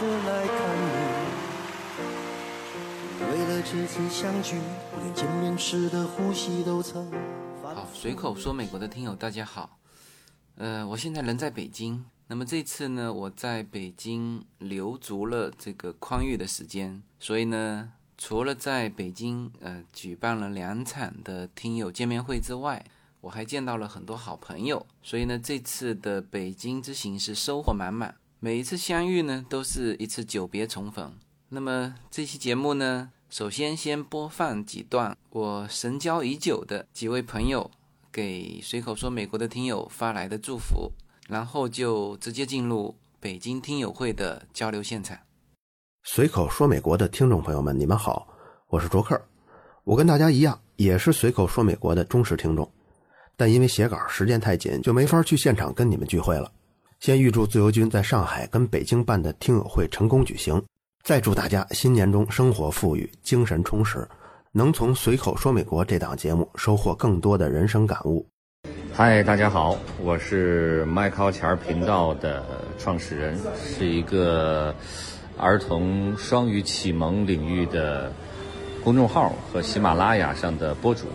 的来看你。为了这次相聚，连见面时的呼吸都曾。好，随口说美国的听友大家好，呃，我现在人在北京。那么这次呢，我在北京留足了这个宽裕的时间，所以呢，除了在北京呃举办了两场的听友见面会之外，我还见到了很多好朋友。所以呢，这次的北京之行是收获满满。每一次相遇呢，都是一次久别重逢。那么这期节目呢，首先先播放几段我神交已久的几位朋友给随口说美国的听友发来的祝福，然后就直接进入北京听友会的交流现场。随口说美国的听众朋友们，你们好，我是卓克。我跟大家一样，也是随口说美国的忠实听众，但因为写稿时间太紧，就没法去现场跟你们聚会了。先预祝自由军在上海跟北京办的听友会成功举行。再祝大家新年中生活富裕、精神充实，能从《随口说美国》这档节目收获更多的人生感悟。嗨，大家好，我是麦考钱频道的创始人，是一个儿童双语启蒙领域的公众号和喜马拉雅上的播主。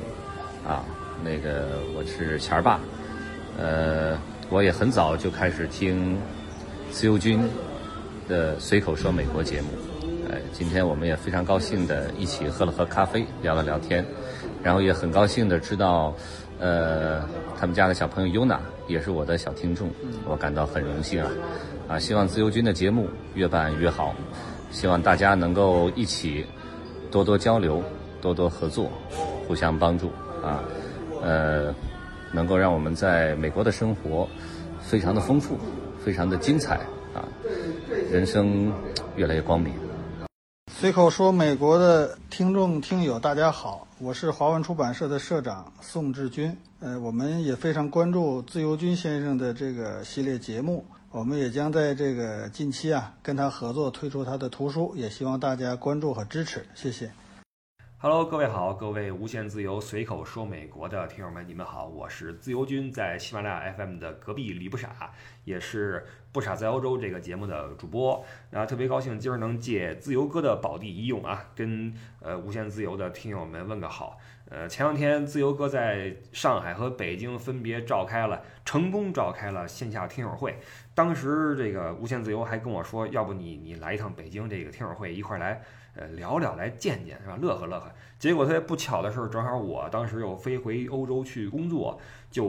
啊，那个我是钱儿爸，呃，我也很早就开始听自由军。的随口说美国节目，哎，今天我们也非常高兴的一起喝了喝咖啡，聊了聊天，然后也很高兴的知道，呃，他们家的小朋友 Yuna 也是我的小听众，我感到很荣幸啊，啊，希望自由军的节目越办越好，希望大家能够一起多多交流，多多合作，互相帮助啊，呃，能够让我们在美国的生活非常的丰富，非常的精彩。啊，人生越来越光明。随口说，美国的听众听友大家好，我是华文出版社的社长宋志军。呃，我们也非常关注自由军先生的这个系列节目，我们也将在这个近期啊跟他合作推出他的图书，也希望大家关注和支持，谢谢。Hello，各位好，各位无限自由随口说美国的听友们，你们好，我是自由军，在喜马拉雅 FM 的隔壁李不傻，也是不傻在欧洲这个节目的主播。那特别高兴今儿能借自由哥的宝地一用啊，跟呃无限自由的听友们问个好。呃，前两天自由哥在上海和北京分别召开了，成功召开了线下听友会。当时这个无限自由还跟我说，要不你你来一趟北京这个听友会，一块来。呃，聊聊来见见是吧？乐呵乐呵。结果特别不巧的是，正好我当时又飞回欧洲去工作，就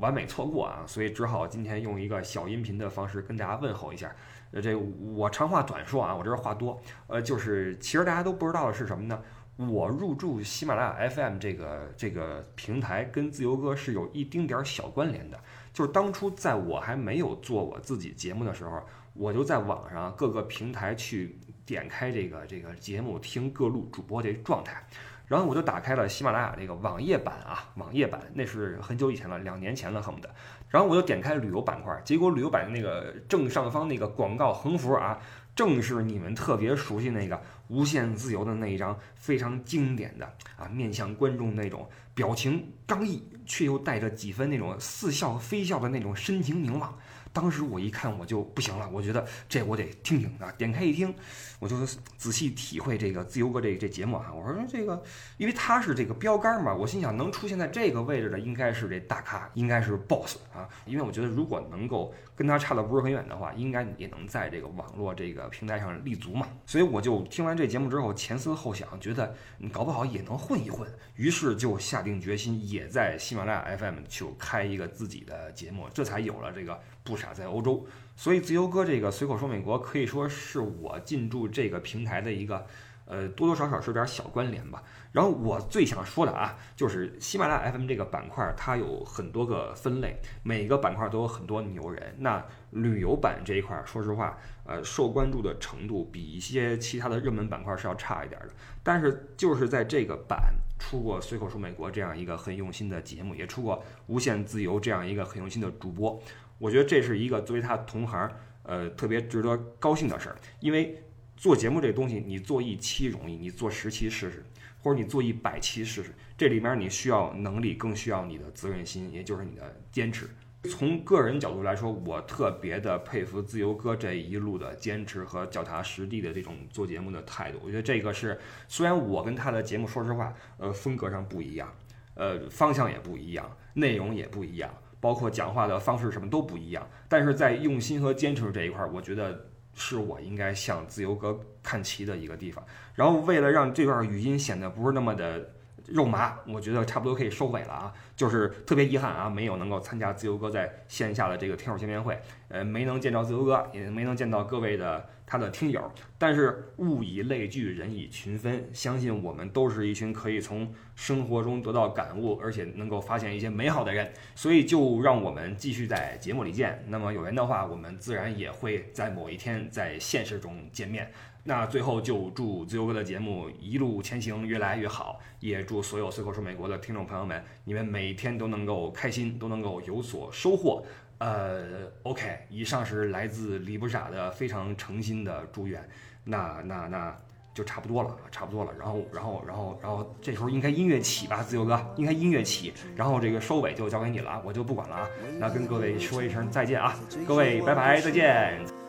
完美错过啊，所以只好今天用一个小音频的方式跟大家问候一下。呃，这我长话短说啊，我这话多。呃，就是其实大家都不知道的是什么呢？我入驻喜马拉雅 FM 这个这个平台，跟自由哥是有一丁点儿小关联的。就是当初在我还没有做我自己节目的时候，我就在网上各个平台去。点开这个这个节目听各路主播这状态，然后我就打开了喜马拉雅这个网页版啊，网页版那是很久以前了，两年前了恨不得。然后我就点开旅游板块，结果旅游版的那个正上方那个广告横幅啊，正是你们特别熟悉那个无限自由的那一张非常经典的啊，面向观众那种表情刚毅却又带着几分那种似笑非笑的那种深情凝望。当时我一看我就不行了，我觉得这我得听听啊！点开一听，我就仔细体会这个自由哥这这节目啊。我说这个，因为他是这个标杆嘛，我心想能出现在这个位置的应该是这大咖，应该是 boss 啊。因为我觉得如果能够跟他差的不是很远的话，应该也能在这个网络这个平台上立足嘛。所以我就听完这节目之后前思后想，觉得你搞不好也能混一混，于是就下定决心也在喜马拉雅 FM 就开一个自己的节目，这才有了这个。不傻在欧洲，所以自由哥这个随口说美国可以说是我进驻这个平台的一个，呃，多多少少是有点小关联吧。然后我最想说的啊，就是喜马拉雅 FM 这个板块，它有很多个分类，每个板块都有很多牛人。那旅游版这一块，说实话，呃，受关注的程度比一些其他的热门板块是要差一点的。但是就是在这个版出过随口说美国这样一个很用心的节目，也出过无限自由这样一个很用心的主播。我觉得这是一个作为他同行，呃，特别值得高兴的事儿。因为做节目这东西，你做一期容易，你做十期试试，或者你做一百期试试，这里面你需要能力，更需要你的责任心，也就是你的坚持。从个人角度来说，我特别的佩服自由哥这一路的坚持和脚踏实地的这种做节目的态度。我觉得这个是，虽然我跟他的节目说实话，呃，风格上不一样，呃，方向也不一样，内容也不一样，包括讲话的方式什么都不一样，但是在用心和坚持这一块，我觉得是我应该向自由哥看齐的一个地方。然后为了让这段语音显得不是那么的。肉麻，我觉得差不多可以收尾了啊！就是特别遗憾啊，没有能够参加自由哥在线下的这个听友见面会，呃，没能见到自由哥，也没能见到各位的他的听友。但是物以类聚，人以群分，相信我们都是一群可以从生活中得到感悟，而且能够发现一些美好的人。所以就让我们继续在节目里见。那么有缘的话，我们自然也会在某一天在现实中见面。那最后就祝自由哥的节目一路前行越来越好，也祝所有随口说美国的听众朋友们，你们每天都能够开心，都能够有所收获。呃，OK，以上是来自李不傻的非常诚心的祝愿。那那那就差不多了，差不多了。然后然后然后然后这时候应该音乐起吧，自由哥应该音乐起，然后这个收尾就交给你了，我就不管了啊。那跟各位说一声再见啊，各位拜拜，再见。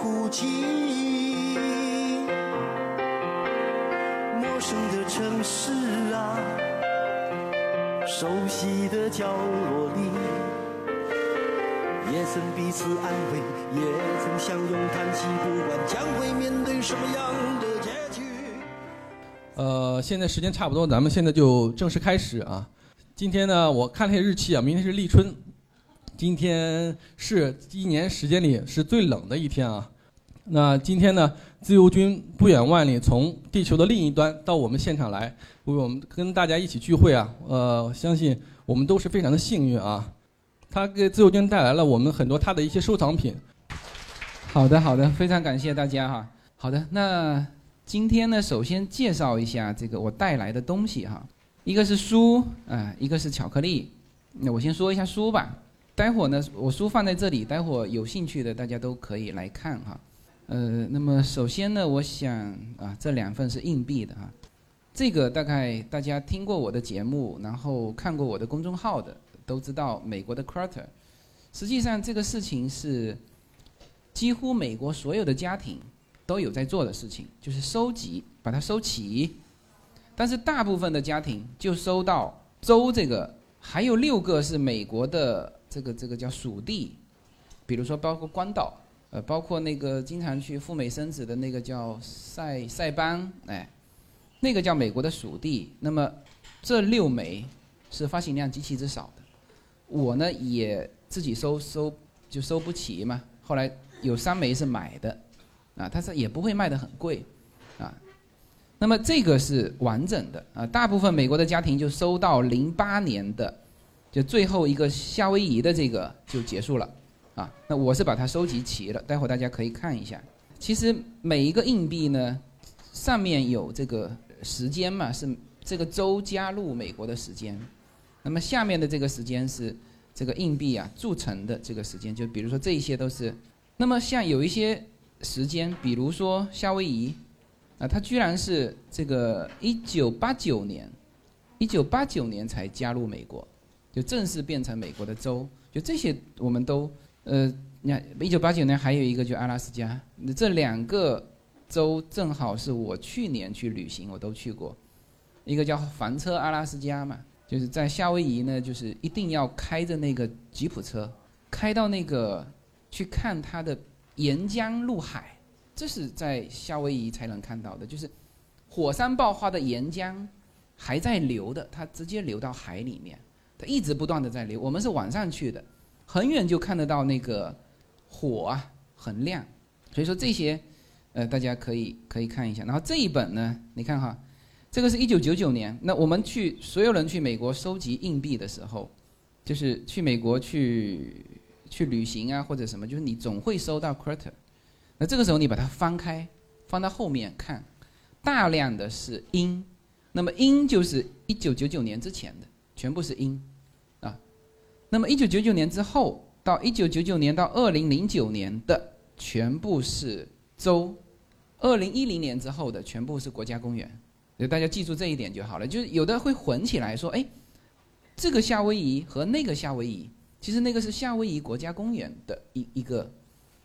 哭泣。陌生的城市啊，熟悉的角落里，也曾彼此安慰，也曾相拥叹息，不管将会面对什么样的结局。呃，现在时间差不多，咱们现在就正式开始啊。今天呢，我看了一下日期啊，明天是立春。今天是一年时间里是最冷的一天啊。那今天呢，自由军不远万里从地球的另一端到我们现场来，为我们跟大家一起聚会啊。呃，相信我们都是非常的幸运啊。他给自由军带来了我们很多他的一些收藏品。好的，好的，非常感谢大家哈。好的，那今天呢，首先介绍一下这个我带来的东西哈。一个是书啊，一个是巧克力。那我先说一下书吧。待会儿呢，我书放在这里，待会儿有兴趣的大家都可以来看哈。呃，那么首先呢，我想啊，这两份是硬币的哈。这个大概大家听过我的节目，然后看过我的公众号的，都知道美国的 quarter。实际上这个事情是几乎美国所有的家庭都有在做的事情，就是收集，把它收齐。但是大部分的家庭就收到州这个，还有六个是美国的。这个这个叫属地，比如说包括关岛，呃，包括那个经常去赴美生子的那个叫塞塞班，哎，那个叫美国的属地。那么这六枚是发行量极其之少的，我呢也自己收收就收不齐嘛。后来有三枚是买的，啊，它是也不会卖的很贵，啊，那么这个是完整的啊，大部分美国的家庭就收到零八年的。就最后一个夏威夷的这个就结束了，啊，那我是把它收集齐了，待会大家可以看一下。其实每一个硬币呢，上面有这个时间嘛，是这个州加入美国的时间，那么下面的这个时间是这个硬币啊铸成的这个时间，就比如说这一些都是。那么像有一些时间，比如说夏威夷，啊，它居然是这个一九八九年，一九八九年才加入美国。就正式变成美国的州，就这些我们都，呃，你看，一九八九年还有一个就阿拉斯加，这两个州正好是我去年去旅行我都去过，一个叫房车阿拉斯加嘛，就是在夏威夷呢，就是一定要开着那个吉普车，开到那个去看它的岩浆入海，这是在夏威夷才能看到的，就是火山爆发的岩浆还在流的，它直接流到海里面。它一直不断的在流，我们是晚上去的，很远就看得到那个火啊，很亮，所以说这些，呃，大家可以可以看一下。然后这一本呢，你看哈，这个是一九九九年，那我们去所有人去美国收集硬币的时候，就是去美国去去旅行啊或者什么，就是你总会收到 quarter，那这个时候你把它翻开，翻到后面看，大量的是英，那么英就是一九九九年之前的。全部是阴，啊，那么一九九九年之后到一九九九年到二零零九年的全部是州，二零一零年之后的全部是国家公园，大家记住这一点就好了。就是有的会混起来说，哎，这个夏威夷和那个夏威夷，其实那个是夏威夷国家公园的一一个，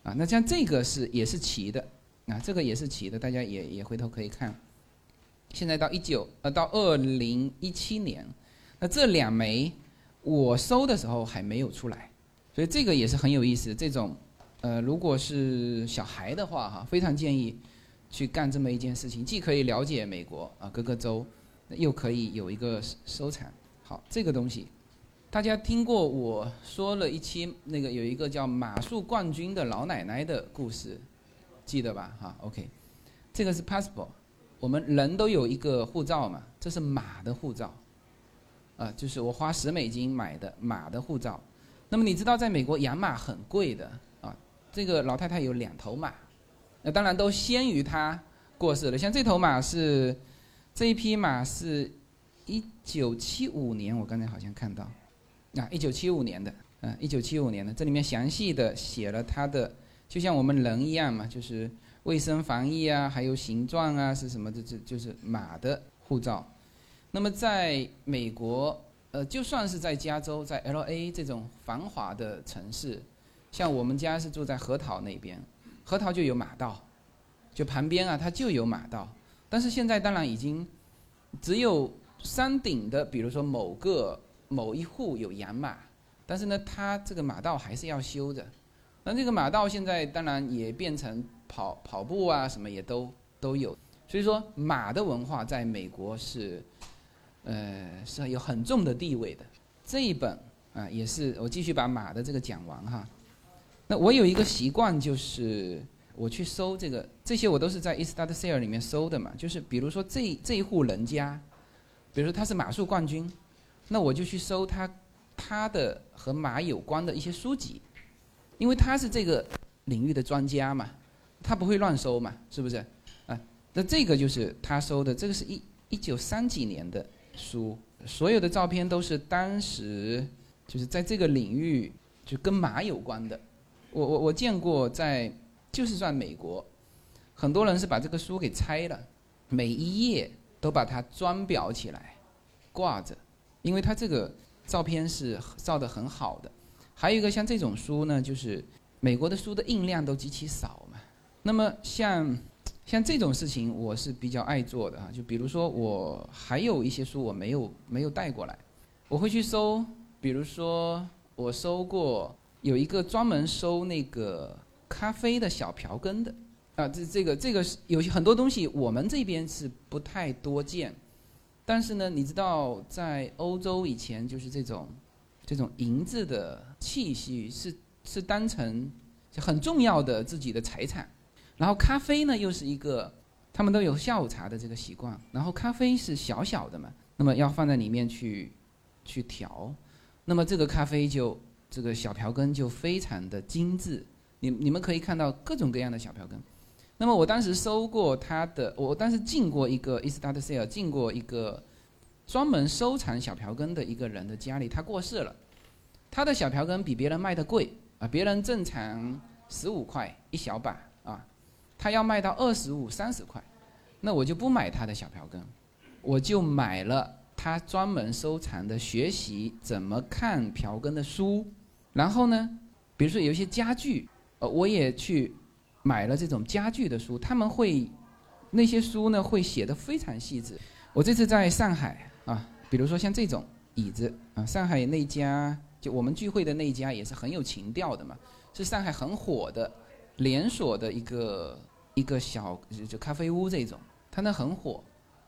啊，那像这个是也是齐的，啊，这个也是齐的，大家也也回头可以看。现在到一九呃到二零一七年，那这两枚我收的时候还没有出来，所以这个也是很有意思。这种呃如果是小孩的话哈，非常建议去干这么一件事情，既可以了解美国啊各个州，又可以有一个收藏。好，这个东西大家听过我说了一期那个有一个叫马术冠军的老奶奶的故事，记得吧？哈，OK，这个是 passport。我们人都有一个护照嘛，这是马的护照，啊，就是我花十美金买的马的护照。那么你知道，在美国养马很贵的啊。这个老太太有两头马，那当然都先于她过世了。像这头马是这一匹马是一九七五年，我刚才好像看到，啊，一九七五年的，嗯，一九七五年的，这里面详细的写了它的，就像我们人一样嘛，就是。卫生防疫啊，还有形状啊，是什么这？这就是马的护照。那么在美国，呃，就算是在加州，在 L A 这种繁华的城市，像我们家是住在核桃那边，核桃就有马道，就旁边啊，它就有马道。但是现在当然已经只有山顶的，比如说某个某一户有养马，但是呢，它这个马道还是要修的。那这个马道现在当然也变成。跑跑步啊，什么也都都有，所以说马的文化在美国是，呃，是有很重的地位的。这一本啊，也是我继续把马的这个讲完哈。那我有一个习惯，就是我去搜这个，这些我都是在 eStartSale 里面搜的嘛。就是比如说这这一户人家，比如说他是马术冠军，那我就去搜他他的和马有关的一些书籍，因为他是这个领域的专家嘛。他不会乱收嘛，是不是？啊，那这个就是他收的，这个是一一九三几年的书，所有的照片都是当时就是在这个领域就跟马有关的。我我我见过在就是算美国，很多人是把这个书给拆了，每一页都把它装裱起来挂着，因为它这个照片是照的很好的。还有一个像这种书呢，就是美国的书的印量都极其少嘛。那么像像这种事情，我是比较爱做的啊。就比如说，我还有一些书我没有没有带过来，我会去搜。比如说，我搜过有一个专门收那个咖啡的小瓢羹的啊。这这个这个是有些很多东西我们这边是不太多见，但是呢，你知道在欧洲以前就是这种这种银子的器器是是当成很重要的自己的财产。然后咖啡呢，又是一个，他们都有下午茶的这个习惯。然后咖啡是小小的嘛，那么要放在里面去，去调，那么这个咖啡就这个小瓢羹就非常的精致。你你们可以看到各种各样的小瓢羹。那么我当时收过他的，我当时进过一个 Estate Sale，进过一个专门收藏小瓢羹的一个人的家里，他过世了，他的小瓢羹比别人卖的贵啊，别人正常十五块一小把啊。他要卖到二十五、三十块，那我就不买他的小瓢羹，我就买了他专门收藏的学习怎么看瓢羹的书。然后呢，比如说有一些家具，呃，我也去买了这种家具的书。他们会那些书呢，会写的非常细致。我这次在上海啊，比如说像这种椅子啊，上海那家就我们聚会的那家也是很有情调的嘛，是上海很火的连锁的一个。一个小就咖啡屋这种，它那很火。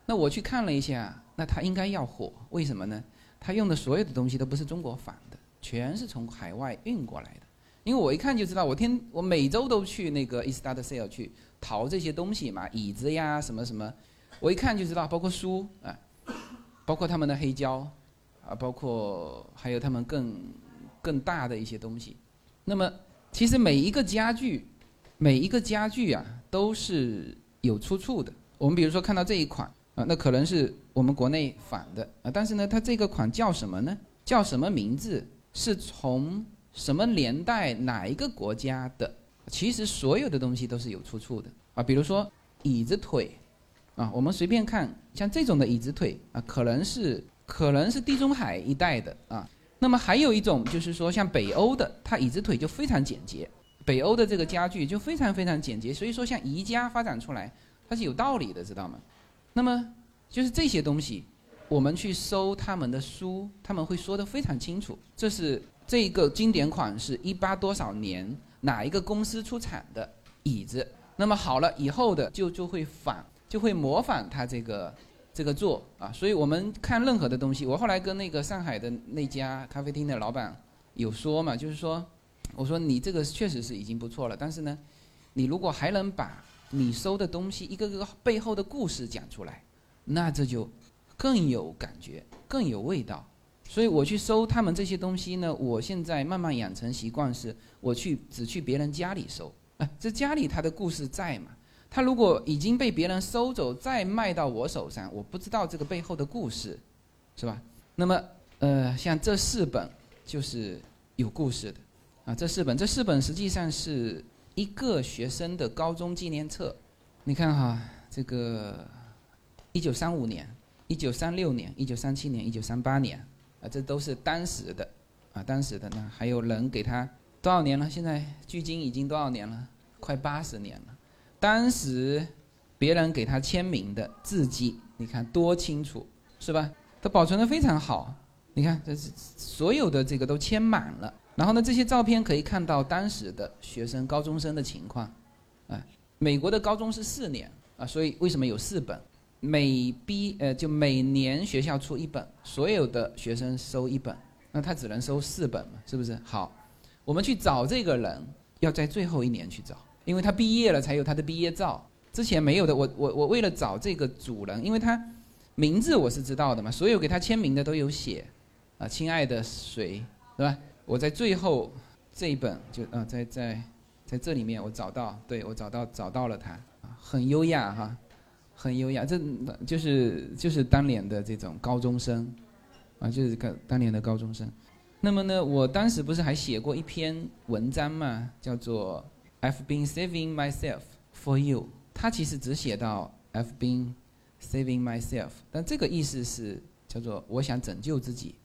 那我去看了一下，那它应该要火，为什么呢？它用的所有的东西都不是中国仿的，全是从海外运过来的。因为我一看就知道，我天，我每周都去那个 Estate Sale 去淘这些东西嘛，椅子呀什么什么，我一看就知道，包括书啊，包括他们的黑胶啊，包括还有他们更更大的一些东西。那么其实每一个家具，每一个家具啊。都是有出处的。我们比如说看到这一款啊，那可能是我们国内仿的啊，但是呢，它这个款叫什么呢？叫什么名字？是从什么年代哪一个国家的？其实所有的东西都是有出处的啊。比如说椅子腿啊，我们随便看，像这种的椅子腿啊，可能是可能是地中海一带的啊。那么还有一种就是说，像北欧的，它椅子腿就非常简洁。北欧的这个家具就非常非常简洁，所以说像宜家发展出来，它是有道理的，知道吗？那么就是这些东西，我们去搜他们的书，他们会说的非常清楚。这是这个经典款是一八多少年哪一个公司出产的椅子？那么好了以后的就就会仿，就会模仿它这个这个做啊。所以我们看任何的东西，我后来跟那个上海的那家咖啡厅的老板有说嘛，就是说。我说你这个确实是已经不错了，但是呢，你如果还能把你收的东西一个个背后的故事讲出来，那这就更有感觉，更有味道。所以我去收他们这些东西呢，我现在慢慢养成习惯是，我去只去别人家里收。哎，这家里他的故事在嘛？他如果已经被别人收走，再卖到我手上，我不知道这个背后的故事，是吧？那么，呃，像这四本就是有故事的。啊，这四本，这四本实际上是一个学生的高中纪念册。你看哈，这个一九三五年、一九三六年、一九三七年、一九三八年，啊，这都是当时的，啊，当时的呢，还有人给他多少年了？现在距今已经多少年了？快八十年了。当时别人给他签名的字迹，你看多清楚，是吧？都保存的非常好。你看，这是所有的这个都签满了。然后呢，这些照片可以看到当时的学生高中生的情况，啊，美国的高中是四年啊，所以为什么有四本？每毕呃就每年学校出一本，所有的学生收一本，那他只能收四本嘛，是不是？好，我们去找这个人，要在最后一年去找，因为他毕业了才有他的毕业照，之前没有的。我我我为了找这个主人，因为他名字我是知道的嘛，所有给他签名的都有写，啊，亲爱的谁，对吧？我在最后这一本就啊，在在在这里面我找到，对我找到找到了他，很优雅哈，很优雅，这就是就是当年的这种高中生，啊，就是当当年的高中生。那么呢，我当时不是还写过一篇文章嘛，叫做 "I've been saving myself for you"，他其实只写到 "I've been saving myself"，但这个意思是叫做我想拯救自己。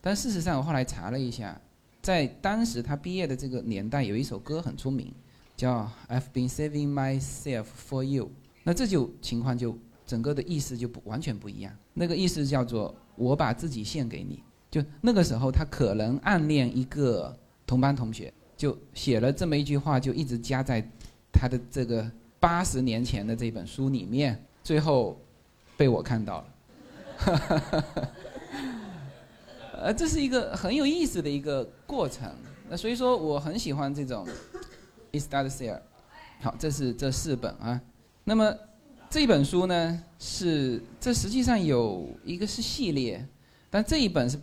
但事实上，我后来查了一下，在当时他毕业的这个年代，有一首歌很出名，叫《I've been saving myself for you》。那这就情况就整个的意思就不完全不一样。那个意思叫做我把自己献给你。就那个时候，他可能暗恋一个同班同学，就写了这么一句话，就一直加在他的这个八十年前的这本书里面，最后被我看到了。呃，这是一个很有意思的一个过程。那所以说，我很喜欢这种 i s t a r t there。好，这是这四本啊。那么这本书呢，是这实际上有一个是系列，但这一本是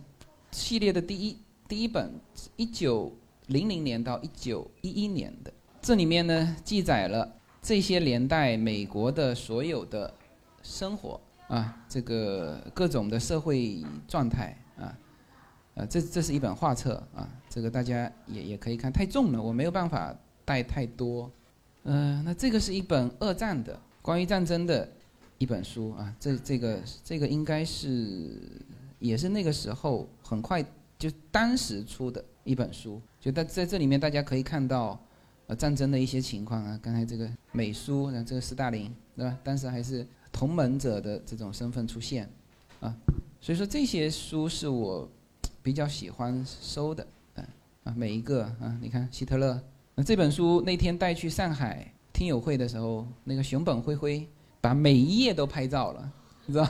系列的第一第一本，一九零零年到一九一一年的。这里面呢，记载了这些年代美国的所有的生活啊，这个各种的社会状态啊。呃，这这是一本画册啊，这个大家也也可以看，太重了，我没有办法带太多。嗯，那这个是一本二战的关于战争的一本书啊，这这个这个应该是也是那个时候很快就当时出的一本书，就在在这里面大家可以看到呃战争的一些情况啊，刚才这个美苏，然后这个斯大林对吧？当时还是同盟者的这种身份出现啊，所以说这些书是我。比较喜欢收的，嗯啊，每一个啊，你看希特勒，那这本书那天带去上海听友会的时候，那个熊本辉辉把每一页都拍照了，你知道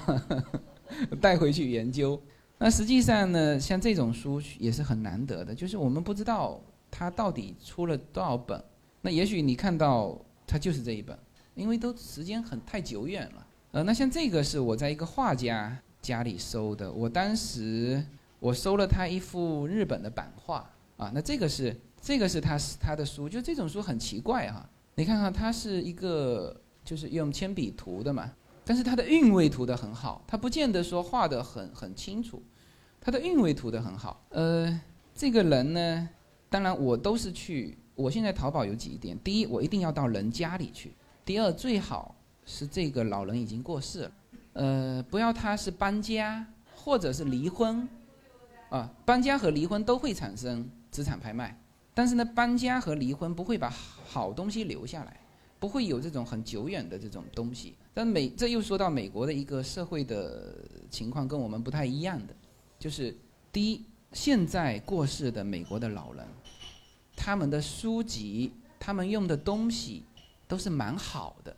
带回去研究。那实际上呢，像这种书也是很难得的，就是我们不知道它到底出了多少本。那也许你看到它就是这一本，因为都时间很太久远了。呃，那像这个是我在一个画家家里收的，我当时。我收了他一幅日本的版画啊，那这个是这个是他他的书，就这种书很奇怪哈。你看看，它是一个就是用铅笔涂的嘛，但是它的韵味涂得很好，它不见得说画得很很清楚，它的韵味涂得很好。呃，这个人呢，当然我都是去，我现在淘宝有几点：第一，我一定要到人家里去；第二，最好是这个老人已经过世了，呃，不要他是搬家。或者是离婚，啊，搬家和离婚都会产生资产拍卖，但是呢，搬家和离婚不会把好东西留下来，不会有这种很久远的这种东西。但美这又说到美国的一个社会的情况跟我们不太一样的，就是第一，现在过世的美国的老人，他们的书籍，他们用的东西都是蛮好的。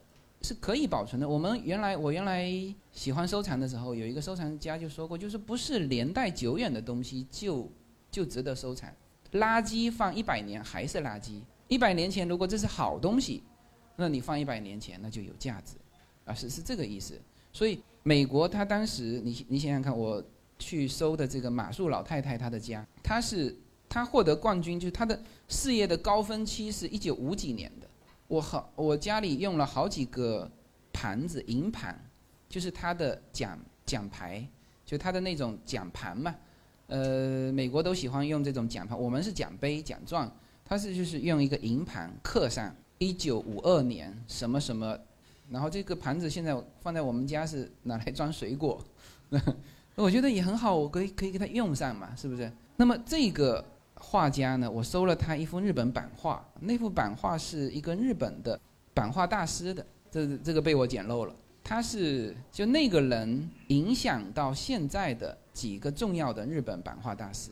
是可以保存的。我们原来我原来喜欢收藏的时候，有一个收藏家就说过，就是不是年代久远的东西就就值得收藏，垃圾放一百年还是垃圾。一百年前如果这是好东西，那你放一百年前那就有价值，啊是是这个意思。所以美国他当时你你想想看，我去收的这个马术老太太她的家，她是她获得冠军，就是她的事业的高峰期是一九五几年的。我好，我家里用了好几个盘子，银盘，就是他的奖奖牌，就他的那种奖盘嘛。呃，美国都喜欢用这种奖盘，我们是奖杯、奖状，他是就是用一个银盘刻上一九五二年什么什么，然后这个盘子现在放在我们家是拿来装水果，我觉得也很好，我可以可以给它用上嘛，是不是？那么这个。画家呢？我收了他一幅日本版画，那幅版画是一个日本的版画大师的，这这个被我捡漏了。他是就那个人影响到现在的几个重要的日本版画大师，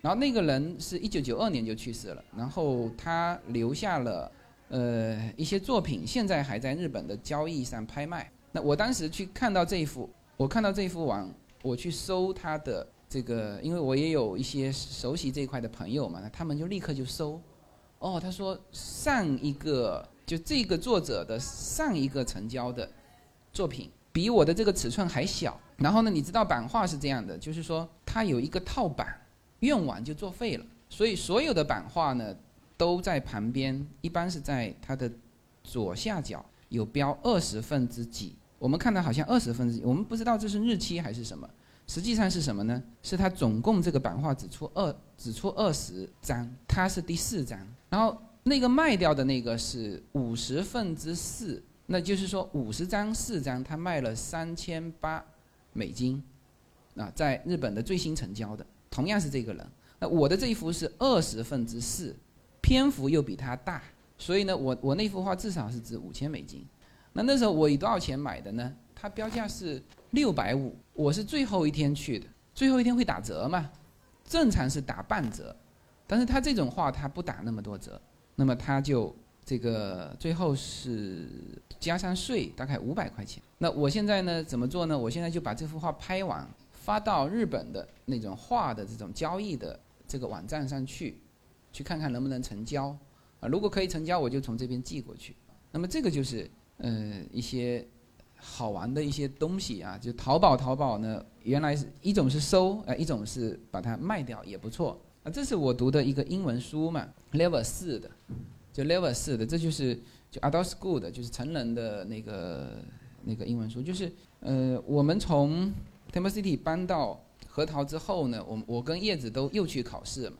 然后那个人是一九九二年就去世了，然后他留下了呃一些作品，现在还在日本的交易上拍卖。那我当时去看到这一幅，我看到这一幅网，我去搜他的。这个，因为我也有一些熟悉这一块的朋友嘛，他们就立刻就搜。哦，他说上一个就这个作者的上一个成交的作品比我的这个尺寸还小。然后呢，你知道版画是这样的，就是说它有一个套版，用完就作废了。所以所有的版画呢都在旁边，一般是在它的左下角有标二十分之几。我们看到好像二十分之几，我们不知道这是日期还是什么。实际上是什么呢？是他总共这个版画只出二只出二十张，他是第四张，然后那个卖掉的那个是五十分之四，那就是说五十张四张，他卖了三千八美金，啊，在日本的最新成交的，同样是这个人，那我的这一幅是二十分之四，篇幅又比他大，所以呢，我我那幅画至少是值五千美金，那那时候我以多少钱买的呢？它标价是。六百五，我是最后一天去的，最后一天会打折嘛？正常是打半折，但是他这种画他不打那么多折，那么他就这个最后是加上税大概五百块钱。那我现在呢怎么做呢？我现在就把这幅画拍完，发到日本的那种画的这种交易的这个网站上去，去看看能不能成交啊？如果可以成交，我就从这边寄过去。那么这个就是呃一些。好玩的一些东西啊，就淘宝，淘宝呢，原来是一种是收，呃，一种是把它卖掉也不错啊。这是我读的一个英文书嘛，Level 四的，就 Level 四的，这就是就 Adult School 的，就是成人的那个那个英文书。就是呃，我们从 Temple City 搬到核桃之后呢，我我跟叶子都又去考试嘛，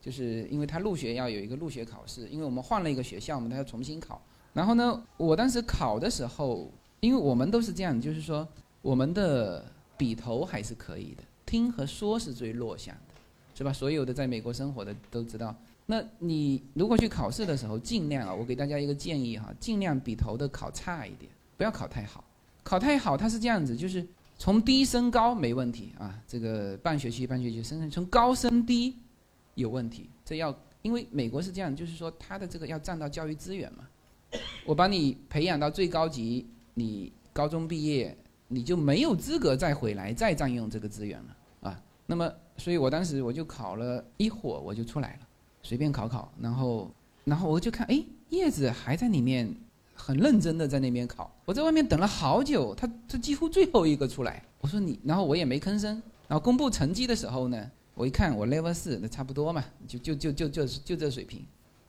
就是因为他入学要有一个入学考试，因为我们换了一个学校嘛，他要重新考。然后呢，我当时考的时候。因为我们都是这样，就是说，我们的笔头还是可以的，听和说是最弱项的，是吧？所有的在美国生活的都知道。那你如果去考试的时候，尽量啊，我给大家一个建议哈，尽量笔头的考差一点，不要考太好。考太好，它是这样子，就是从低升高没问题啊，这个半学期半学期升，从高升低有问题。这要因为美国是这样，就是说它的这个要占到教育资源嘛，我把你培养到最高级。你高中毕业，你就没有资格再回来再占用这个资源了啊。那么，所以我当时我就考了一会儿，我就出来了，随便考考。然后，然后我就看，哎，叶子还在里面很认真的在那边考。我在外面等了好久，他他几乎最后一个出来。我说你，然后我也没吭声。然后公布成绩的时候呢，我一看我 level 四，那差不多嘛，就就就就就就这水平。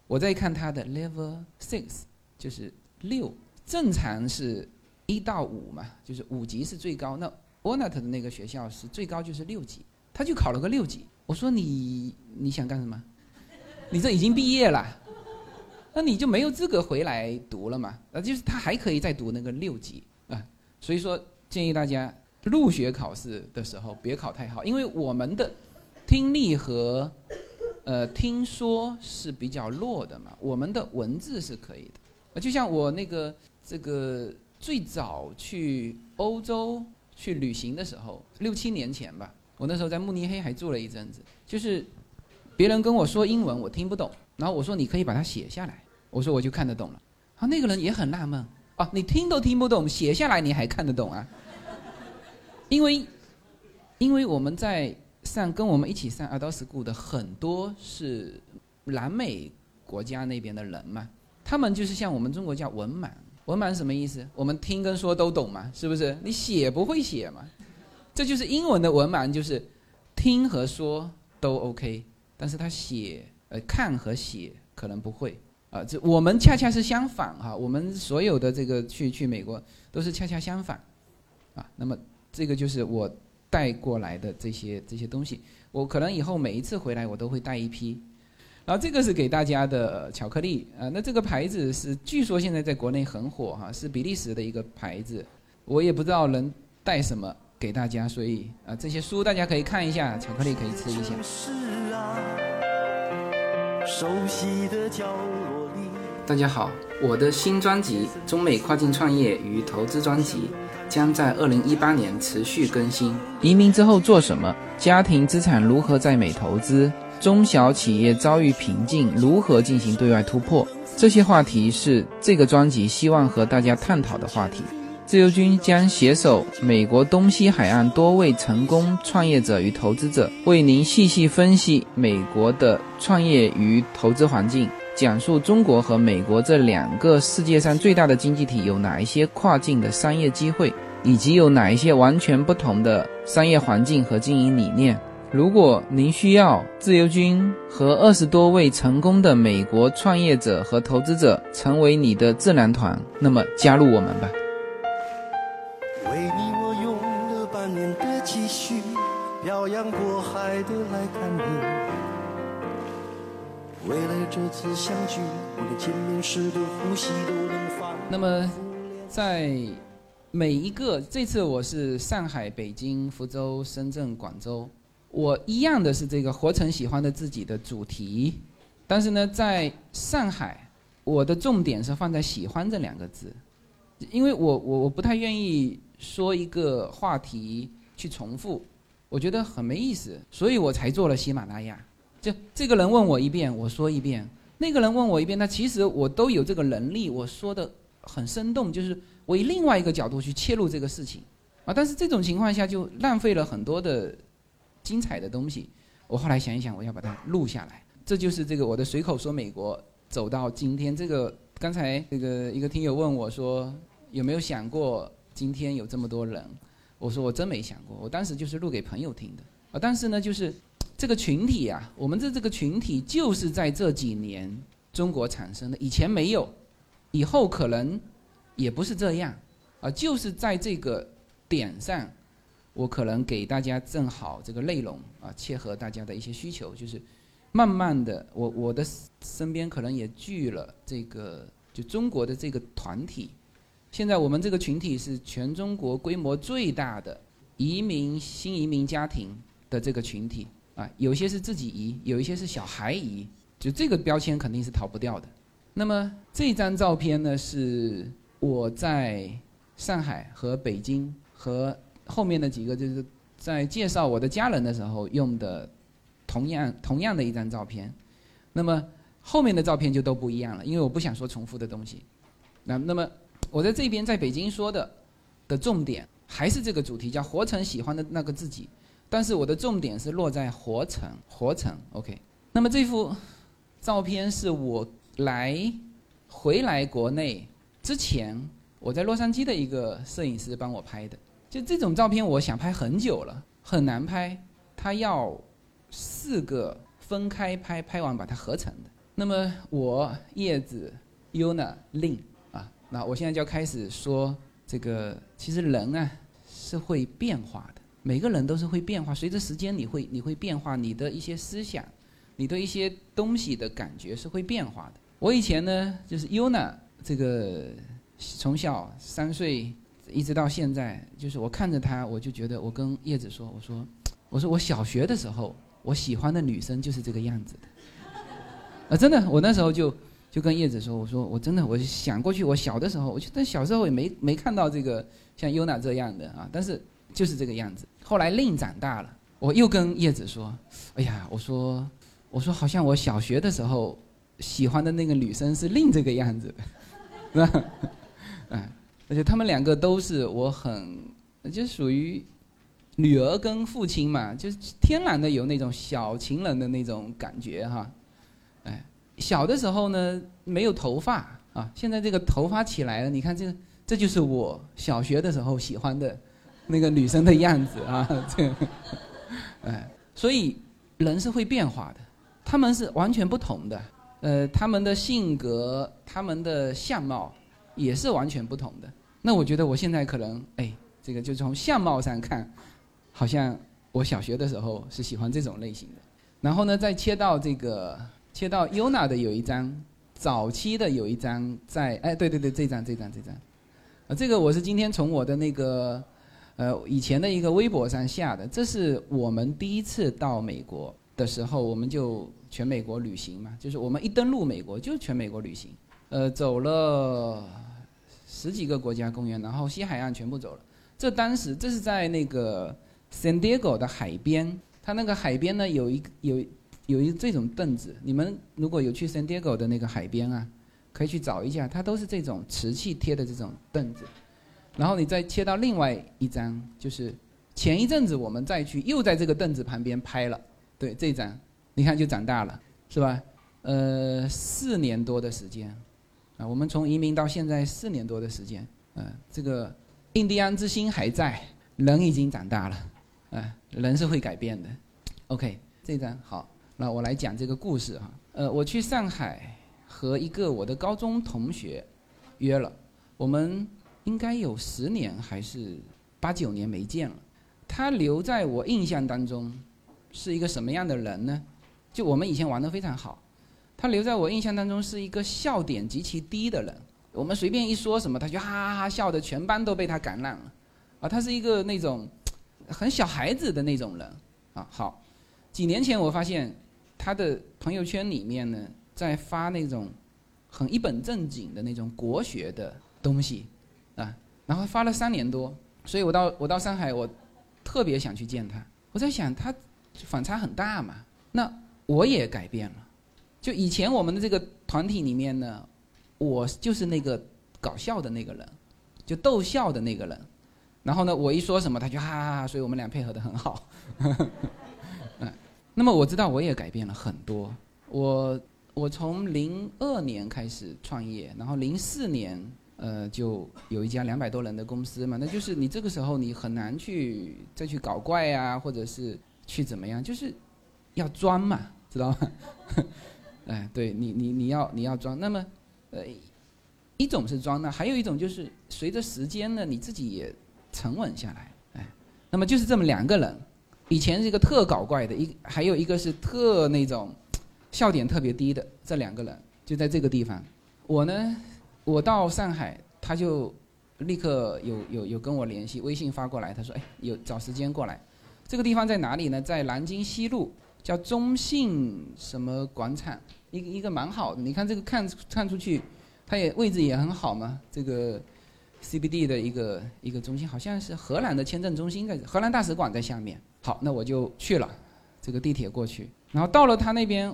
我再看他的 level six，就是六。正常是一到五嘛，就是五级是最高。那 Onat 的那个学校是最高就是六级，他就考了个六级。我说你你想干什么？你这已经毕业了，那你就没有资格回来读了嘛？那，就是他还可以再读那个六级啊。所以说建议大家，入学考试的时候别考太好，因为我们的听力和呃听说是比较弱的嘛，我们的文字是可以的。就像我那个这个最早去欧洲去旅行的时候，六七年前吧，我那时候在慕尼黑还住了一阵子，就是别人跟我说英文我听不懂，然后我说你可以把它写下来，我说我就看得懂了。啊，那个人也很纳闷，啊，你听都听不懂，写下来你还看得懂啊？因为，因为我们在上跟我们一起上 Adult School 的很多是南美国家那边的人嘛，他们就是像我们中国叫文盲，文盲什么意思？我们听跟说都懂嘛，是不是？你写不会写嘛？这就是英文的文盲，就是听和说都 OK，但是他写呃看和写可能不会啊。这我们恰恰是相反哈，我们所有的这个去去美国都是恰恰相反啊。那么。这个就是我带过来的这些这些东西，我可能以后每一次回来我都会带一批。然后这个是给大家的巧克力啊，那这个牌子是据说现在在国内很火哈，是比利时的一个牌子，我也不知道能带什么给大家，所以啊这些书大家可以看一下，巧克力可以吃一下。大家好，我的新专辑《中美跨境创业与投资专辑》。将在二零一八年持续更新。移民之后做什么？家庭资产如何在美投资？中小企业遭遇瓶颈，如何进行对外突破？这些话题是这个专辑希望和大家探讨的话题。自由军将携手美国东西海岸多位成功创业者与投资者，为您细细分析美国的创业与投资环境。讲述中国和美国这两个世界上最大的经济体有哪一些跨境的商业机会，以及有哪一些完全不同的商业环境和经营理念。如果您需要自由军和二十多位成功的美国创业者和投资者成为你的智囊团，那么加入我们吧。为你我用了半年的积蓄，漂洋过海的来看你。为了这次相聚，我连见面时的呼吸都能反那么，在每一个这次我是上海、北京、福州、深圳、广州，我一样的是这个活成喜欢的自己的主题，但是呢，在上海，我的重点是放在喜欢这两个字，因为我我我不太愿意说一个话题去重复，我觉得很没意思，所以我才做了喜马拉雅。就这个人问我一遍，我说一遍；那个人问我一遍，那其实我都有这个能力，我说的很生动，就是我以另外一个角度去切入这个事情，啊，但是这种情况下就浪费了很多的精彩的东西。我后来想一想，我要把它录下来。这就是这个我的随口说美国走到今天。这个刚才这个一个听友问我说，有没有想过今天有这么多人？我说我真没想过，我当时就是录给朋友听的啊。但是呢，就是。这个群体啊，我们的这个群体就是在这几年中国产生的，以前没有，以后可能也不是这样，啊，就是在这个点上，我可能给大家正好这个内容啊，切合大家的一些需求，就是慢慢的，我我的身边可能也聚了这个就中国的这个团体，现在我们这个群体是全中国规模最大的移民新移民家庭的这个群体。啊，有些是自己移，有一些是小孩移，就这个标签肯定是逃不掉的。那么这张照片呢，是我在上海和北京和后面的几个就是在介绍我的家人的时候用的同样同样的一张照片。那么后面的照片就都不一样了，因为我不想说重复的东西。那那么我在这边在北京说的的重点还是这个主题，叫活成喜欢的那个自己。但是我的重点是落在活成，活成，OK。那么这幅照片是我来回来国内之前，我在洛杉矶的一个摄影师帮我拍的。就这种照片，我想拍很久了，很难拍，它要四个分开拍，拍完把它合成的。那么我叶子 Yuna Lin 啊，那我现在就要开始说这个，其实人啊是会变化的。每个人都是会变化，随着时间你会你会变化，你的一些思想，你对一些东西的感觉是会变化的。我以前呢，就是 Yuna 这个从小三岁一直到现在，就是我看着他，我就觉得我跟叶子说，我说，我说我小学的时候，我喜欢的女生就是这个样子的。啊，真的，我那时候就就跟叶子说，我说我真的，我想过去，我小的时候，我觉得小时候也没没看到这个像优娜这样的啊，但是就是这个样子。后来令长大了，我又跟叶子说，哎呀，我说我说好像我小学的时候喜欢的那个女生是令这个样子的，是吧？而且他们两个都是我很就属于女儿跟父亲嘛，就是天然的有那种小情人的那种感觉哈。哎，小的时候呢没有头发啊，现在这个头发起来了，你看这个这就是我小学的时候喜欢的那个女生的样子啊。这，哎，所以人是会变化的，他们是完全不同的，呃，他们的性格、他们的相貌也是完全不同的。那我觉得我现在可能，哎，这个就从相貌上看，好像我小学的时候是喜欢这种类型的。然后呢，再切到这个，切到 Yuna 的有一张，早期的有一张在，哎，对对对，这张这张这张，啊，这个我是今天从我的那个，呃，以前的一个微博上下的。这是我们第一次到美国的时候，我们就全美国旅行嘛，就是我们一登陆美国就全美国旅行，呃，走了。十几个国家公园，然后西海岸全部走了。这当时这是在那个 San Diego 的海边，它那个海边呢有一有有一这种凳子。你们如果有去 San Diego 的那个海边啊，可以去找一下，它都是这种瓷器贴的这种凳子。然后你再切到另外一张，就是前一阵子我们再去又在这个凳子旁边拍了，对这张，你看就长大了，是吧？呃，四年多的时间。啊，我们从移民到现在四年多的时间，嗯，这个印第安之心还在，人已经长大了，啊，人是会改变的。OK，这张好，那我来讲这个故事哈。呃，我去上海和一个我的高中同学约了，我们应该有十年还是八九年没见了。他留在我印象当中是一个什么样的人呢？就我们以前玩的非常好。他留在我印象当中是一个笑点极其低的人，我们随便一说什么，他就哈哈哈笑的，全班都被他感染了，啊，他是一个那种很小孩子的那种人，啊，好，几年前我发现他的朋友圈里面呢，在发那种很一本正经的那种国学的东西，啊，然后发了三年多，所以我到我到上海，我特别想去见他，我在想他反差很大嘛，那我也改变了。就以前我们的这个团体里面呢，我就是那个搞笑的那个人，就逗笑的那个人。然后呢，我一说什么，他就哈哈哈，所以我们俩配合的很好。嗯，那么我知道我也改变了很多。我我从零二年开始创业，然后零四年呃就有一家两百多人的公司嘛，那就是你这个时候你很难去再去搞怪啊，或者是去怎么样，就是要装嘛，知道吗？哎，对你，你你要你要装，那么，呃，一种是装呢，还有一种就是随着时间呢，你自己也沉稳下来，哎，那么就是这么两个人，以前是一个特搞怪的，一还有一个是特那种笑点特别低的，这两个人就在这个地方。我呢，我到上海，他就立刻有有有跟我联系，微信发过来，他说，哎，有找时间过来，这个地方在哪里呢？在南京西路。叫中信什么广场，一个一个蛮好的。你看这个看看出去，它也位置也很好嘛。这个 CBD 的一个一个中心，好像是荷兰的签证中心在荷兰大使馆在下面。好，那我就去了，这个地铁过去，然后到了他那边，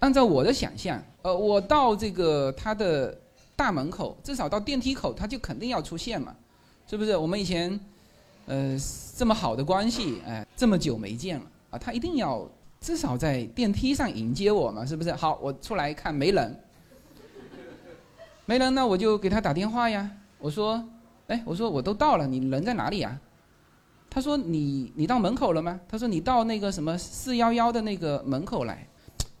按照我的想象，呃，我到这个他的大门口，至少到电梯口，他就肯定要出现嘛，是不是？我们以前呃这么好的关系，哎，这么久没见了啊，他一定要。至少在电梯上迎接我嘛，是不是？好，我出来一看没人，没人，那我就给他打电话呀。我说，哎，我说我都到了，你人在哪里啊？他说你你到门口了吗？他说你到那个什么四幺幺的那个门口来。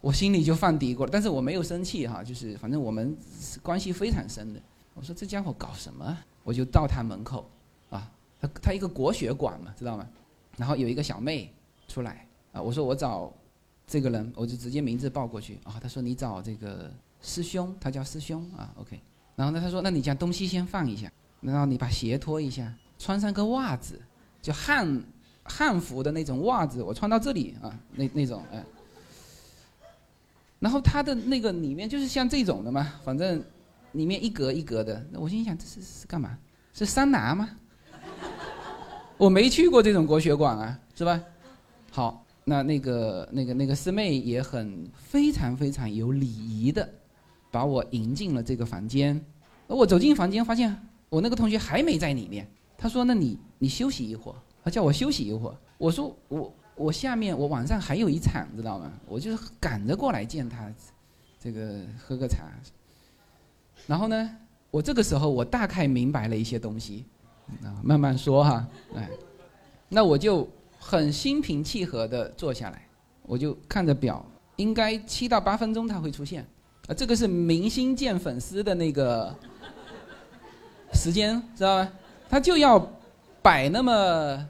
我心里就犯嘀咕了，但是我没有生气哈，就是反正我们关系非常深的。我说这家伙搞什么？我就到他门口，啊，他他一个国学馆嘛，知道吗？然后有一个小妹出来。啊，我说我找这个人，我就直接名字报过去啊。他说你找这个师兄，他叫师兄啊。OK，然后呢，他说那你将东西先放一下。然后你把鞋脱一下，穿上个袜子，就汉汉服的那种袜子，我穿到这里啊，那那种哎。然后它的那个里面就是像这种的嘛，反正里面一格一格的。我心想这是是干嘛？是桑拿吗？我没去过这种国学馆啊，是吧？好，那那个那个那个师妹也很非常非常有礼仪的，把我迎进了这个房间。我走进房间，发现我那个同学还没在里面。他说：“那你你休息一会儿。”他叫我休息一会儿。我说：“我我下面我晚上还有一场，知道吗？我就是赶着过来见他，这个喝个茶。”然后呢，我这个时候我大概明白了一些东西。啊，慢慢说哈，哎，那我就很心平气和的坐下来，我就看着表，应该七到八分钟他会出现，啊，这个是明星见粉丝的那个 时间，知道吗？他就要摆那么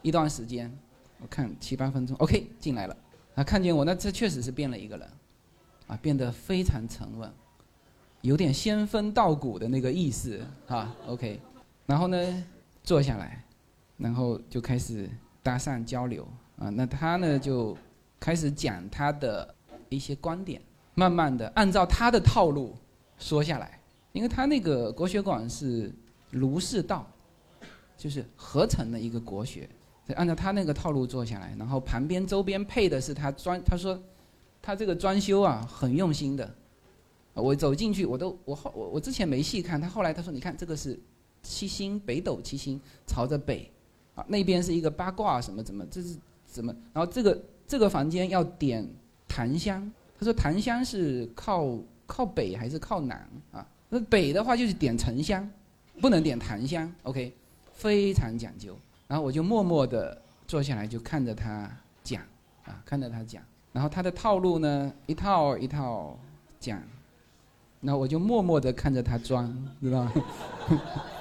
一段时间，我看七八分钟，OK，进来了，他看见我，那这确实是变了一个人，啊，变得非常沉稳，有点仙风道骨的那个意思，啊，OK。然后呢，坐下来，然后就开始搭讪交流啊。那他呢就开始讲他的一些观点，慢慢的按照他的套路说下来。因为他那个国学馆是儒释道，就是合成的一个国学，按照他那个套路做下来。然后旁边周边配的是他装，他说他这个装修啊很用心的。我走进去，我都我后我我之前没细看，他后来他说你看这个是。七星北斗七星朝着北，啊，那边是一个八卦什么怎么这是怎么？然后这个这个房间要点檀香，他说檀香是靠靠北还是靠南啊？那北的话就是点沉香，不能点檀香。OK，非常讲究。然后我就默默的坐下来，就看着他讲啊，看着他讲。然后他的套路呢，一套一套讲，那我就默默的看着他装，知道吗？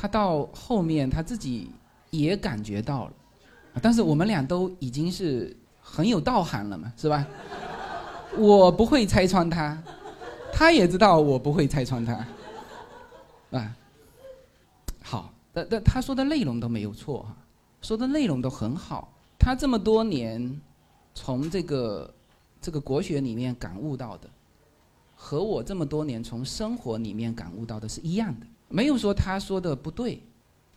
他到后面他自己也感觉到了，但是我们俩都已经是很有道行了嘛，是吧？我不会拆穿他，他也知道我不会拆穿他，啊，好，但但他说的内容都没有错哈，说的内容都很好。他这么多年从这个这个国学里面感悟到的，和我这么多年从生活里面感悟到的是一样的。没有说他说的不对，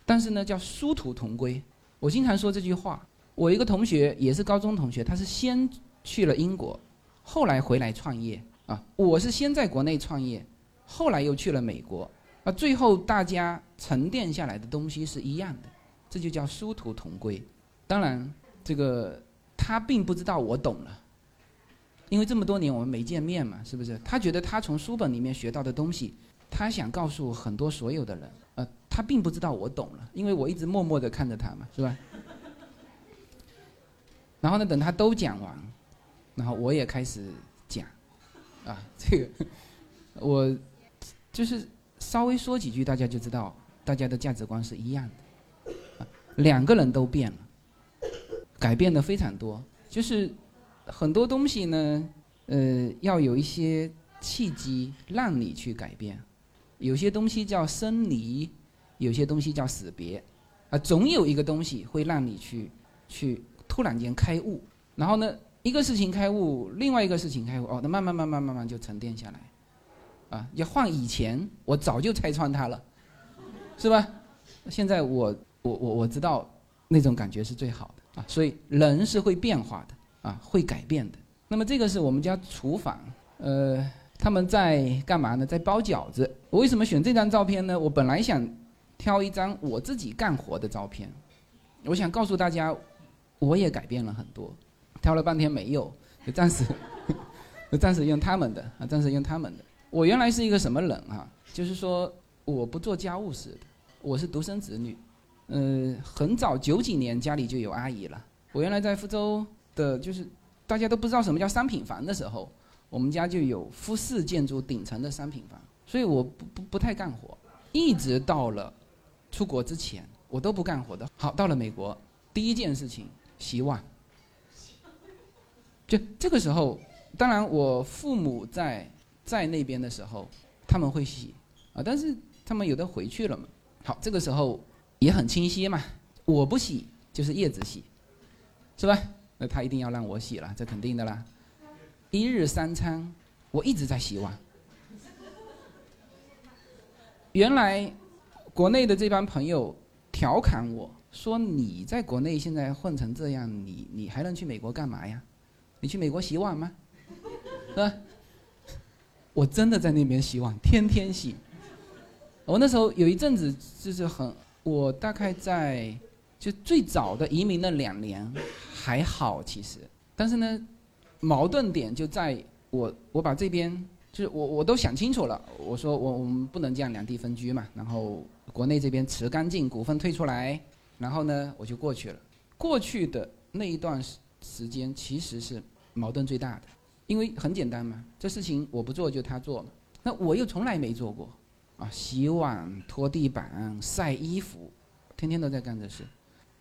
但是呢，叫殊途同归。我经常说这句话。我一个同学也是高中同学，他是先去了英国，后来回来创业啊。我是先在国内创业，后来又去了美国啊。最后大家沉淀下来的东西是一样的，这就叫殊途同归。当然，这个他并不知道我懂了，因为这么多年我们没见面嘛，是不是？他觉得他从书本里面学到的东西。他想告诉很多所有的人，呃，他并不知道我懂了，因为我一直默默的看着他嘛，是吧？然后呢，等他都讲完，然后我也开始讲，啊，这个我就是稍微说几句，大家就知道大家的价值观是一样的，两个人都变了，改变的非常多，就是很多东西呢，呃，要有一些契机让你去改变。有些东西叫生离，有些东西叫死别，啊，总有一个东西会让你去去突然间开悟，然后呢，一个事情开悟，另外一个事情开悟，哦，那慢慢慢慢慢慢就沉淀下来，啊，要换以前，我早就拆穿它了，是吧？现在我我我我知道那种感觉是最好的啊，所以人是会变化的啊，会改变的。那么这个是我们家厨房，呃。他们在干嘛呢？在包饺子。我为什么选这张照片呢？我本来想挑一张我自己干活的照片，我想告诉大家，我也改变了很多。挑了半天没有，就暂时，就 暂时用他们的啊，暂时用他们的。我原来是一个什么人啊？就是说我不做家务事，我是独生子女。嗯，很早九几年家里就有阿姨了。我原来在福州的，就是大家都不知道什么叫商品房的时候。我们家就有复式建筑顶层的商品房，所以我不不不太干活，一直到了出国之前，我都不干活的。好，到了美国，第一件事情洗碗。就这个时候，当然我父母在在那边的时候，他们会洗啊，但是他们有的回去了嘛。好，这个时候也很清晰嘛，我不洗就是叶子洗，是吧？那他一定要让我洗了，这肯定的啦。一日三餐，我一直在洗碗。原来国内的这帮朋友调侃我说：“你在国内现在混成这样，你你还能去美国干嘛呀？你去美国洗碗吗？是吧？”我真的在那边洗碗，天天洗。我那时候有一阵子就是很，我大概在就最早的移民那两年还好其实，但是呢，矛盾点就在我我把这边就是我我都想清楚了，我说我我们不能这样两地分居嘛，然后国内这边辞干净，股份退出来，然后呢我就过去了。过去的那一段时时间其实是矛盾最大的。因为很简单嘛，这事情我不做就他做嘛，那我又从来没做过，啊，洗碗、拖地板、晒衣服，天天都在干这事。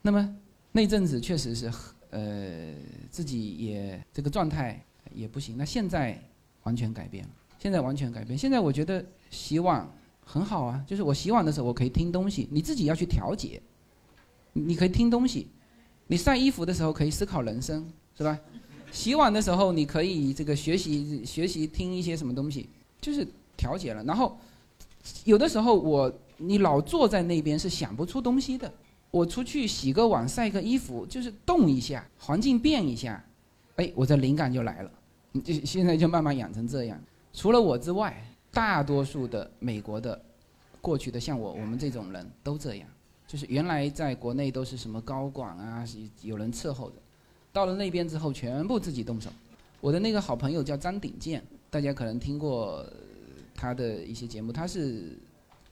那么那阵子确实是，呃，自己也这个状态也不行。那现在完全改变了，现在完全改变。现在我觉得洗碗很好啊，就是我洗碗的时候我可以听东西，你自己要去调节，你可以听东西，你晒衣服的时候可以思考人生，是吧？洗碗的时候，你可以这个学习学习听一些什么东西，就是调节了。然后有的时候我你老坐在那边是想不出东西的。我出去洗个碗、晒个衣服，就是动一下，环境变一下，哎，我的灵感就来了。就现在就慢慢养成这样。除了我之外，大多数的美国的过去的像我我们这种人都这样，就是原来在国内都是什么高管啊，有人伺候的。到了那边之后，全部自己动手。我的那个好朋友叫张鼎健，大家可能听过他的一些节目。他是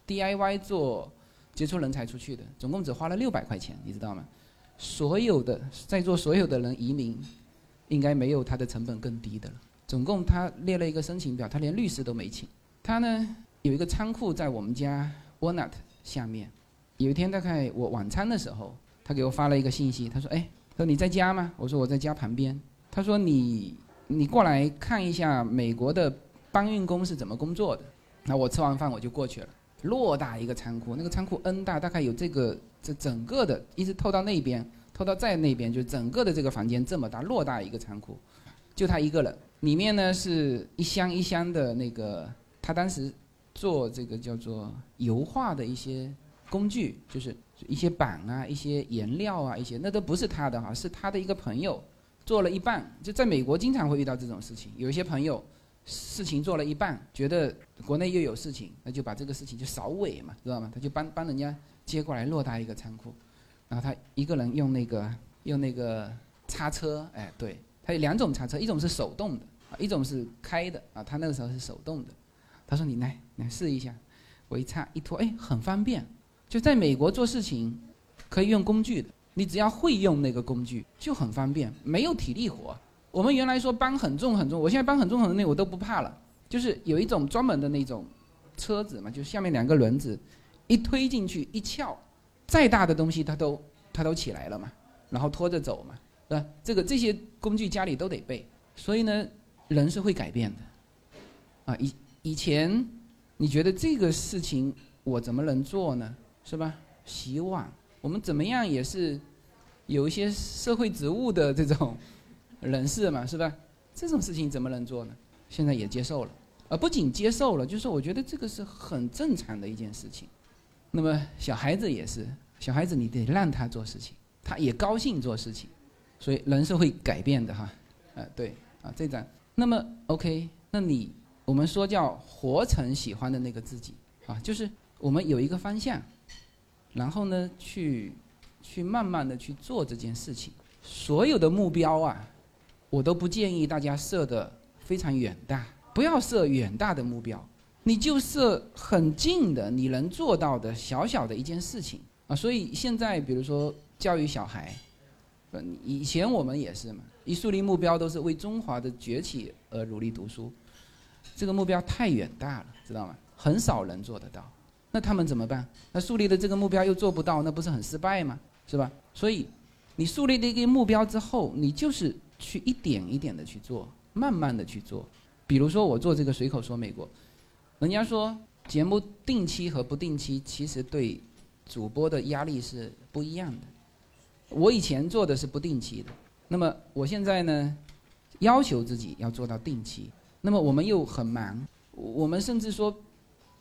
DIY 做接触人才出去的，总共只花了六百块钱，你知道吗？所有的在座所有的人移民，应该没有他的成本更低的了。总共他列了一个申请表，他连律师都没请。他呢有一个仓库在我们家 Walnut 下面。有一天大概我晚餐的时候，他给我发了一个信息，他说：“哎。”说你在家吗？我说我在家旁边。他说你你过来看一下美国的搬运工是怎么工作的。那我吃完饭我就过去了。偌大一个仓库，那个仓库 N 大，大概有这个这整个的，一直透到那边，透到在那边，就整个的这个房间这么大，偌大一个仓库，就他一个人。里面呢是一箱一箱的那个，他当时做这个叫做油画的一些工具，就是。一些板啊，一些颜料啊，一些那都不是他的哈，是他的一个朋友做了一半。就在美国经常会遇到这种事情，有一些朋友事情做了一半，觉得国内又有事情，那就把这个事情就扫尾嘛，知道吗？他就帮帮人家接过来偌大一个仓库，然后他一个人用那个用那个叉车，哎，对他有两种叉车，一种是手动的啊，一种是开的啊，他那个时候是手动的。他说你来来试一下，我一插一拖，哎，很方便。就在美国做事情，可以用工具的。你只要会用那个工具，就很方便，没有体力活。我们原来说搬很重很重，我现在搬很重很重我都不怕了。就是有一种专门的那种车子嘛，就下面两个轮子，一推进去一撬，再大的东西它都它都起来了嘛，然后拖着走嘛，对吧？这个这些工具家里都得备。所以呢，人是会改变的。啊，以以前你觉得这个事情我怎么能做呢？是吧？洗碗，我们怎么样也是有一些社会职务的这种人事嘛，是吧？这种事情怎么能做呢？现在也接受了，啊不仅接受了，就是我觉得这个是很正常的一件事情。那么小孩子也是，小孩子你得让他做事情，他也高兴做事情，所以人是会改变的哈。呃，对，啊，这张。那么 OK，那你我们说叫活成喜欢的那个自己啊，就是我们有一个方向。然后呢，去，去慢慢的去做这件事情。所有的目标啊，我都不建议大家设的非常远大，不要设远大的目标，你就设很近的，你能做到的小小的一件事情啊。所以现在比如说教育小孩，嗯，以前我们也是嘛，一树立目标都是为中华的崛起而努力读书，这个目标太远大了，知道吗？很少人做得到。那他们怎么办？那树立的这个目标又做不到，那不是很失败吗？是吧？所以，你树立了一个目标之后，你就是去一点一点的去做，慢慢的去做。比如说我做这个随口说美国，人家说节目定期和不定期，其实对主播的压力是不一样的。我以前做的是不定期的，那么我现在呢，要求自己要做到定期。那么我们又很忙，我们甚至说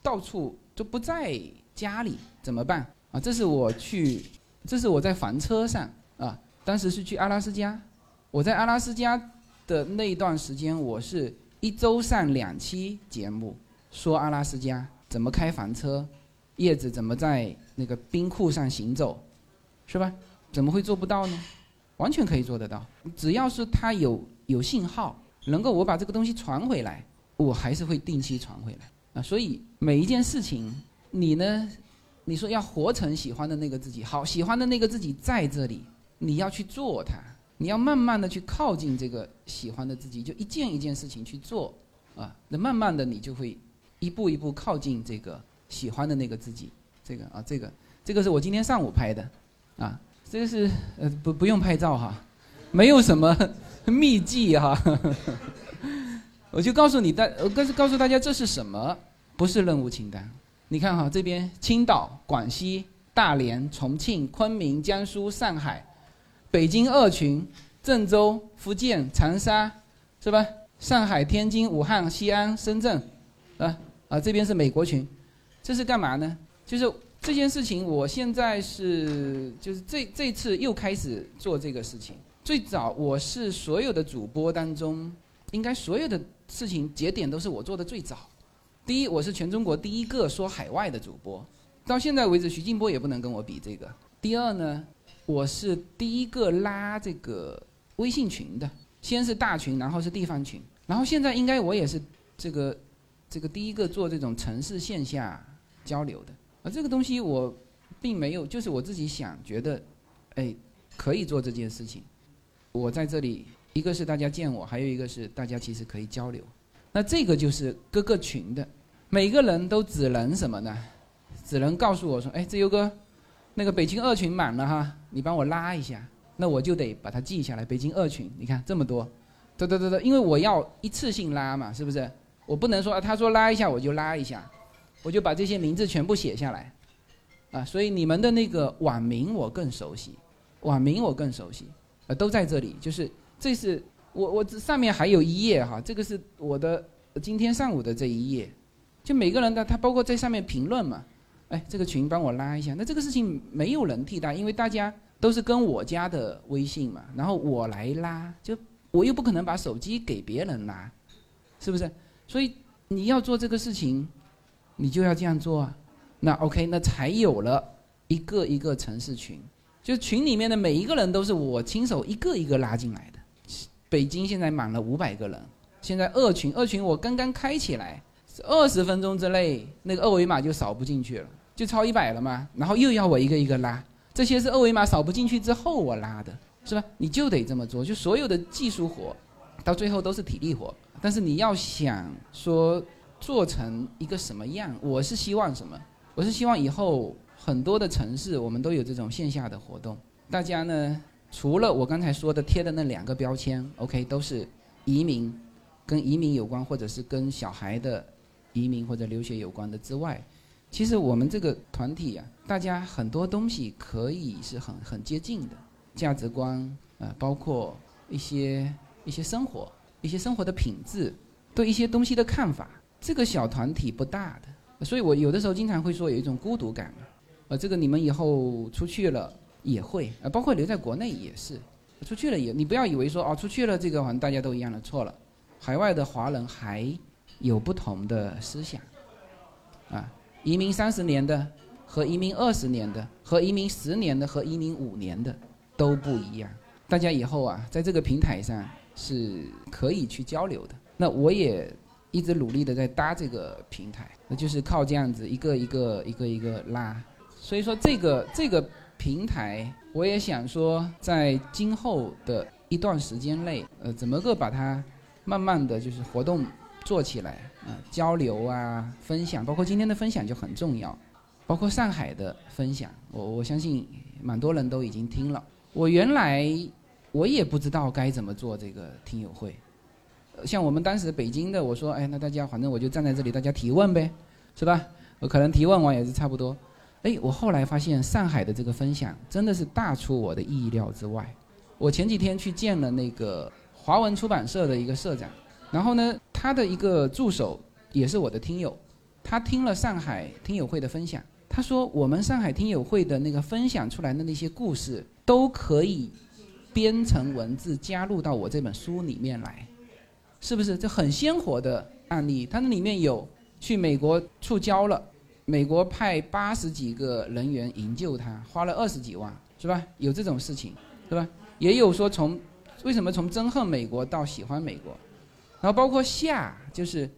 到处都不在家里，怎么办啊？这是我去，这是我在房车上啊，当时是去阿拉斯加，我在阿拉斯加的那一段时间，我是一周上两期节目，说阿拉斯加怎么开房车，叶子怎么在那个冰库上行走，是吧？怎么会做不到呢？完全可以做得到，只要是它有有信号。能够我把这个东西传回来，我还是会定期传回来啊。所以每一件事情，你呢，你说要活成喜欢的那个自己，好，喜欢的那个自己在这里，你要去做它，你要慢慢的去靠近这个喜欢的自己，就一件一件事情去做啊。那慢慢的你就会一步一步靠近这个喜欢的那个自己。这个啊，这个这个是我今天上午拍的啊，这个是呃不不用拍照哈，没有什么。秘籍哈，我就告诉你大，我告诉告诉大家这是什么？不是任务清单。你看哈，这边青岛、广西、大连、重庆、昆明、江苏、上海、北京二群、郑州、福建长沙，是吧？上海、天津、武汉、西安、深圳，啊啊，这边是美国群，这是干嘛呢？就是这件事情，我现在是就是这这次又开始做这个事情。最早我是所有的主播当中，应该所有的事情节点都是我做的最早。第一，我是全中国第一个说海外的主播，到现在为止，徐静波也不能跟我比这个。第二呢，我是第一个拉这个微信群的，先是大群，然后是地方群，然后现在应该我也是这个这个第一个做这种城市线下交流的。啊，这个东西我并没有，就是我自己想觉得，哎，可以做这件事情。我在这里，一个是大家见我，还有一个是大家其实可以交流。那这个就是各个群的，每个人都只能什么呢？只能告诉我说：“哎，自由哥，那个北京二群满了哈，你帮我拉一下。”那我就得把它记下来。北京二群，你看这么多，对对对对，因为我要一次性拉嘛，是不是？我不能说他说拉一下我就拉一下，我就把这些名字全部写下来，啊，所以你们的那个网名我更熟悉，网名我更熟悉。呃，都在这里，就是这是我我这上面还有一页哈，这个是我的今天上午的这一页，就每个人的他包括在上面评论嘛，哎，这个群帮我拉一下，那这个事情没有人替代，因为大家都是跟我家的微信嘛，然后我来拉，就我又不可能把手机给别人拉，是不是？所以你要做这个事情，你就要这样做啊，那 OK，那才有了一个一个城市群。就群里面的每一个人都是我亲手一个一个拉进来的。北京现在满了五百个人，现在二群二群我刚刚开起来，二十分钟之内那个二维码就扫不进去了，就超一百了嘛。然后又要我一个一个拉，这些是二维码扫不进去之后我拉的，是吧？你就得这么做，就所有的技术活，到最后都是体力活。但是你要想说做成一个什么样，我是希望什么？我是希望以后。很多的城市，我们都有这种线下的活动。大家呢，除了我刚才说的贴的那两个标签，OK，都是移民，跟移民有关，或者是跟小孩的移民或者留学有关的之外，其实我们这个团体呀，大家很多东西可以是很很接近的，价值观啊，包括一些一些生活，一些生活的品质，对一些东西的看法。这个小团体不大的，所以我有的时候经常会说有一种孤独感。呃，这个你们以后出去了也会，呃，包括留在国内也是，出去了也，你不要以为说哦，出去了这个好像大家都一样的，错了，海外的华人还有不同的思想，啊，移民三十年的和移民二十年的和移民十年的和移民五年的都不一样，大家以后啊，在这个平台上是可以去交流的。那我也一直努力的在搭这个平台，那就是靠这样子一个一个一个一个拉。所以说这个这个平台，我也想说，在今后的一段时间内，呃，怎么个把它慢慢的就是活动做起来交流啊，分享，包括今天的分享就很重要，包括上海的分享，我我相信蛮多人都已经听了。我原来我也不知道该怎么做这个听友会，像我们当时北京的，我说，哎，那大家反正我就站在这里，大家提问呗。是吧？我可能提问完也是差不多。哎，我后来发现上海的这个分享真的是大出我的意料之外。我前几天去见了那个华文出版社的一个社长，然后呢，他的一个助手也是我的听友，他听了上海听友会的分享，他说我们上海听友会的那个分享出来的那些故事都可以编成文字加入到我这本书里面来，是不是？这很鲜活的案例，它那里面有去美国触礁了。美国派八十几个人员营救他，花了二十几万，是吧？有这种事情，是吧？也有说从为什么从憎恨美国到喜欢美国，然后包括下，就是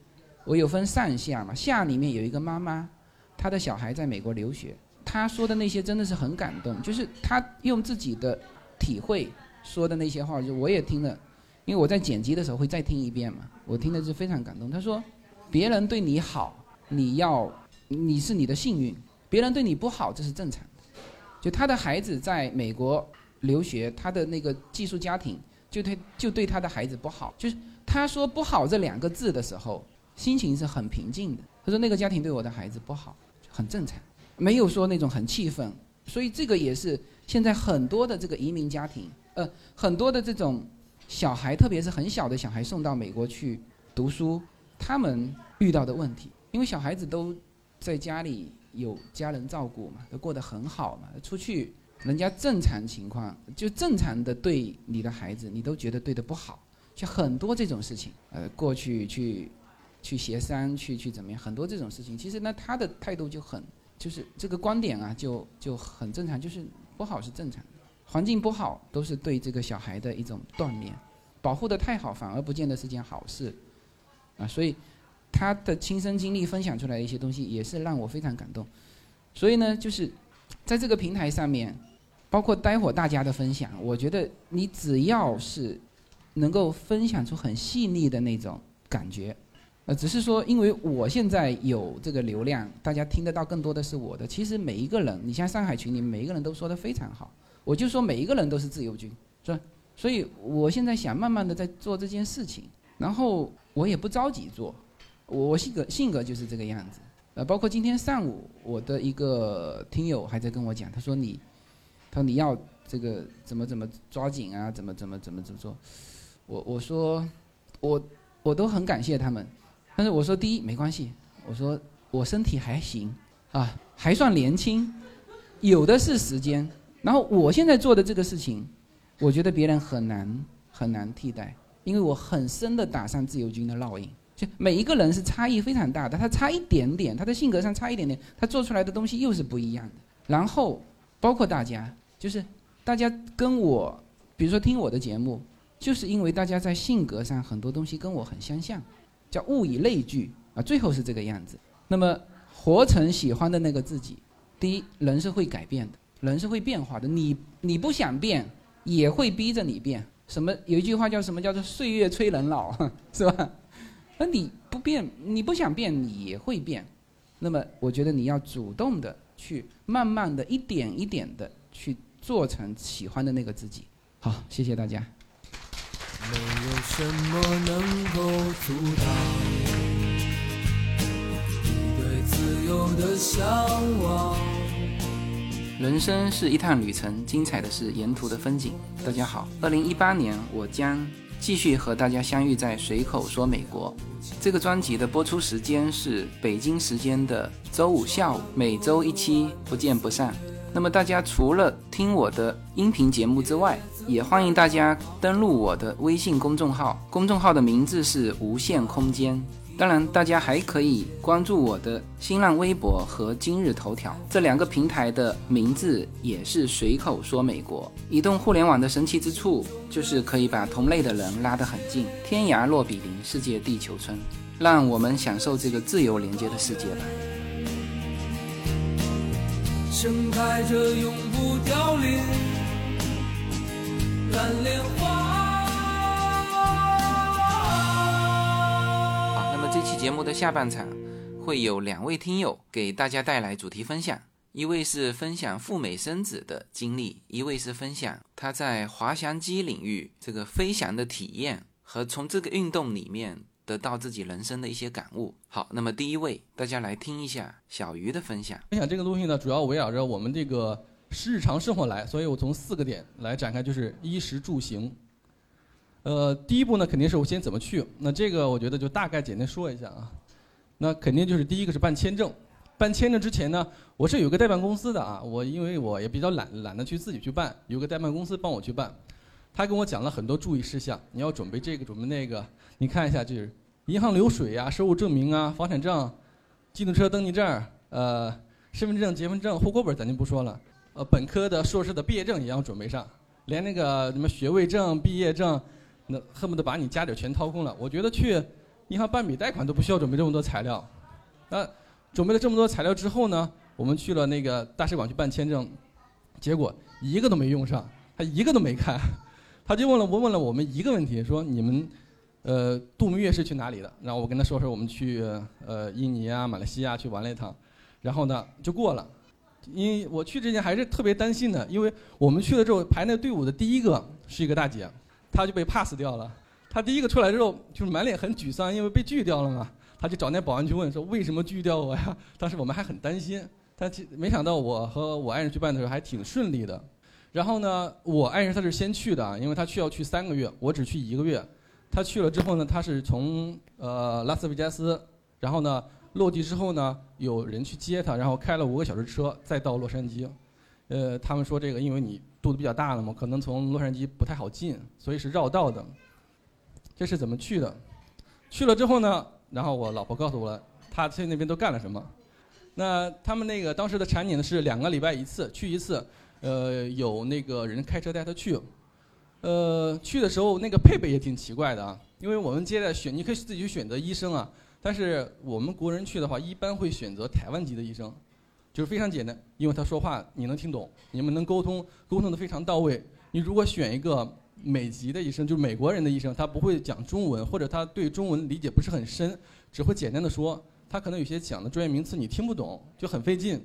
我有分上下嘛，下里面有一个妈妈，她的小孩在美国留学，她说的那些真的是很感动，就是她用自己的体会说的那些话，就我也听了，因为我在剪辑的时候会再听一遍嘛，我听的是非常感动。她说，别人对你好，你要。你是你的幸运，别人对你不好这是正常的。就她的孩子在美国留学，她的那个寄宿家庭就对就对她的孩子不好。就是他说不好这两个字的时候，心情是很平静的。他说那个家庭对我的孩子不好，很正常，没有说那种很气愤。所以这个也是现在很多的这个移民家庭，呃，很多的这种小孩，特别是很小的小孩送到美国去读书，他们遇到的问题，因为小孩子都。在家里有家人照顾嘛，都过得很好嘛。出去，人家正常情况就正常的对你的孩子，你都觉得对的不好，就很多这种事情。呃，过去去去协商，去去怎么样，很多这种事情。其实呢，他的态度就很，就是这个观点啊，就就很正常，就是不好是正常的，环境不好都是对这个小孩的一种锻炼，保护的太好反而不见得是件好事，啊，所以。他的亲身经历分享出来的一些东西，也是让我非常感动。所以呢，就是在这个平台上面，包括待会大家的分享，我觉得你只要是能够分享出很细腻的那种感觉，呃，只是说因为我现在有这个流量，大家听得到更多的是我的。其实每一个人，你像上海群里每一个人都说的非常好，我就说每一个人都是自由军，是吧？所以我现在想慢慢的在做这件事情，然后我也不着急做。我性格性格就是这个样子，呃，包括今天上午，我的一个听友还在跟我讲，他说你，他说你要这个怎么怎么抓紧啊，怎么怎么怎么怎么做，我我说我我都很感谢他们，但是我说第一没关系，我说我身体还行啊，还算年轻，有的是时间，然后我现在做的这个事情，我觉得别人很难很难替代，因为我很深的打上自由军的烙印。就每一个人是差异非常大的，他差一点点，他的性格上差一点点，他做出来的东西又是不一样的。然后，包括大家，就是大家跟我，比如说听我的节目，就是因为大家在性格上很多东西跟我很相像，叫物以类聚啊，最后是这个样子。那么，活成喜欢的那个自己，第一，人是会改变的，人是会变化的。你你不想变，也会逼着你变。什么有一句话叫什么叫做岁月催人老，是吧？那你不变，你不想变，你也会变。那么，我觉得你要主动的去，慢慢的一点一点的去做成喜欢的那个自己。好，谢谢大家。没有什么能够阻挡你对自由的向往。人生是一趟旅程，精彩的是沿途的风景。大家好，二零一八年我将。继续和大家相遇在随口说美国这个专辑的播出时间是北京时间的周五下午，每周一期，不见不散。那么大家除了听我的音频节目之外，也欢迎大家登录我的微信公众号，公众号的名字是无限空间。当然，大家还可以关注我的新浪微博和今日头条这两个平台的名字也是随口说美国。移动互联网的神奇之处就是可以把同类的人拉得很近，天涯若比邻，世界地球村，让我们享受这个自由连接的世界吧。盛开着永不凋零蓝莲花。这期节目的下半场会有两位听友给大家带来主题分享，一位是分享赴美生子的经历，一位是分享他在滑翔机领域这个飞翔的体验和从这个运动里面得到自己人生的一些感悟。好，那么第一位，大家来听一下小鱼的分享。分享这个东西呢，主要围绕着我们这个日常生活来，所以我从四个点来展开，就是衣食住行。呃，第一步呢，肯定是我先怎么去。那这个我觉得就大概简单说一下啊。那肯定就是第一个是办签证。办签证之前呢，我是有个代办公司的啊。我因为我也比较懒，懒得去自己去办，有个代办公司帮我去办。他跟我讲了很多注意事项，你要准备这个，准备那个。你看一下，就是银行流水啊、收入证明啊、房产证、机动车登记证、呃、身份证、结婚证、户口本咱就不说了。呃，本科的、硕士的毕业证也要准备上，连那个什么学位证、毕业证，那恨不得把你家底全掏空了。我觉得去银行办笔贷款都不需要准备这么多材料。那准备了这么多材料之后呢，我们去了那个大使馆去办签证，结果一个都没用上，他一个都没看，他就问了我问了我们一个问题，说你们。呃，度蜜月是去哪里的？然后我跟他说说，我们去呃印尼啊、马来西亚去玩了一趟，然后呢就过了。因为我去之前还是特别担心的，因为我们去了之后排那队伍的第一个是一个大姐，她就被 pass 掉了。她第一个出来之后就是满脸很沮丧，因为被拒掉了嘛。她就找那保安去问说为什么拒掉我呀？当时我们还很担心，但没想到我和我爱人去办的时候还挺顺利的。然后呢，我爱人他是先去的，因为他去要去三个月，我只去一个月。他去了之后呢，他是从呃拉斯维加斯，然后呢落地之后呢，有人去接他，然后开了五个小时车再到洛杉矶。呃，他们说这个因为你肚子比较大了嘛，可能从洛杉矶不太好进，所以是绕道的。这是怎么去的？去了之后呢，然后我老婆告诉我了，他去那边都干了什么。那他们那个当时的产检呢是两个礼拜一次，去一次，呃，有那个人开车带他去。呃，去的时候那个配备也挺奇怪的啊，因为我们接待选，你可以自己去选择医生啊，但是我们国人去的话，一般会选择台湾籍的医生，就是非常简单，因为他说话你能听懂，你们能沟通，沟通的非常到位。你如果选一个美籍的医生，就是美国人的医生，他不会讲中文，或者他对中文理解不是很深，只会简单的说，他可能有些讲的专业名词你听不懂，就很费劲。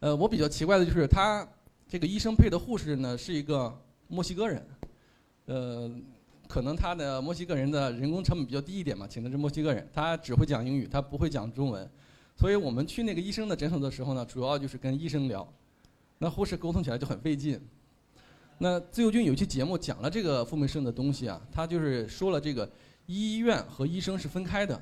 呃，我比较奇怪的就是他这个医生配的护士呢是一个墨西哥人。呃，可能他的墨西哥人的人工成本比较低一点嘛，请的是墨西哥人，他只会讲英语，他不会讲中文，所以我们去那个医生的诊所的时候呢，主要就是跟医生聊，那护士沟通起来就很费劲。那自由军有期节目讲了这个傅梅生的东西啊，他就是说了这个医院和医生是分开的，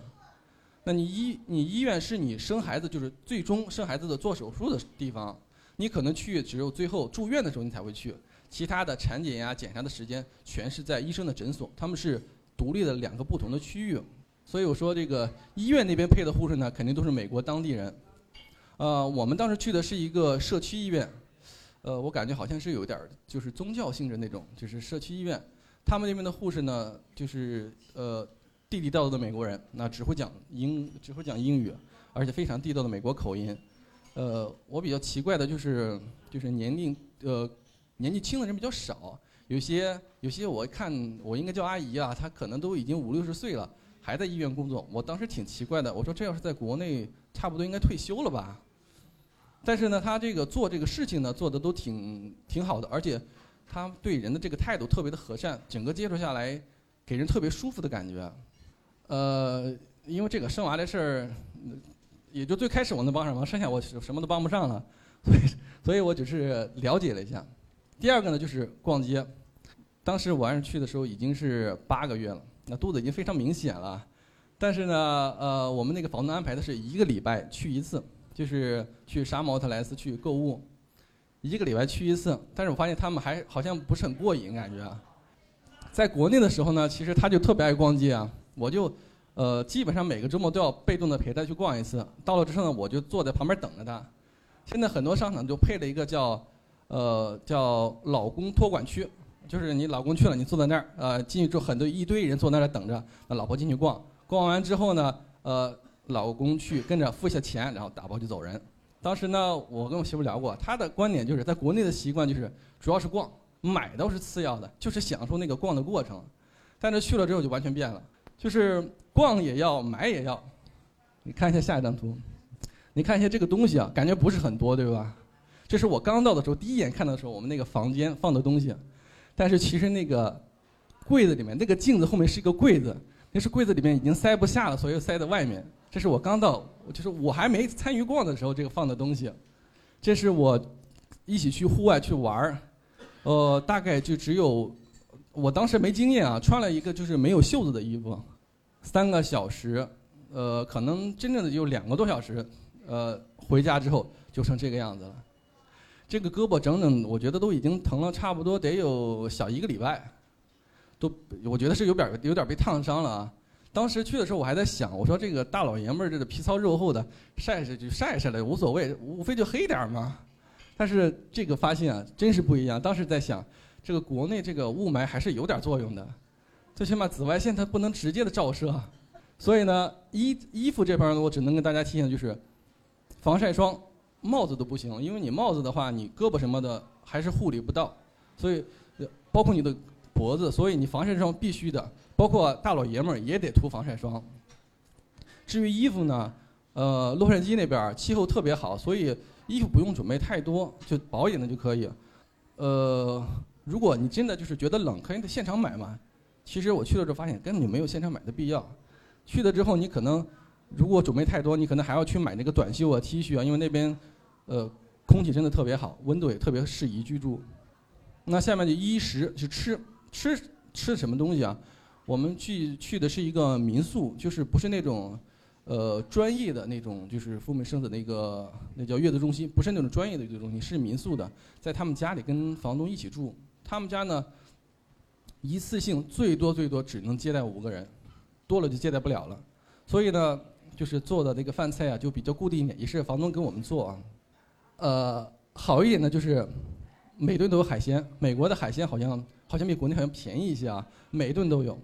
那你医你医院是你生孩子就是最终生孩子的做手术的地方，你可能去只有最后住院的时候你才会去。其他的产检呀、检查的时间全是在医生的诊所，他们是独立的两个不同的区域，所以我说这个医院那边配的护士呢，肯定都是美国当地人。呃，我们当时去的是一个社区医院，呃，我感觉好像是有点儿就是宗教性质那种，就是社区医院，他们那边的护士呢，就是呃地地道道的美国人，那只会讲英只会讲英语，而且非常地道的美国口音。呃，我比较奇怪的就是就是年龄呃。年纪轻的人比较少，有些有些我看我应该叫阿姨啊，她可能都已经五六十岁了，还在医院工作。我当时挺奇怪的，我说这要是在国内，差不多应该退休了吧。但是呢，他这个做这个事情呢，做的都挺挺好的，而且他对人的这个态度特别的和善，整个接触下来，给人特别舒服的感觉。呃，因为这个生娃这事儿，也就最开始我能帮上忙，剩下我什么都帮不上了，所以所以我只是了解了一下。第二个呢，就是逛街。当时我爱人去的时候已经是八个月了，那肚子已经非常明显了。但是呢，呃，我们那个房东安排的是一个礼拜去一次，就是去沙漠特莱斯去购物，一个礼拜去一次。但是我发现他们还好像不是很过瘾，感觉。在国内的时候呢，其实他就特别爱逛街啊，我就呃基本上每个周末都要被动的陪他去逛一次。到了之后呢，我就坐在旁边等着他。现在很多商场就配了一个叫。呃，叫老公托管区，就是你老公去了，你坐在那儿，呃，进去之后很多一堆人坐那儿等着，那老婆进去逛，逛完之后呢，呃，老公去跟着付下钱，然后打包就走人。当时呢，我跟我媳妇聊过，她的观点就是在国内的习惯就是主要是逛，买都是次要的，就是享受那个逛的过程。但是去了之后就完全变了，就是逛也要，买也要。你看一下下一张图，你看一下这个东西啊，感觉不是很多，对吧？这是我刚到的时候第一眼看到的时候，我们那个房间放的东西，但是其实那个柜子里面那个镜子后面是一个柜子，那是柜子里面已经塞不下了，所以塞在外面。这是我刚到，就是我还没参与逛的时候，这个放的东西。这是我一起去户外去玩儿，呃，大概就只有我当时没经验啊，穿了一个就是没有袖子的衣服，三个小时，呃，可能真正的就两个多小时，呃，回家之后就成这个样子了。这个胳膊整整我觉得都已经疼了，差不多得有小一个礼拜，都我觉得是有点有点被烫伤了啊。当时去的时候我还在想，我说这个大老爷们儿这个皮糙肉厚的，晒晒就晒晒了无所谓，无非就黑点嘛。但是这个发现啊，真是不一样。当时在想，这个国内这个雾霾还是有点作用的，最起码紫外线它不能直接的照射。所以呢，衣衣服这边呢，我只能跟大家提醒就是，防晒霜、帽子都不行，因为你帽子的话，你胳膊什么的还是护理不到，所以包括你的脖子，所以你防晒霜必须的。包括大老爷们儿也得涂防晒霜。至于衣服呢，呃，洛杉矶那边气候特别好，所以衣服不用准备太多，就薄一点的就可以。呃，如果你真的就是觉得冷，可以在现场买嘛。其实我去了之后发现根本就没有现场买的必要。去了之后你可能如果准备太多，你可能还要去买那个短袖啊、T 恤啊，因为那边呃空气真的特别好，温度也特别适宜居住。那下面就衣食就吃吃吃什么东西啊？我们去去的是一个民宿，就是不是那种，呃，专业的那种，就是父母生子那个，那叫月子中心，不是那种专业的月子中心，是民宿的，在他们家里跟房东一起住。他们家呢，一次性最多最多只能接待五个人，多了就接待不了了。所以呢，就是做的那个饭菜啊，就比较固定一点，也是房东给我们做啊。呃，好一点的就是每顿都有海鲜，美国的海鲜好像好像比国内好像便宜一些啊，每顿都有。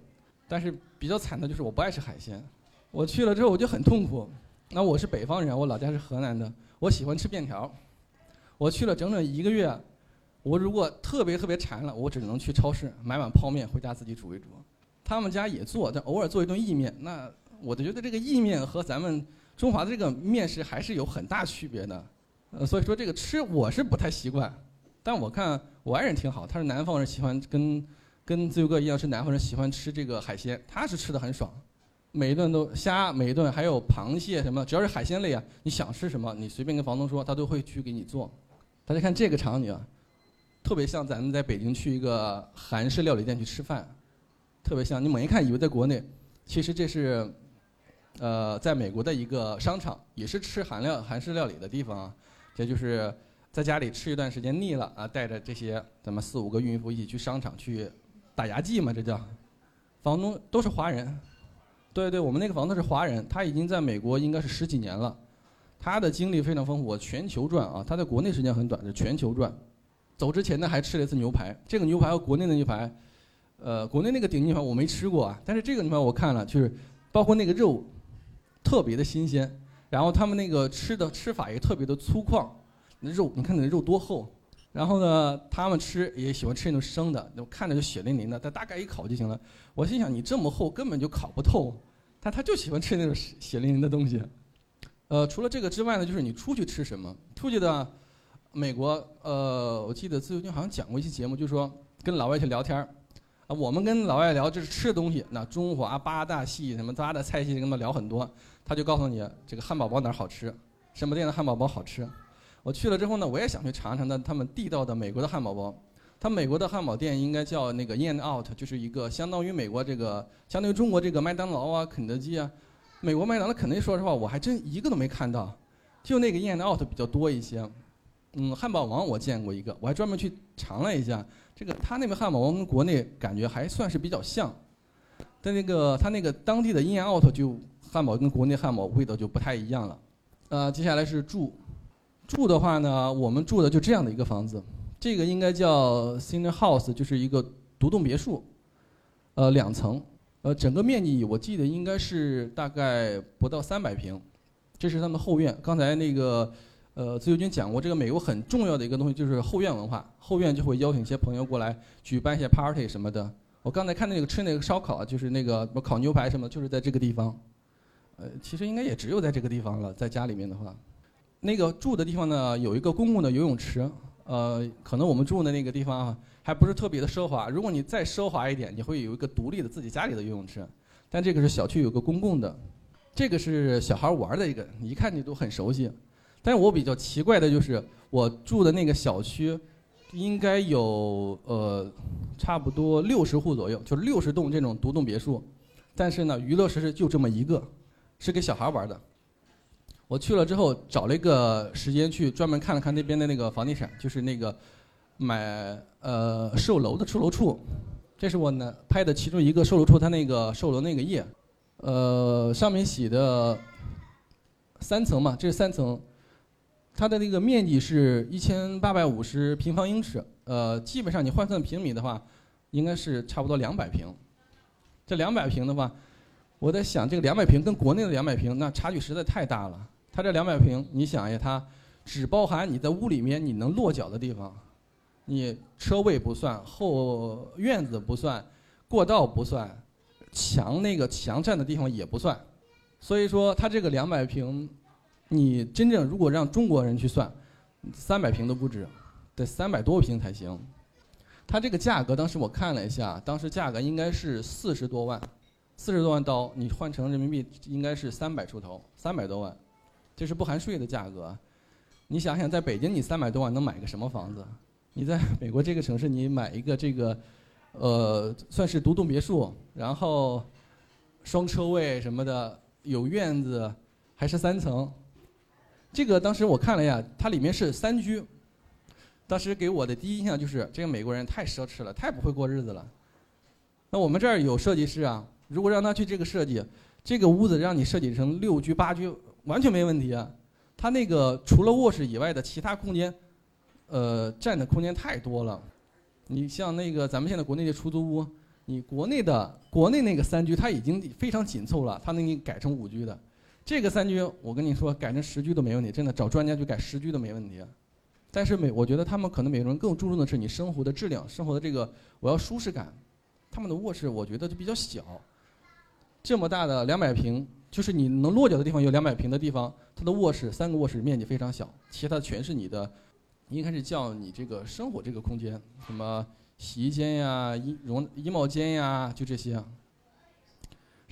但是比较惨的就是我不爱吃海鲜，我去了之后我就很痛苦。那我是北方人，我老家是河南的，我喜欢吃面条。我去了整整一个月，我如果特别特别馋了，我只能去超市买碗泡面回家自己煮一煮。他们家也做，但偶尔做一顿意面。那我就觉得这个意面和咱们中华的这个面食还是有很大区别的。呃，所以说这个吃我是不太习惯，但我看我爱人挺好，他是南方人，喜欢跟。跟自由哥一样是南方人，喜欢吃这个海鲜，他是吃的很爽，每一顿都虾，每一顿还有螃蟹什么，只要是海鲜类啊，你想吃什么，你随便跟房东说，他都会去给你做。大家看这个场景，特别像咱们在北京去一个韩式料理店去吃饭，特别像。你猛一看以为在国内，其实这是，呃，在美国的一个商场，也是吃韩料韩式料理的地方啊。这就是在家里吃一段时间腻了啊，带着这些咱们四五个孕妇一起去商场去。打牙祭嘛，这叫，房东都是华人，对对，我们那个房东是华人，他已经在美国应该是十几年了，他的经历非常丰富，全球转啊，他在国内时间很短，是全球转。走之前呢，还吃了一次牛排，这个牛排和国内的牛排，呃，国内那个顶级牛排我没吃过啊，但是这个牛排我看了，就是包括那个肉，特别的新鲜，然后他们那个吃的吃法也特别的粗犷，那肉你看那肉多厚。然后呢，他们吃也喜欢吃那种生的，我看着就血淋淋的，他大概一烤就行了。我心想，你这么厚根本就烤不透，但他就喜欢吃那种血淋淋的东西。呃，除了这个之外呢，就是你出去吃什么？出去的，美国，呃，我记得自由军好像讲过一期节目，就是说跟老外去聊天儿，我们跟老外聊就是吃的东西，那中华八大系什么八大菜系跟他们聊很多，他就告诉你这个汉堡包哪儿好吃，什么店的汉堡包好吃。我去了之后呢，我也想去尝尝那他们地道的美国的汉堡包。他美国的汉堡店应该叫那个 In and Out，就是一个相当于美国这个，相当于中国这个麦当劳啊、肯德基啊。美国麦当劳、肯德基，说实话，我还真一个都没看到，就那个 In and Out 比较多一些。嗯，汉堡王我见过一个，我还专门去尝了一下。这个他那个汉堡王跟国内感觉还算是比较像，但那个他那个当地的 In Out 就汉堡跟国内汉堡味道就不太一样了。呃，接下来是住。住的话呢，我们住的就这样的一个房子，这个应该叫 Senior House，就是一个独栋别墅，呃，两层，呃，整个面积我记得应该是大概不到三百平，这是他们后院。刚才那个呃自由军讲过，这个美国很重要的一个东西就是后院文化，后院就会邀请一些朋友过来举办一些 party 什么的。我刚才看那个吃那个烧烤，就是那个烤牛排什么，就是在这个地方，呃，其实应该也只有在这个地方了，在家里面的话。那个住的地方呢，有一个公共的游泳池，呃，可能我们住的那个地方啊，还不是特别的奢华。如果你再奢华一点，你会有一个独立的自己家里的游泳池。但这个是小区有个公共的，这个是小孩玩的一个，一看你都很熟悉。但是我比较奇怪的就是，我住的那个小区，应该有呃差不多六十户左右，就是六十栋这种独栋别墅，但是呢，娱乐设施就这么一个，是给小孩玩的。我去了之后，找了一个时间去专门看了看那边的那个房地产，就是那个买呃售楼的售楼处，这是我呢拍的其中一个售楼处，它那个售楼那个页，呃上面写的三层嘛，这是三层，它的那个面积是一千八百五十平方英尺，呃基本上你换算平米的话，应该是差不多两百平。这两百平的话，我在想这个两百平跟国内的两百平那差距实在太大了。它这两百平，你想一下，它只包含你在屋里面你能落脚的地方，你车位不算，后院子不算，过道不算，墙那个墙占的地方也不算，所以说它这个两百平，你真正如果让中国人去算，三百平都不止，得三百多平才行。它这个价格当时我看了一下，当时价格应该是四十多万，四十多万刀，你换成人民币应该是三百出头，三百多万。这是不含税的价格，你想想，在北京你三百多万能买个什么房子？你在 美国这个城市，你买一个这个，呃，算是独栋别墅，然后双车位什么的，有院子，还是三层。这个当时我看了一下，它里面是三居。当时给我的第一印象就是，这个美国人太奢侈了，太不会过日子了。那我们这儿有设计师啊，如果让他去这个设计，这个屋子让你设计成六居八居。完全没问题啊！它那个除了卧室以外的其他空间，呃，占的空间太多了。你像那个咱们现在国内的出租屋，你国内的国内那个三居它已经非常紧凑了，它能给你改成五居的。这个三居我跟你说，改成十居都没问题，真的找专家去改十居都没问题。但是美，我觉得他们可能美国人更注重的是你生活的质量，生活的这个我要舒适感。他们的卧室我觉得就比较小，这么大的两百平。就是你能落脚的地方有两百平的地方，它的卧室三个卧室面积非常小，其他的全是你的，应该是叫你这个生活这个空间，什么洗衣间呀、衣容衣帽间呀，就这些。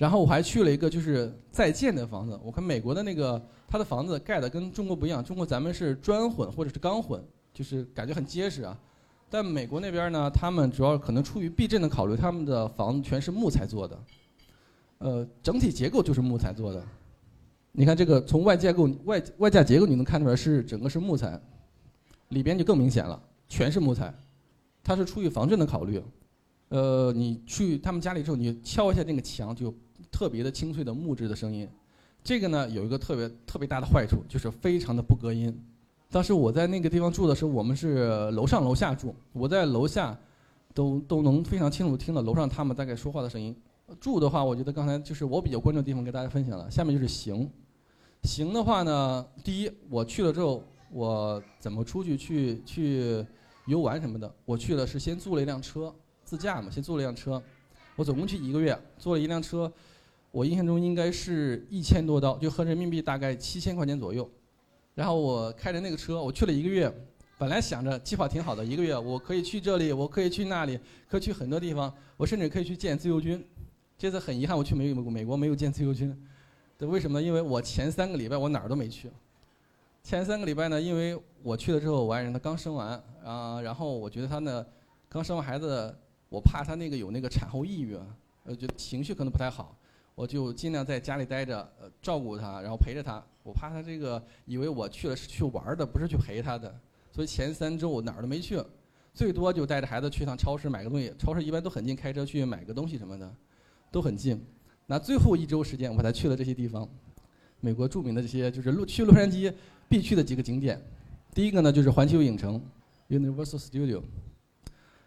然后我还去了一个就是在建的房子，我看美国的那个它的房子盖的跟中国不一样，中国咱们是砖混或者是钢混，就是感觉很结实啊。但美国那边呢，他们主要可能出于避震的考虑，他们的房子全是木材做的。呃，整体结构就是木材做的。你看这个，从外架构外外架结构你能看出来是整个是木材，里边就更明显了，全是木材。它是出于防震的考虑。呃，你去他们家里之后，你敲一下那个墙，就特别的清脆的木质的声音。这个呢，有一个特别特别大的坏处，就是非常的不隔音。当时我在那个地方住的时候，我们是楼上楼下住，我在楼下都都能非常清楚听到楼上他们大概说话的声音。住的话，我觉得刚才就是我比较关注的地方，跟大家分享了。下面就是行，行的话呢，第一，我去了之后，我怎么出去去去游玩什么的？我去了是先租了一辆车，自驾嘛，先租了一辆车。我总共去一个月，租了一辆车，我印象中应该是一千多刀，就合人民币大概七千块钱左右。然后我开着那个车，我去了一个月，本来想着计划挺好的，一个月我可以去这里，我可以去那里，可以去很多地方，我甚至可以去见自由军。这次很遗憾，我去美美国没有见自由军，对，为什么呢？因为我前三个礼拜我哪儿都没去。前三个礼拜呢，因为我去了之后，我爱人她刚生完啊，然后我觉得她呢刚生完孩子，我怕她那个有那个产后抑郁，呃，就情绪可能不太好，我就尽量在家里待着，呃，照顾他，然后陪着他。我怕他这个以为我去了是去玩的，不是去陪他的，所以前三周我哪儿都没去，最多就带着孩子去趟超市买个东西，超市一般都很近，开车去买个东西什么的。都很近，那最后一周时间我才去了这些地方，美国著名的这些就是洛去洛杉矶必去的几个景点，第一个呢就是环球影城 （Universal Studio）。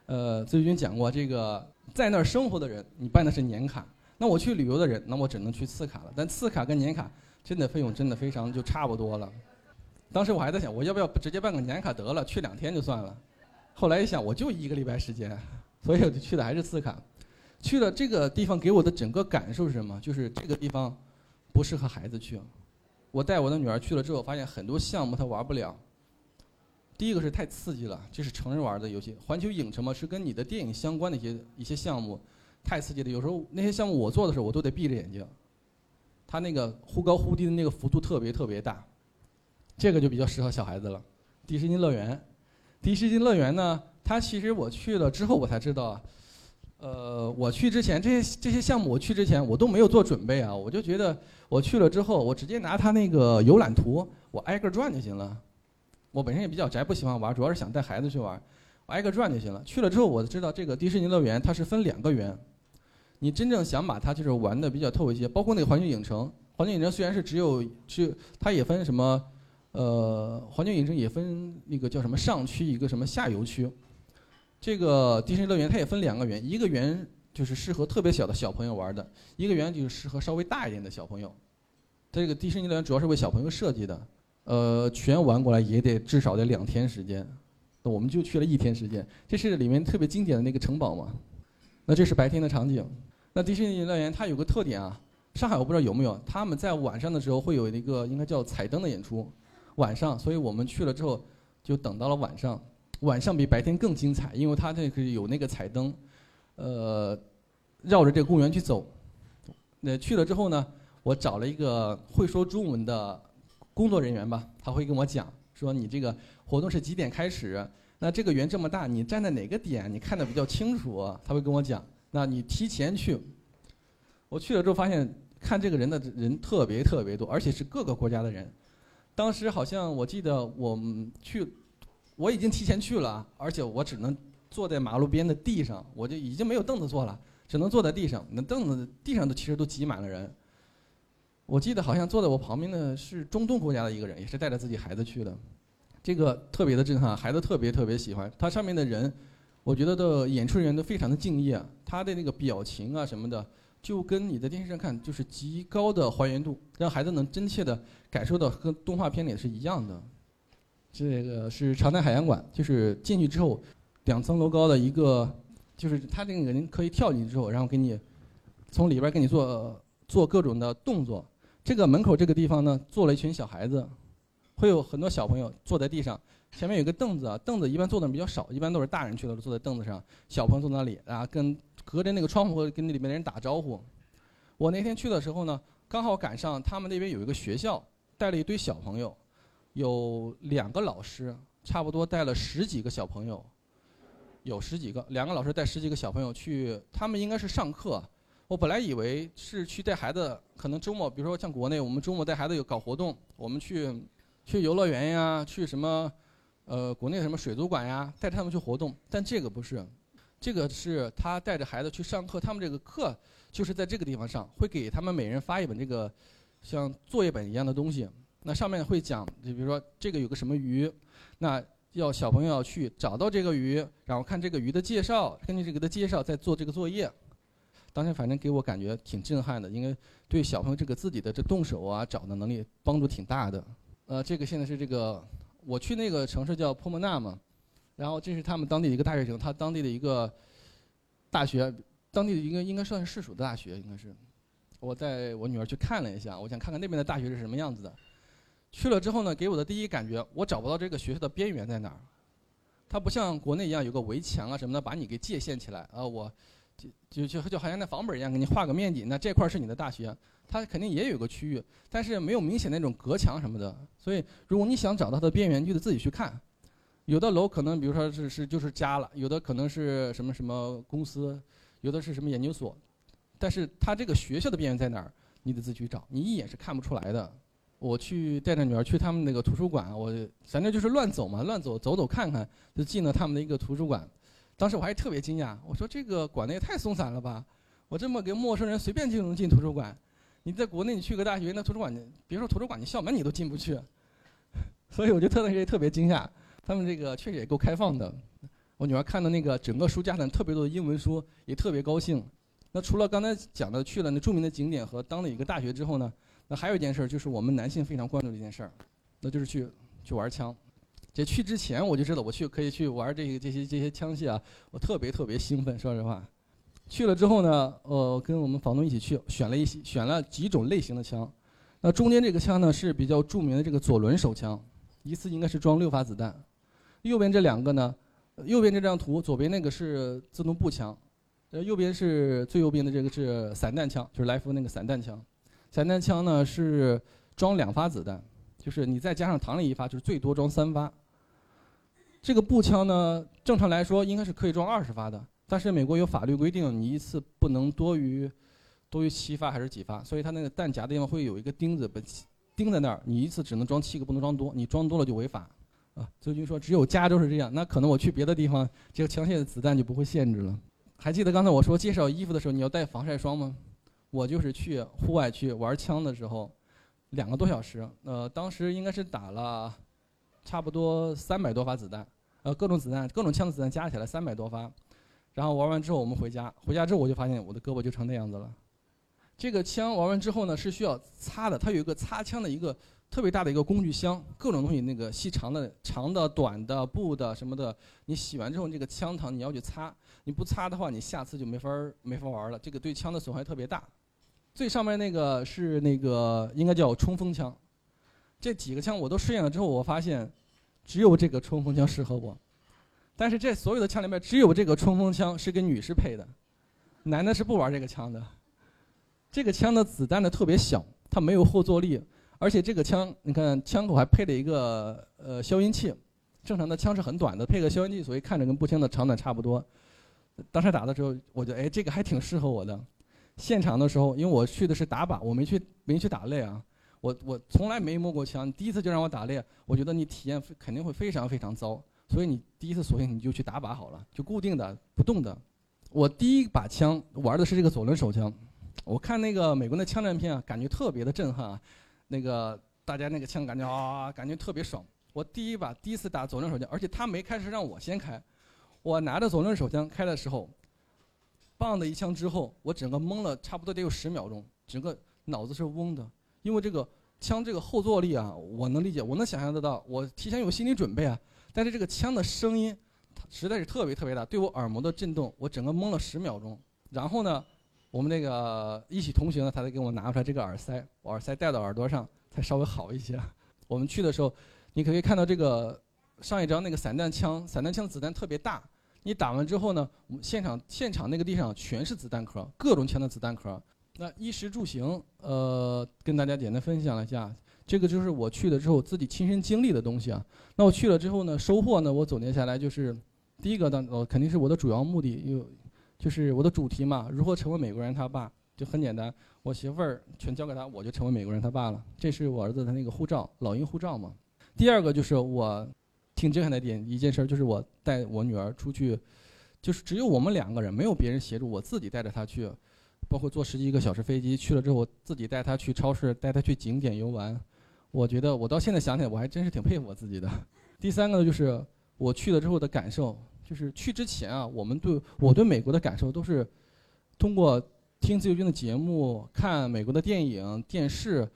呃，最近讲过，这个在那儿生活的人，你办的是年卡；那我去旅游的人，那我只能去次卡了。但次卡跟年卡真的费用真的非常就差不多了。当时我还在想，我要不要直接办个年卡得了，去两天就算了。后来一想，我就一个礼拜时间，所以我就去的还是次卡。去了这个地方，给我的整个感受是什么？就是这个地方不适合孩子去。我带我的女儿去了之后，发现很多项目她玩不了。第一个是太刺激了，这是成人玩的游戏。环球影城嘛，是跟你的电影相关的一些一些项目，太刺激了。有时候那些项目我做的时候，我都得闭着眼睛。它那个忽高忽低的那个幅度特别特别大，这个就比较适合小孩子了。迪士尼乐园，迪士尼乐园呢，它其实我去了之后我才知道，呃，我去之前这些这些项目我去之前我都没有做准备啊，我就觉得我去了之后，我直接拿它那个游览图，我挨个转就行了。我本身也比较宅，不喜欢玩，主要是想带孩子去玩，挨个转就行了。去了之后，我知道这个迪士尼乐园它是分两个园，你真正想把它就是玩的比较透一些，包括那个环球影城，环球影城虽然是只有是它也分什么，呃，环球影城也分那个叫什么上区，一个什么下游区。这个迪士尼乐园它也分两个园，一个园就是适合特别小的小朋友玩的，一个园就是适合稍微大一点的小朋友。这个迪士尼乐园主要是为小朋友设计的。呃，全玩过来也得至少得两天时间，那我们就去了一天时间。这是里面特别经典的那个城堡嘛？那这是白天的场景。那迪士尼乐园它有个特点啊，上海我不知道有没有，他们在晚上的时候会有一个应该叫彩灯的演出，晚上，所以我们去了之后就等到了晚上，晚上比白天更精彩，因为它这个有那个彩灯，呃，绕着这个公园去走。那去了之后呢，我找了一个会说中文的。工作人员吧，他会跟我讲说你这个活动是几点开始？那这个园这么大，你站在哪个点你看的比较清楚？他会跟我讲。那你提前去。我去了之后发现，看这个人的人特别特别多，而且是各个国家的人。当时好像我记得我去，我已经提前去了，而且我只能坐在马路边的地上，我就已经没有凳子坐了，只能坐在地上。那凳子地上都其实都挤满了人。我记得好像坐在我旁边的是中东国家的一个人，也是带着自己孩子去的，这个特别的震撼，孩子特别特别喜欢。他上面的人，我觉得的演出人员都非常的敬业，他的那个表情啊什么的，就跟你在电视上看就是极高的还原度，让孩子能真切的感受到和动画片里是一样的。这个是长滩海洋馆，就是进去之后，两层楼高的一个，就是他这个人可以跳进去之后，然后给你从里边给你做做各种的动作。这个门口这个地方呢，坐了一群小孩子，会有很多小朋友坐在地上，前面有个凳子啊，凳子一般坐的人比较少，一般都是大人去了坐在凳子上，小朋友坐那里啊，跟隔着那个窗户跟那里面的人打招呼。我那天去的时候呢，刚好赶上他们那边有一个学校带了一堆小朋友，有两个老师，差不多带了十几个小朋友，有十几个，两个老师带十几个小朋友去，他们应该是上课。我本来以为是去带孩子，可能周末，比如说像国内，我们周末带孩子有搞活动，我们去去游乐园呀，去什么呃国内什么水族馆呀，带他们去活动。但这个不是，这个是他带着孩子去上课，他们这个课就是在这个地方上，会给他们每人发一本这个像作业本一样的东西。那上面会讲，就比如说这个有个什么鱼，那要小朋友要去找到这个鱼，然后看这个鱼的介绍，根据这个的介绍再做这个作业。当天反正给我感觉挺震撼的，因为对小朋友这个自己的这动手啊、找的能力帮助挺大的。呃，这个现在是这个我去那个城市叫波莫纳嘛，然后这是他们当地的一个大学城，他当地的一个大学，当地的一个应该算是市属的大学，应该是。我带我女儿去看了一下，我想看看那边的大学是什么样子的。去了之后呢，给我的第一感觉，我找不到这个学校的边缘在哪儿。它不像国内一样有个围墙啊什么的把你给界限起来啊我。就就就好像那房本一样，给你画个面积，那这块是你的大学，它肯定也有个区域，但是没有明显那种隔墙什么的。所以，如果你想找到它的边缘，就得自己去看。有的楼可能，比如说是是就是家了，有的可能是什么什么公司，有的是什么研究所，但是它这个学校的边缘在哪儿，你得自己去找，你一眼是看不出来的。我去带着女儿去他们那个图书馆，我反正就是乱走嘛，乱走走走看看，就进了他们的一个图书馆。当时我还特别惊讶，我说这个管的也太松散了吧！我这么个陌生人随便就能进图书馆，你在国内你去个大学，那图书馆别说图书馆，你校门你都进不去。所以我就特别特别惊讶，他们这个确实也够开放的。我女儿看到那个整个书架上特别多的英文书，也特别高兴。那除了刚才讲的去了那著名的景点和当地一个大学之后呢，那还有一件事就是我们男性非常关注的一件事儿，那就是去去玩枪。这去之前我就知道我去可以去玩这个这些这些枪械啊，我特别特别兴奋。说实话，去了之后呢，呃，跟我们房东一起去选了一些选了几种类型的枪。那中间这个枪呢是比较著名的这个左轮手枪，一次应该是装六发子弹。右边这两个呢，右边这张图，左边那个是自动步枪，呃，右边是最右边的这个是散弹枪，就是来福那个散弹枪。散弹枪呢是装两发子弹，就是你再加上膛里一发，就是最多装三发。这个步枪呢，正常来说应该是可以装二十发的，但是美国有法律规定，你一次不能多于多于七发还是几发，所以它那个弹夹的地方会有一个钉子把钉在那儿，你一次只能装七个，不能装多，你装多了就违法。啊，自由军说只有加州是这样，那可能我去别的地方，这个枪械的子弹就不会限制了。还记得刚才我说介绍衣服的时候，你要带防晒霜吗？我就是去户外去玩枪的时候，两个多小时，呃，当时应该是打了差不多三百多发子弹，呃，各种子弹、各种枪的子弹加起来三百多发。然后玩完之后我们回家，回家之后我就发现我的胳膊就成那样子了。这个枪玩完之后呢是需要擦的，它有一个擦枪的一个。特别大的一个工具箱，各种东西，那个细长的、长的、短的、布的什么的，你洗完之后，这个枪膛你要去擦，你不擦的话，你下次就没法没法玩了。这个对枪的损害特别大。最上面那个是那个应该叫冲锋枪，这几个枪我都试验了之后，我发现只有这个冲锋枪适合我。但是这所有的枪里面，只有这个冲锋枪是给女士配的，男的是不玩这个枪的。这个枪的子弹呢特别小，它没有后坐力。而且这个枪，你看枪口还配了一个呃消音器，正常的枪是很短的，配个消音器，所以看着跟步枪的长短差不多。当时打的时候，我觉得哎，这个还挺适合我的。现场的时候，因为我去的是打靶，我没去没去打擂啊，我我从来没摸过枪，第一次就让我打猎，我觉得你体验肯定会非常非常糟。所以你第一次索性你就去打靶好了，就固定的不动的。我第一把枪玩的是这个左轮手枪，我看那个美国的枪战片啊，感觉特别的震撼啊。那个大家那个枪感觉啊，感觉特别爽。我第一把第一次打左轮手枪，而且他没开是让我先开。我拿着左轮手枪开的时候，棒的一枪之后，我整个懵了，差不多得有十秒钟，整个脑子是嗡的。因为这个枪这个后坐力啊，我能理解，我能想象得到，我提前有心理准备啊。但是这个枪的声音，实在是特别特别大，对我耳膜的震动，我整个懵了十秒钟。然后呢？我们那个一起同行的，他才给我拿出来这个耳塞，我耳塞戴到耳朵上才稍微好一些。我们去的时候，你可以看到这个上一张那个散弹枪，散弹枪子弹特别大。你打完之后呢，我们现场现场那个地上全是子弹壳，各种枪的子弹壳。那衣食住行，呃，跟大家简单分享一下，这个就是我去了之后自己亲身经历的东西啊。那我去了之后呢，收获呢，我总结下来就是，第一个呢，呃，肯定是我的主要目的有。就是我的主题嘛，如何成为美国人他爸，就很简单，我媳妇儿全交给他，我就成为美国人他爸了。这是我儿子的那个护照，老鹰护照嘛。第二个就是我挺震撼的点，一件事就是我带我女儿出去，就是只有我们两个人，没有别人协助，我自己带着她去，包括坐十几个小时飞机去了之后，我自己带他去超市，带他去景点游玩。我觉得我到现在想起来，我还真是挺佩服我自己的。第三个呢，就是我去了之后的感受。就是去之前啊，我们对我对美国的感受都是通过听自由军的节目、看美国的电影、电视，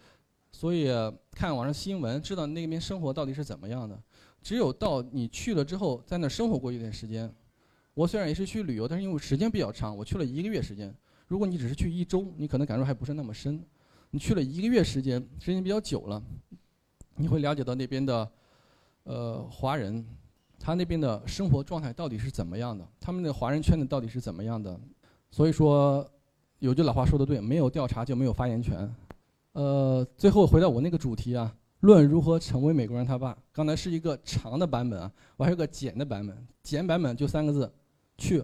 所以看网上新闻，知道那边生活到底是怎么样的。只有到你去了之后，在那生活过一段时间，我虽然也是去旅游，但是因为时间比较长，我去了一个月时间。如果你只是去一周，你可能感受还不是那么深。你去了一个月时间，时间比较久了，你会了解到那边的呃华人。他那边的生活状态到底是怎么样的？他们的华人圈子到底是怎么样的？所以说，有句老话说的对，没有调查就没有发言权。呃，最后回到我那个主题啊，论如何成为美国人他爸。刚才是一个长的版本啊，我还有个简的版本。简版本就三个字：去、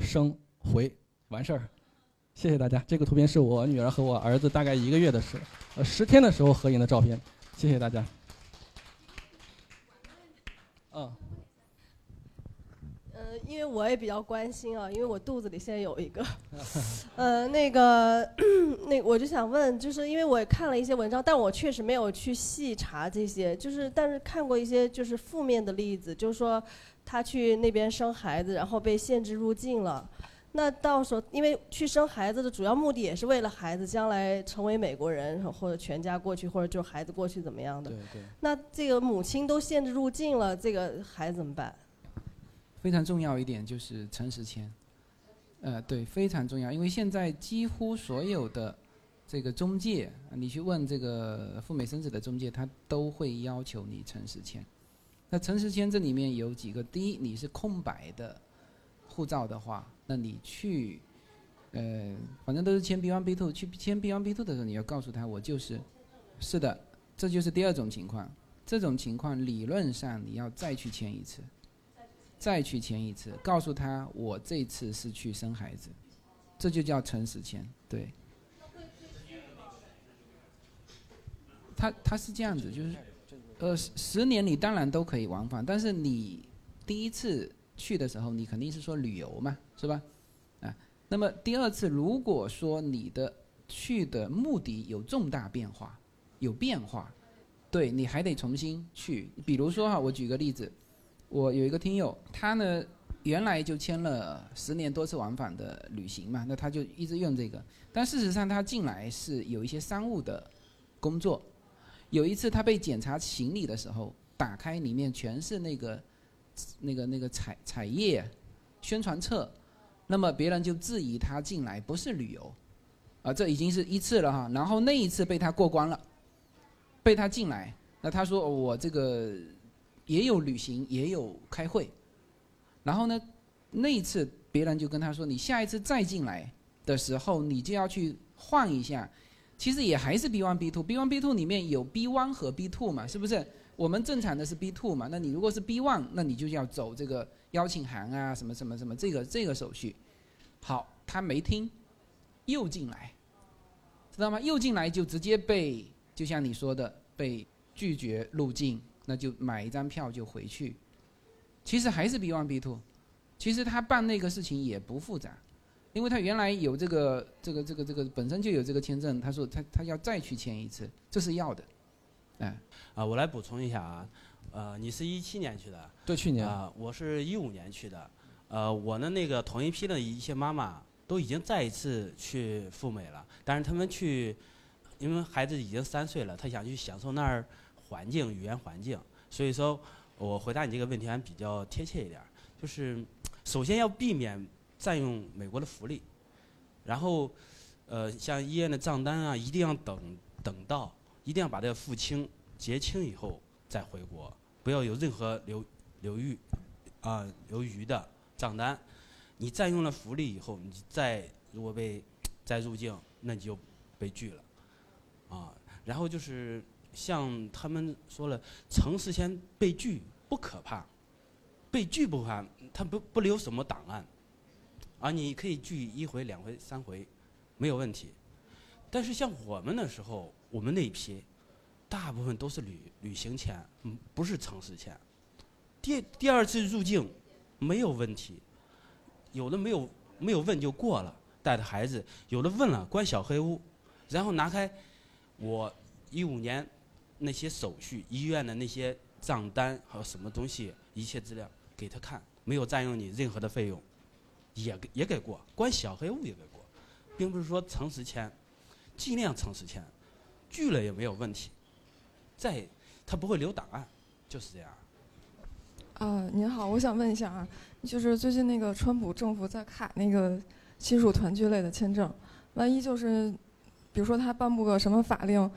生、回，完事儿。谢谢大家。这个图片是我女儿和我儿子大概一个月的时，呃，十天的时候合影的照片。谢谢大家。嗯。呃因为我也比较关心啊，因为我肚子里现在有一个，呃，那个，那我就想问，就是因为我也看了一些文章，但我确实没有去细查这些，就是但是看过一些就是负面的例子，就是说他去那边生孩子，然后被限制入境了，那到时候因为去生孩子的主要目的也是为了孩子将来成为美国人，或者全家过去，或者就是孩子过去怎么样的？对对。那这个母亲都限制入境了，这个孩子怎么办？非常重要一点就是诚实签，呃，对，非常重要，因为现在几乎所有的这个中介，你去问这个赴美生子的中介，他都会要求你诚实签。那诚实签这里面有几个，第一，你是空白的护照的话，那你去呃，反正都是签 B one B two，去签 B one B two 的时候，你要告诉他我就是，是的，这就是第二种情况。这种情况理论上你要再去签一次，再去签一次，告诉他我这次是去生孩子，这就叫诚实签。对。他他是这样子，就是，呃，十年你当然都可以往返，但是你第一次去的时候，你肯定是说旅游嘛，是吧？啊，那么第二次如果说你的去的目的有重大变化，有变化，对，你还得重新去。比如说哈，我举个例子，我有一个听友，他呢原来就签了十年多次往返的旅行嘛，那他就一直用这个，但事实上他进来是有一些商务的工作。有一次他被检查行李的时候，打开里面全是那个、那个、那个彩彩页宣传册，那么别人就质疑他进来不是旅游，啊，这已经是一次了哈。然后那一次被他过关了，被他进来，那他说我这个也有旅行，也有开会，然后呢，那一次别人就跟他说，你下一次再进来的时候，你就要去换一下。其实也还是 B one B two，B one B two 里面有 B one 和 B two 嘛，是不是？我们正常的是 B two 嘛，那你如果是 B one，那你就要走这个邀请函啊，什么什么什么这个这个手续。好，他没听，又进来，知道吗？又进来就直接被，就像你说的，被拒绝入境，那就买一张票就回去。其实还是 B one B two，其实他办那个事情也不复杂。因为他原来有这个这个这个这个本身就有这个签证，他说他他要再去签一次，这是要的，哎，啊，我来补充一下啊，呃，你是一七年去的，对，去年。啊，我是一五年去的，呃，我的那个同一批的一些妈妈都已经再一次去赴美了，但是他们去，因为孩子已经三岁了，他想去享受那儿环境语言环境，所以说我回答你这个问题还比较贴切一点，就是首先要避免。占用美国的福利，然后，呃，像医院的账单啊，一定要等等到，一定要把这个付清结清以后再回国，不要有任何留留余啊留余的账单。你占用了福利以后，你再如果被再入境，那你就被拒了，啊。然后就是像他们说了，城市先被拒不可怕，被拒不怕，他不不留什么档案。啊，你可以拒一回、两回、三回，没有问题。但是像我们那时候，我们那一批，大部分都是旅旅行签，嗯，不是城市签。第第二次入境没有问题，有的没有没有问就过了，带着孩子；有的问了关小黑屋，然后拿开我一五年那些手续、医院的那些账单还有什么东西一切资料给他看，没有占用你任何的费用。也给也给过，关小黑屋也给过，并不是说诚实签，尽量诚实签，拒了也没有问题。再，他不会留档案，就是这样。啊，您好，我想问一下啊，就是最近那个川普政府在卡那个亲属团聚类的签证，万一就是，比如说他颁布个什么法令，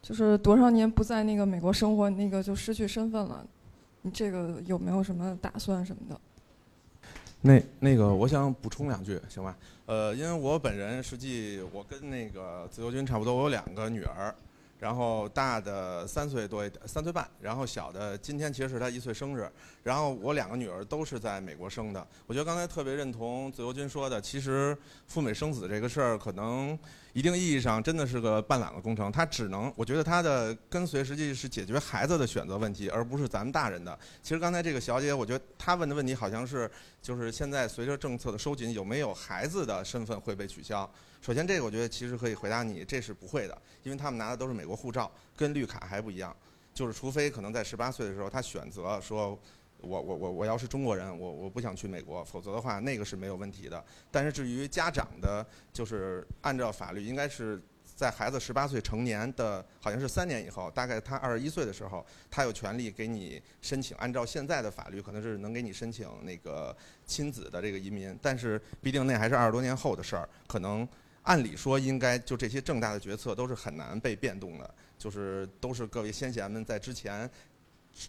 就是多少年不在那个美国生活，那个就失去身份了，你这个有没有什么打算什么的？那那个，我想补充两句，行吧？呃，因为我本人实际我跟那个自由军差不多，我有两个女儿，然后大的三岁多一点，三岁半，然后小的今天其实是他一岁生日，然后我两个女儿都是在美国生的。我觉得刚才特别认同自由军说的，其实赴美生子这个事儿可能。一定意义上真的是个半懒的工程，它只能，我觉得它的跟随实际是解决孩子的选择问题，而不是咱们大人的。其实刚才这个小姐，我觉得她问的问题好像是，就是现在随着政策的收紧，有没有孩子的身份会被取消？首先这个我觉得其实可以回答你，这是不会的，因为他们拿的都是美国护照，跟绿卡还不一样，就是除非可能在十八岁的时候他选择说。我我我我要是中国人，我我不想去美国，否则的话那个是没有问题的。但是至于家长的，就是按照法律，应该是在孩子十八岁成年的，好像是三年以后，大概他二十一岁的时候，他有权利给你申请。按照现在的法律，可能是能给你申请那个亲子的这个移民。但是毕竟那还是二十多年后的事儿，可能按理说应该就这些重大的决策都是很难被变动的，就是都是各位先贤们在之前。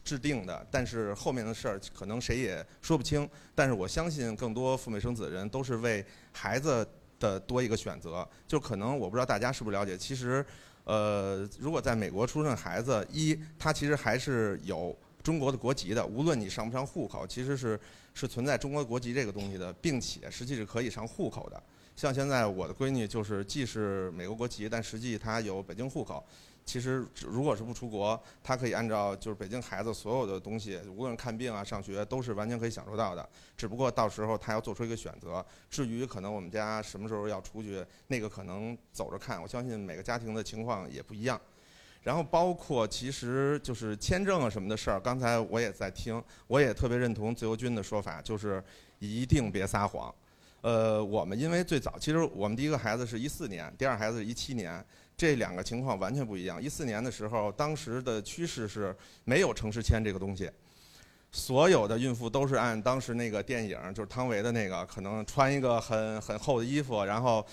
制定的，但是后面的事儿可能谁也说不清。但是我相信，更多赴美生子的人都是为孩子的多一个选择。就可能我不知道大家是不是了解，其实，呃，如果在美国出生的孩子，一他其实还是有中国的国籍的，无论你上不上户口，其实是是存在中国国籍这个东西的，并且实际是可以上户口的。像现在我的闺女就是既是美国国籍，但实际她有北京户口。其实如果是不出国，她可以按照就是北京孩子所有的东西，无论看病啊、上学，都是完全可以享受到的。只不过到时候她要做出一个选择。至于可能我们家什么时候要出去，那个可能走着看。我相信每个家庭的情况也不一样。然后包括其实就是签证啊什么的事儿，刚才我也在听，我也特别认同自由军的说法，就是一定别撒谎。呃，我们因为最早，其实我们第一个孩子是一四年，第二孩子是一七年，这两个情况完全不一样。一四年的时候，当时的趋势是没有城市签这个东西，所有的孕妇都是按当时那个电影，就是汤唯的那个，可能穿一个很很厚的衣服，然后，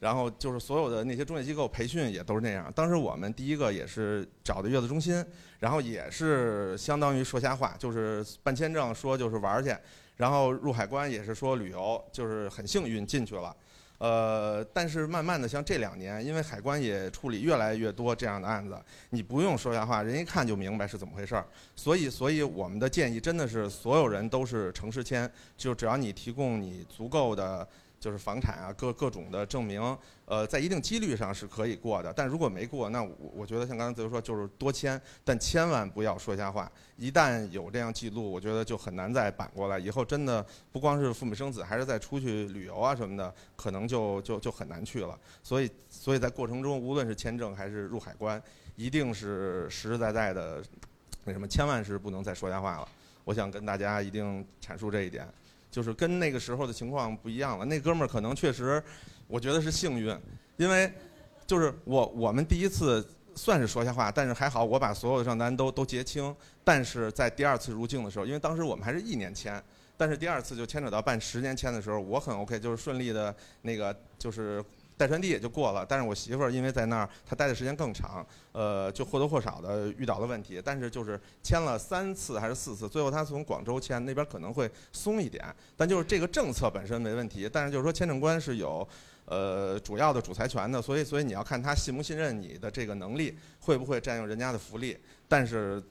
然后就是所有的那些中介机构培训也都是那样。当时我们第一个也是找的月子中心，然后也是相当于说瞎话，就是办签证说就是玩去。然后入海关也是说旅游，就是很幸运进去了，呃，但是慢慢的像这两年，因为海关也处理越来越多这样的案子，你不用说瞎话，人一看就明白是怎么回事儿。所以，所以我们的建议真的是所有人都是城市签，就只要你提供你足够的。就是房产啊，各各种的证明，呃，在一定几率上是可以过的。但如果没过，那我我觉得像刚才自由说，就是多签，但千万不要说瞎话。一旦有这样记录，我觉得就很难再扳过来。以后真的不光是父母生子，还是再出去旅游啊什么的，可能就就就很难去了。所以，所以在过程中，无论是签证还是入海关，一定是实实在在的，那什么，千万是不能再说瞎话了。我想跟大家一定阐述这一点。就是跟那个时候的情况不一样了。那哥们儿可能确实，我觉得是幸运，因为就是我我们第一次算是说瞎话，但是还好我把所有的账单都都结清。但是在第二次入境的时候，因为当时我们还是一年签，但是第二次就牵扯到办十年签的时候，我很 OK，就是顺利的那个就是。代传递也就过了，但是我媳妇儿因为在那儿，她待的时间更长，呃，就或多或少的遇到了问题。但是就是签了三次还是四次，最后她从广州签，那边可能会松一点。但就是这个政策本身没问题，但是就是说签证官是有，呃，主要的主裁权的，所以所以你要看他信不信任你的这个能力，会不会占用人家的福利。但是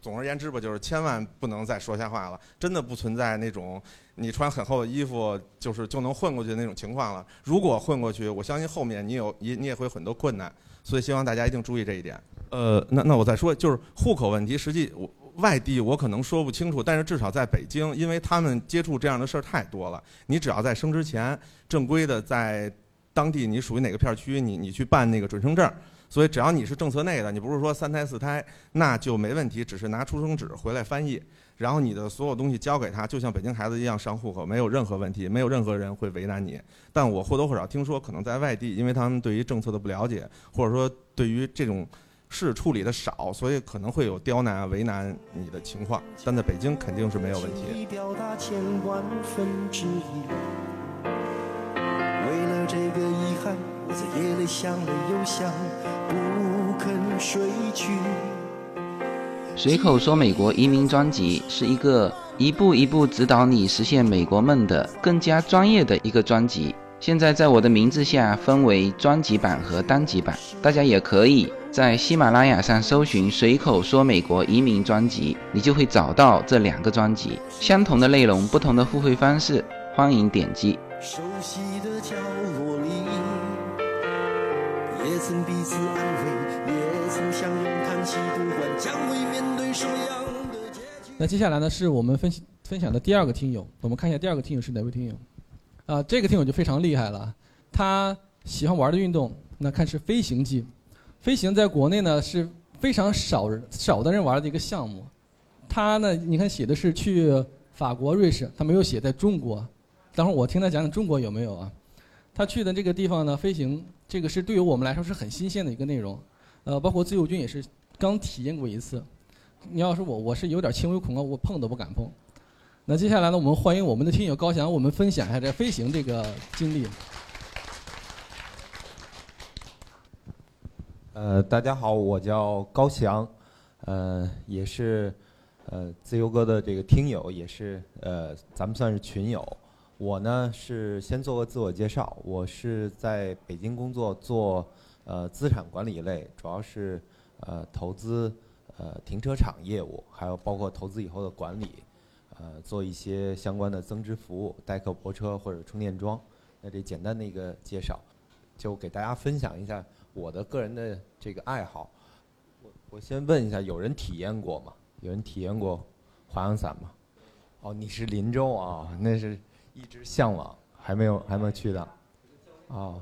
总而言之吧，就是千万不能再说瞎话了，真的不存在那种。你穿很厚的衣服，就是就能混过去的那种情况了。如果混过去，我相信后面你有你你也会很多困难，所以希望大家一定注意这一点。呃，那那我再说，就是户口问题，实际外地我可能说不清楚，但是至少在北京，因为他们接触这样的事儿太多了。你只要在生之前正规的在当地，你属于哪个片区，你你去办那个准生证。所以只要你是政策内的，你不是说三胎四胎，那就没问题，只是拿出生纸回来翻译。然后你的所有东西交给他，就像北京孩子一样上户口，没有任何问题，没有任何人会为难你。但我或多或少听说，可能在外地，因为他们对于政策的不了解，或者说对于这种事处理的少，所以可能会有刁难、为难你的情况。但在北京肯定是没有问题。在夜里想了又想，不肯睡去。随口说美国移民专辑是一个一步一步指导你实现美国梦的更加专业的一个专辑。现在在我的名字下分为专辑版和单集版，大家也可以在喜马拉雅上搜寻“随口说美国移民专辑”，你就会找到这两个专辑。相同的内容，不同的付费方式，欢迎点击。熟悉那接下来呢，是我们分分享的第二个听友，我们看一下第二个听友是哪位听友。啊，这个听友就非常厉害了，他喜欢玩的运动，那看是飞行技。飞行在国内呢是非常少少的人玩的一个项目。他呢，你看写的是去法国、瑞士，他没有写在中国。等会儿我听他讲讲中国有没有啊？他去的这个地方呢，飞行这个是对于我们来说是很新鲜的一个内容，呃，包括自由军也是刚体验过一次。你要是我，我是有点轻微恐高，我碰都不敢碰。那接下来呢，我们欢迎我们的听友高翔，我们分享一下这飞行这个经历。呃，大家好，我叫高翔，呃，也是呃自由哥的这个听友，也是呃咱们算是群友。我呢是先做个自我介绍，我是在北京工作，做呃资产管理类，主要是呃投资呃停车场业务，还有包括投资以后的管理，呃做一些相关的增值服务，代客泊车或者充电桩。那这简单的一个介绍，就给大家分享一下我的个人的这个爱好。我我先问一下，有人体验过吗？有人体验过滑翔伞吗？哦，你是林州啊，那是。一直向往，还没有还没有去的，哦，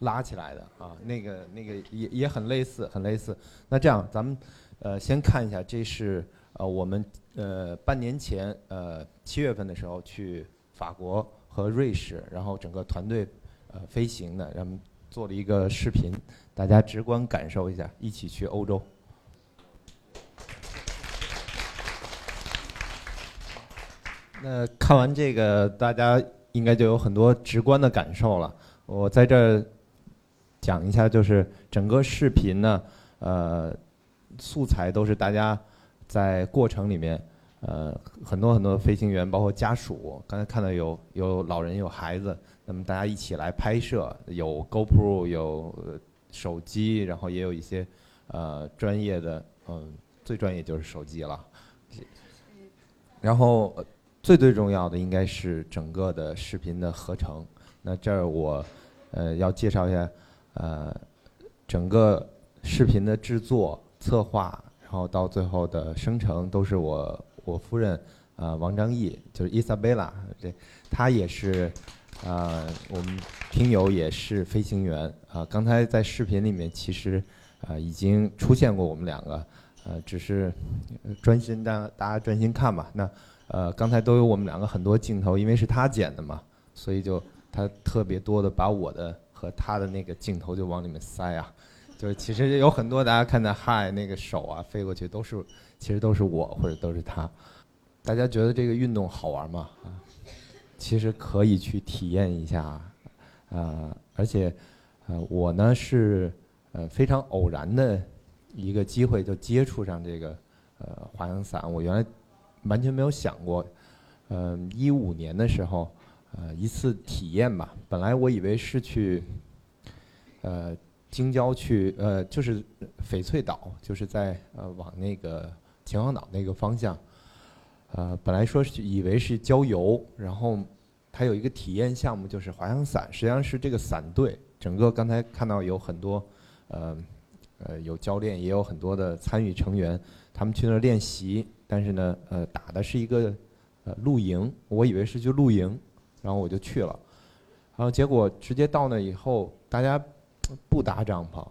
拉起来的啊，那个那个也也很类似，很类似。那这样，咱们呃先看一下，这是呃我们呃半年前呃七月份的时候去法国和瑞士，然后整个团队呃飞行的，然后做了一个视频，大家直观感受一下，一起去欧洲。那看完这个，大家应该就有很多直观的感受了。我在这儿讲一下，就是整个视频呢，呃，素材都是大家在过程里面，呃，很多很多飞行员，包括家属，刚才看到有有老人有孩子，那么大家一起来拍摄，有 GoPro，有手机，然后也有一些呃专业的，嗯，最专业就是手机了，然后。最最重要的应该是整个的视频的合成。那这儿我，呃，要介绍一下，呃，整个视频的制作、策划，然后到最后的生成，都是我我夫人，呃，王张毅，就是伊莎贝拉，这她也是，呃，我们听友也是飞行员啊。刚才在视频里面其实，呃，已经出现过我们两个，呃，只是专心大大家专心看吧。那。呃，刚才都有我们两个很多镜头，因为是他剪的嘛，所以就他特别多的把我的和他的那个镜头就往里面塞啊，就是其实有很多大家看到嗨那个手啊飞过去都是，其实都是我或者都是他。大家觉得这个运动好玩吗？啊，其实可以去体验一下，呃，而且呃我呢是呃非常偶然的一个机会就接触上这个呃滑翔伞，我原来。完全没有想过，嗯，一五年的时候，呃，一次体验吧。本来我以为是去，呃，京郊去，呃，就是翡翠岛，就是在呃往那个秦皇岛那个方向，呃，本来说是以为是郊游，然后它有一个体验项目就是滑翔伞，实际上是这个伞队，整个刚才看到有很多，呃，呃，有教练，也有很多的参与成员，他们去那儿练习。但是呢，呃，打的是一个呃露营，我以为是去露营，然后我就去了，然后结果直接到那以后，大家不搭帐篷，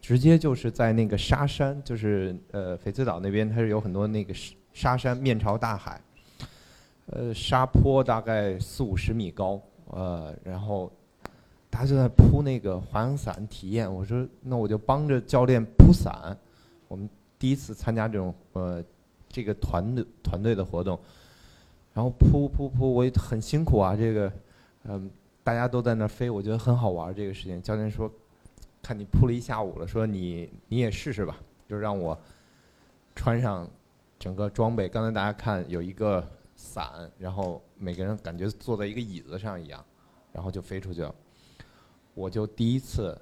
直接就是在那个沙山，就是呃翡翠岛那边，它是有很多那个沙山面朝大海，呃沙坡大概四五十米高，呃，然后大家就在铺那个滑翔伞体验，我说那我就帮着教练铺伞，我们第一次参加这种呃。这个团队团队的活动，然后扑扑扑，我也很辛苦啊。这个，嗯，大家都在那飞，我觉得很好玩。这个事情，教练说，看你扑了一下午了，说你你也试试吧，就让我穿上整个装备。刚才大家看有一个伞，然后每个人感觉坐在一个椅子上一样，然后就飞出去了。我就第一次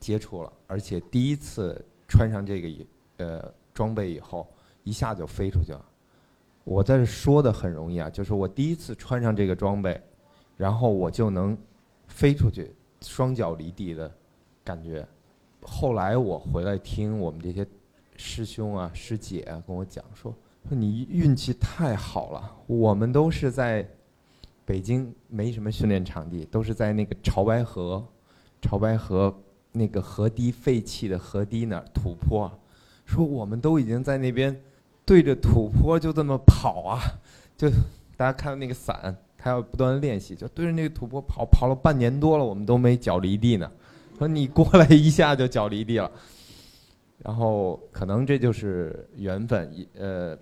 接触了，而且第一次穿上这个呃装备以后。一下就飞出去了，我在这说的很容易啊，就是我第一次穿上这个装备，然后我就能飞出去，双脚离地的感觉。后来我回来听我们这些师兄啊、师姐啊跟我讲说，说你运气太好了，我们都是在北京没什么训练场地，都是在那个潮白河，潮白河那个河堤废弃的河堤那儿土坡，说我们都已经在那边。对着土坡就这么跑啊，就大家看到那个伞，他要不断练习，就对着那个土坡跑，跑了半年多了，我们都没脚离地呢。说你过来一下就脚离地了，然后可能这就是缘分。呃，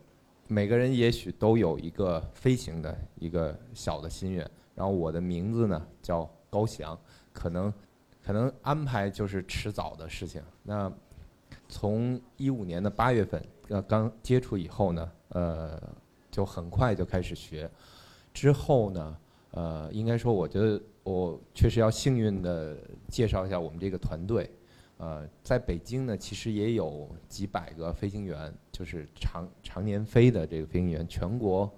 每个人也许都有一个飞行的一个小的心愿。然后我的名字呢叫高翔，可能可能安排就是迟早的事情。那从一五年的八月份。呃，刚接触以后呢，呃，就很快就开始学。之后呢，呃，应该说，我觉得我确实要幸运的介绍一下我们这个团队。呃，在北京呢，其实也有几百个飞行员，就是常常年飞的这个飞行员，全国，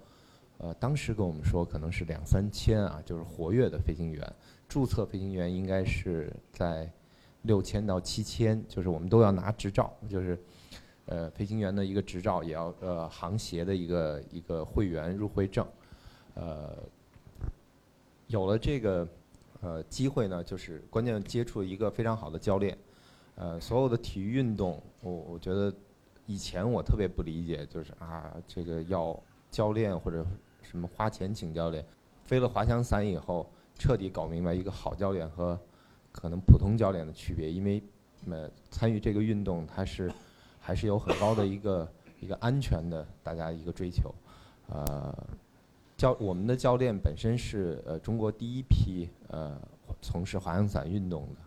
呃，当时跟我们说可能是两三千啊，就是活跃的飞行员，注册飞行员应该是在六千到七千，就是我们都要拿执照，就是呃飞行员的一个执照，也要呃航协的一个一个会员入会证，呃，有了这个呃机会呢，就是关键接触一个非常好的教练。呃，所有的体育运动，我我觉得以前我特别不理解，就是啊，这个要教练或者什么花钱请教练。飞了滑翔伞以后，彻底搞明白一个好教练和可能普通教练的区别。因为呃，参与这个运动，它是还是有很高的一个一个安全的大家一个追求。呃，教我们的教练本身是呃中国第一批呃从事滑翔伞运动的。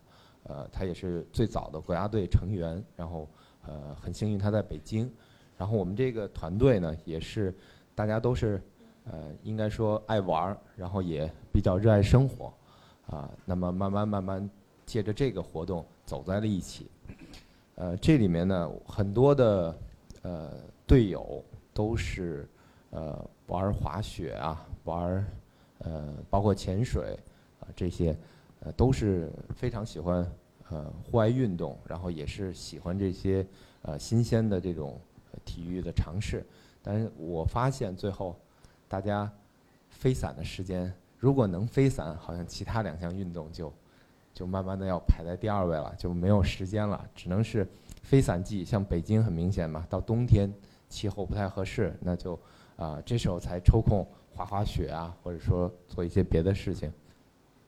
呃，他也是最早的国家队成员，然后呃，很幸运他在北京，然后我们这个团队呢，也是大家都是呃，应该说爱玩儿，然后也比较热爱生活，啊，那么慢慢慢慢借着这个活动走在了一起，呃，这里面呢，很多的呃队友都是呃玩滑雪啊，玩呃包括潜水啊这些。呃，都是非常喜欢呃户外运动，然后也是喜欢这些呃新鲜的这种体育的尝试。但是我发现最后，大家飞伞的时间，如果能飞伞，好像其他两项运动就就慢慢的要排在第二位了，就没有时间了，只能是飞伞季。像北京很明显嘛，到冬天气候不太合适，那就啊这时候才抽空滑滑雪啊，或者说做一些别的事情。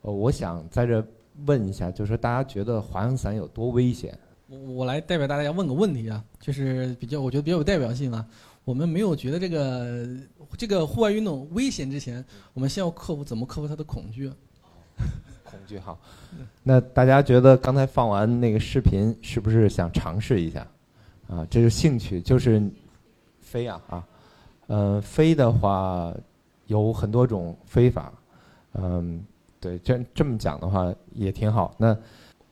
呃，我想在这问一下，就是大家觉得滑翔伞有多危险？我我来代表大家问个问题啊，就是比较我觉得比较有代表性啊。我们没有觉得这个这个户外运动危险之前，我们先要克服怎么克服它的恐惧？恐惧哈。那大家觉得刚才放完那个视频，是不是想尝试一下？啊，这是兴趣，就是飞啊啊，呃，飞的话有很多种飞法，嗯。对，这这么讲的话也挺好。那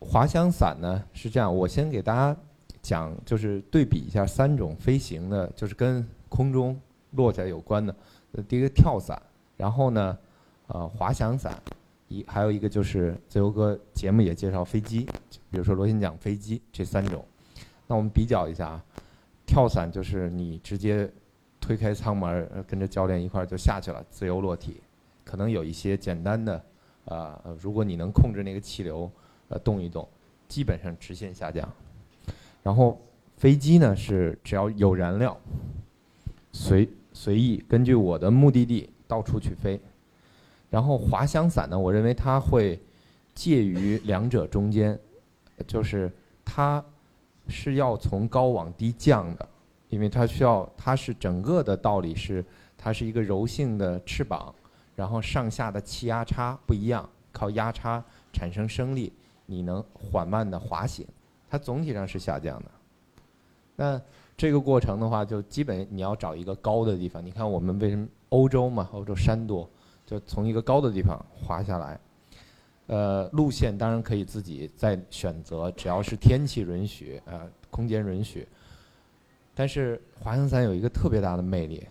滑翔伞呢是这样，我先给大家讲，就是对比一下三种飞行的，就是跟空中落下有关的。第一个跳伞，然后呢，呃，滑翔伞，一还有一个就是自由哥节目也介绍飞机，比如说螺旋桨飞机这三种。那我们比较一下啊，跳伞就是你直接推开舱门，跟着教练一块儿就下去了，自由落体，可能有一些简单的。啊，如果你能控制那个气流，呃，动一动，基本上直线下降。然后飞机呢是只要有燃料，随随意根据我的目的地到处去飞。然后滑翔伞呢，我认为它会介于两者中间，就是它是要从高往低降的，因为它需要它是整个的道理是它是一个柔性的翅膀。然后上下的气压差不一样，靠压差产生升力，你能缓慢的滑行，它总体上是下降的。那这个过程的话，就基本你要找一个高的地方。你看我们为什么欧洲嘛，欧洲山多，就从一个高的地方滑下来。呃，路线当然可以自己再选择，只要是天气允许，呃，空间允许。但是滑翔伞有一个特别大的魅力，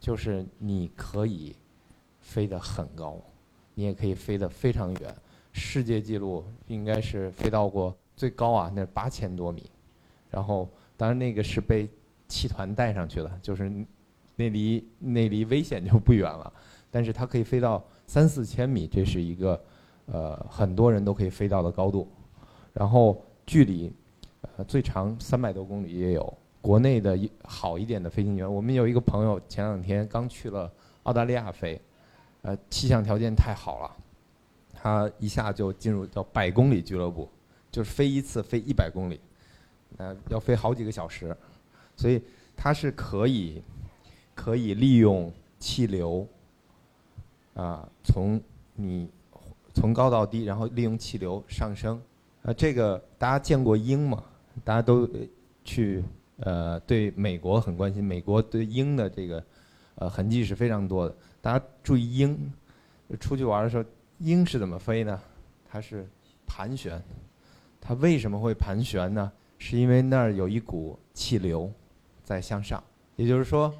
就是你可以。飞得很高，你也可以飞得非常远。世界纪录应该是飞到过最高啊，那八千多米。然后，当然那个是被气团带上去了，就是那离那离危险就不远了。但是它可以飞到三四千米，这是一个呃很多人都可以飞到的高度。然后距离呃最长三百多公里也有。国内的一好一点的飞行员，我们有一个朋友前两天刚去了澳大利亚飞。呃，气象条件太好了，他一下就进入到百公里俱乐部，就是飞一次飞一百公里，呃，要飞好几个小时，所以它是可以可以利用气流啊，从你从高到低，然后利用气流上升。呃，这个大家见过鹰吗？大家都去呃对美国很关心，美国对鹰的这个呃痕迹是非常多的。大家注意鹰，出去玩的时候，鹰是怎么飞呢？它是盘旋。它为什么会盘旋呢？是因为那儿有一股气流在向上。也就是说，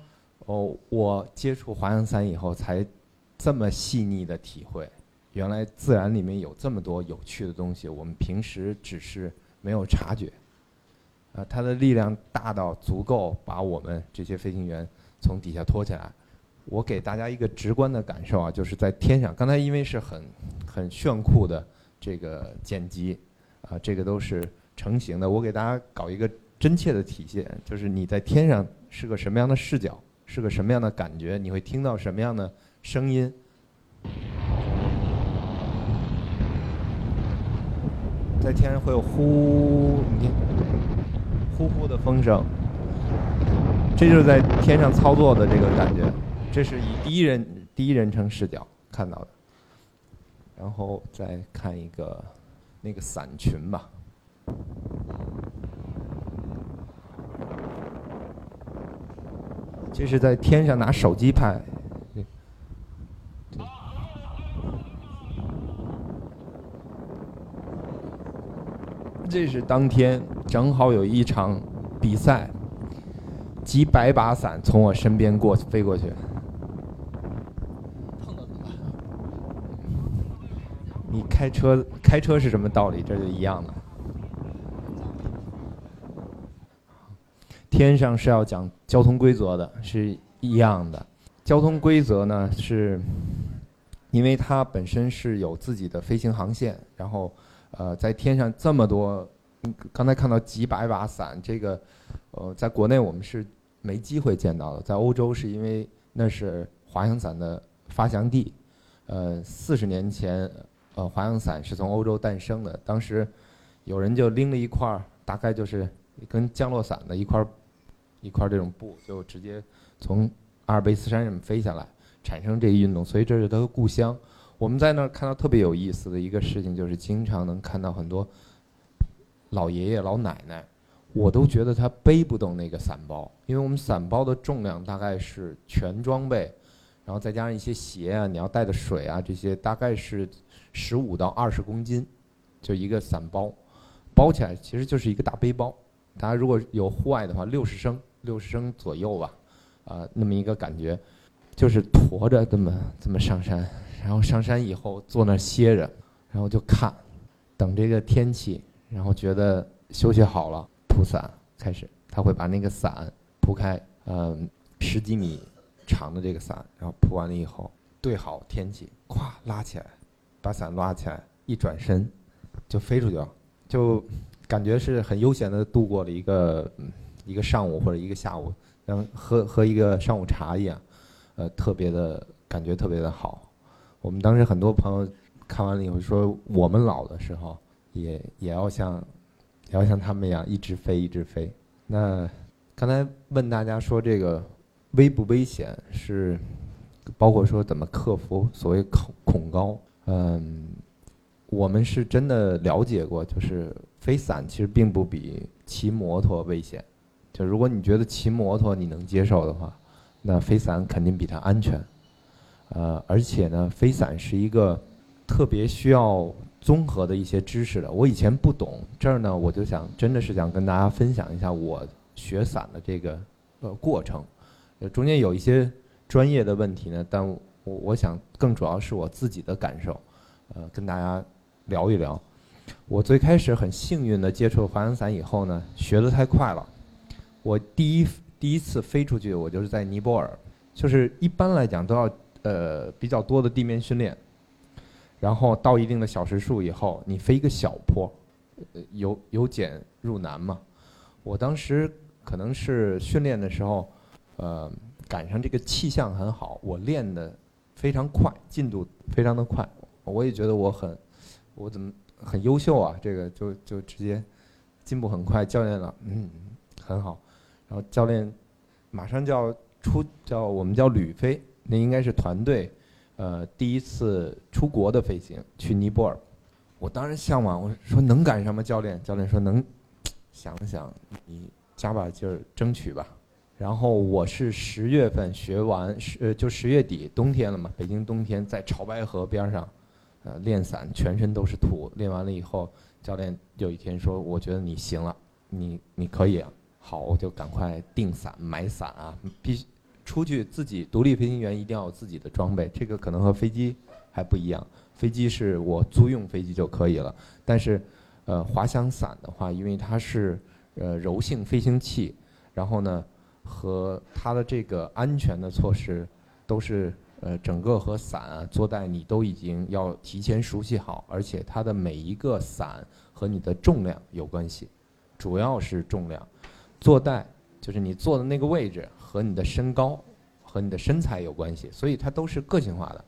哦，我接触滑翔伞以后，才这么细腻的体会，原来自然里面有这么多有趣的东西，我们平时只是没有察觉。啊，它的力量大到足够把我们这些飞行员从底下拖起来。我给大家一个直观的感受啊，就是在天上，刚才因为是很很炫酷的这个剪辑，啊，这个都是成型的。我给大家搞一个真切的体现，就是你在天上是个什么样的视角，是个什么样的感觉，你会听到什么样的声音。在天上会有呼，你听，呼呼的风声，这就是在天上操作的这个感觉。这是以第一人第一人称视角看到的，然后再看一个那个伞群吧。这是在天上拿手机拍，这是当天正好有一场比赛，几百把伞从我身边过飞过去。你开车开车是什么道理？这就一样的。天上是要讲交通规则的，是一样的。交通规则呢，是因为它本身是有自己的飞行航线，然后呃，在天上这么多，刚才看到几百把伞，这个呃，在国内我们是没机会见到的，在欧洲是因为那是滑翔伞的发祥地，呃，四十年前。呃，滑翔伞是从欧洲诞生的。当时有人就拎了一块，大概就是跟降落伞的一块一块这种布，就直接从阿尔卑斯山上飞下来，产生这个运动。所以这是他的故乡。我们在那儿看到特别有意思的一个事情，就是经常能看到很多老爷爷老奶奶，我都觉得他背不动那个伞包，因为我们伞包的重量大概是全装备，然后再加上一些鞋啊，你要带的水啊这些，大概是。十五到二十公斤，就一个伞包，包起来其实就是一个大背包。大家如果有户外的话，六十升，六十升左右吧，啊，那么一个感觉，就是驮着这么这么上山，然后上山以后坐那歇着，然后就看，等这个天气，然后觉得休息好了，铺伞开始，他会把那个伞铺开，嗯，十几米长的这个伞，然后铺完了以后，对好天气，咵拉起来。把伞拉起来，一转身就飞出去了，就感觉是很悠闲的度过了一个一个上午或者一个下午，像喝喝一个上午茶一样，呃，特别的感觉特别的好。我们当时很多朋友看完了以后说，我们老的时候也也要像也要像他们一样一直飞一直飞。那刚才问大家说这个危不危险，是包括说怎么克服所谓恐恐高。嗯，我们是真的了解过，就是飞伞其实并不比骑摩托危险。就如果你觉得骑摩托你能接受的话，那飞伞肯定比它安全。呃，而且呢，飞伞是一个特别需要综合的一些知识的。我以前不懂，这儿呢，我就想真的是想跟大家分享一下我学伞的这个呃过程。呃，中间有一些专业的问题呢，但。我我想更主要是我自己的感受，呃，跟大家聊一聊。我最开始很幸运的接触滑翔伞以后呢，学的太快了。我第一第一次飞出去，我就是在尼泊尔，就是一般来讲都要呃比较多的地面训练，然后到一定的小时数以后，你飞一个小坡，由由简入难嘛。我当时可能是训练的时候，呃，赶上这个气象很好，我练的。非常快，进度非常的快，我也觉得我很，我怎么很优秀啊？这个就就直接进步很快。教练了，嗯，很好。然后教练马上就要出，叫我们叫旅飞，那应该是团队，呃，第一次出国的飞行，去尼泊尔。我当然向往，我说能赶上吗？教练，教练说能，想想，你加把劲儿，争取吧。然后我是十月份学完，十呃就十月底冬天了嘛，北京冬天在潮白河边上，呃练伞，全身都是土。练完了以后，教练有一天说：“我觉得你行了，你你可以。”好，我就赶快订伞买伞啊，必须出去自己独立飞行员一定要有自己的装备，这个可能和飞机还不一样。飞机是我租用飞机就可以了，但是呃滑翔伞的话，因为它是呃柔性飞行器，然后呢。和它的这个安全的措施，都是呃整个和伞啊坐带你都已经要提前熟悉好，而且它的每一个伞和你的重量有关系，主要是重量，坐带就是你坐的那个位置和你的身高和你的身材有关系，所以它都是个性化的。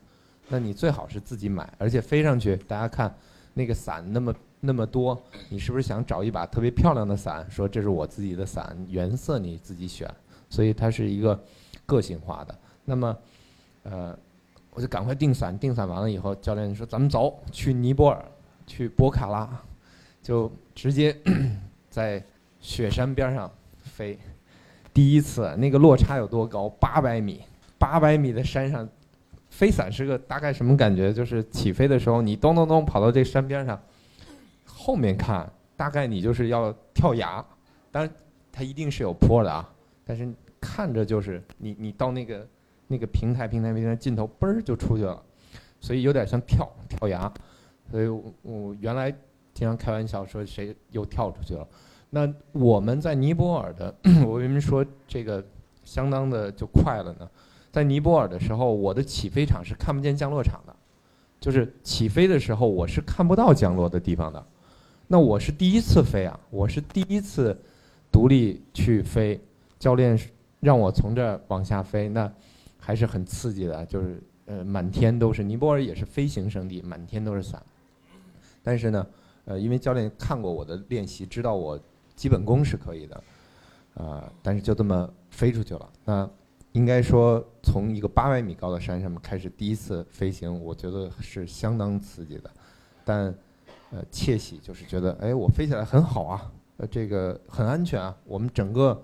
那你最好是自己买，而且飞上去，大家看那个伞那么那么多，你是不是想找一把特别漂亮的伞？说这是我自己的伞，原色你自己选。所以它是一个个性化的。那么，呃，我就赶快订伞，订伞完了以后，教练说：“咱们走，去尼泊尔，去博卡拉，就直接 在雪山边上飞。第一次，那个落差有多高？八百米，八百米的山上，飞伞是个大概什么感觉？就是起飞的时候，你咚咚咚跑到这山边上，后面看，大概你就是要跳崖。当然，它一定是有坡的啊。”但是看着就是你，你到那个那个平台，平台平台尽头，嘣儿就出去了，所以有点像跳跳崖。所以我原来经常开玩笑说谁又跳出去了。那我们在尼泊尔的，我为什么说这个相当的就快了呢？在尼泊尔的时候，我的起飞场是看不见降落场的，就是起飞的时候我是看不到降落的地方的。那我是第一次飞啊，我是第一次独立去飞。教练让我从这儿往下飞，那还是很刺激的。就是呃，满天都是尼泊尔，也是飞行圣地，满天都是伞。但是呢，呃，因为教练看过我的练习，知道我基本功是可以的，啊，但是就这么飞出去了。那应该说，从一个八百米高的山上面开始第一次飞行，我觉得是相当刺激的。但呃，窃喜就是觉得，哎，我飞起来很好啊，呃，这个很安全啊，我们整个。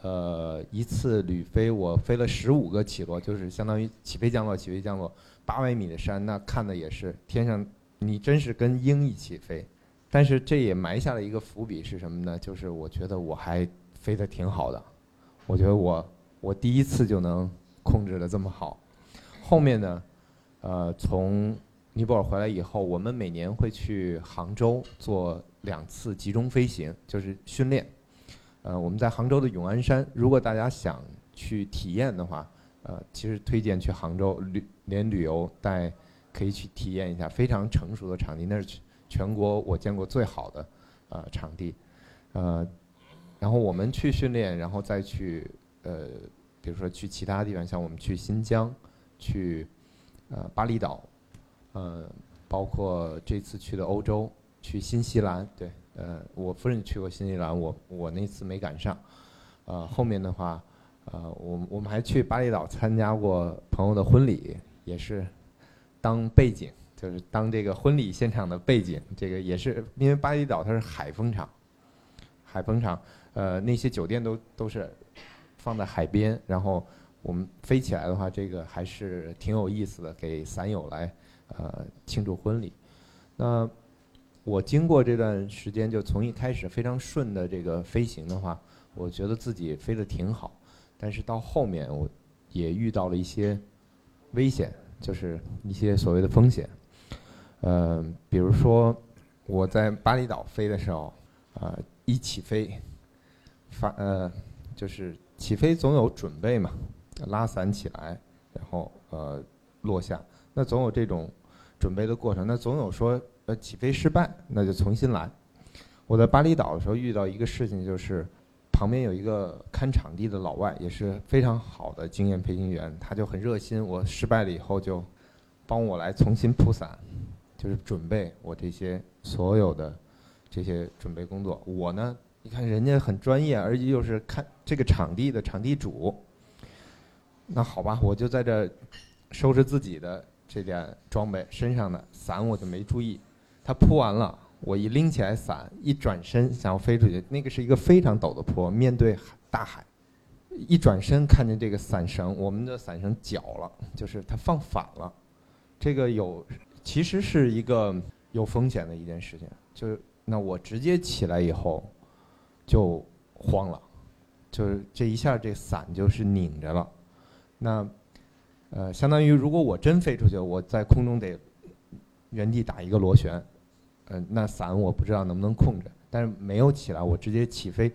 呃，一次旅飞我飞了十五个起落，就是相当于起飞降落起飞降落，八百米的山，那看的也是天上，你真是跟鹰一起飞。但是这也埋下了一个伏笔是什么呢？就是我觉得我还飞得挺好的，我觉得我我第一次就能控制的这么好。后面呢，呃，从尼泊尔回来以后，我们每年会去杭州做两次集中飞行，就是训练。呃，我们在杭州的永安山，如果大家想去体验的话，呃，其实推荐去杭州旅连旅游带可以去体验一下，非常成熟的场地，那是全国我见过最好的呃场地，呃，然后我们去训练，然后再去呃，比如说去其他地方，像我们去新疆，去呃巴厘岛，呃，包括这次去的欧洲，去新西兰，对。呃，我夫人去过新西兰，我我那次没赶上。呃，后面的话，呃，我我们还去巴厘岛参加过朋友的婚礼，也是当背景，就是当这个婚礼现场的背景。这个也是因为巴厘岛它是海风场，海风场，呃，那些酒店都都是放在海边，然后我们飞起来的话，这个还是挺有意思的，给伞友来呃庆祝婚礼。那。我经过这段时间，就从一开始非常顺的这个飞行的话，我觉得自己飞得挺好。但是到后面，我也遇到了一些危险，就是一些所谓的风险。呃，比如说我在巴厘岛飞的时候，呃，一起飞，发呃，就是起飞总有准备嘛，拉伞起来，然后呃落下，那总有这种准备的过程，那总有说。呃，起飞失败，那就重新来。我在巴厘岛的时候遇到一个事情，就是旁边有一个看场地的老外，也是非常好的经验飞行员，他就很热心。我失败了以后，就帮我来重新铺伞，就是准备我这些所有的这些准备工作。我呢，你看人家很专业，而且又是看这个场地的场地主。那好吧，我就在这收拾自己的这点装备，身上的伞我就没注意。他铺完了，我一拎起来伞，一转身想要飞出去，那个是一个非常陡的坡，面对大海，一转身看见这个伞绳，我们的伞绳绞了，就是它放反了。这个有其实是一个有风险的一件事情，就是那我直接起来以后就慌了，就是这一下这伞就是拧着了。那呃，相当于如果我真飞出去，我在空中得原地打一个螺旋，嗯、那伞我不知道能不能控制，但是没有起来，我直接起飞。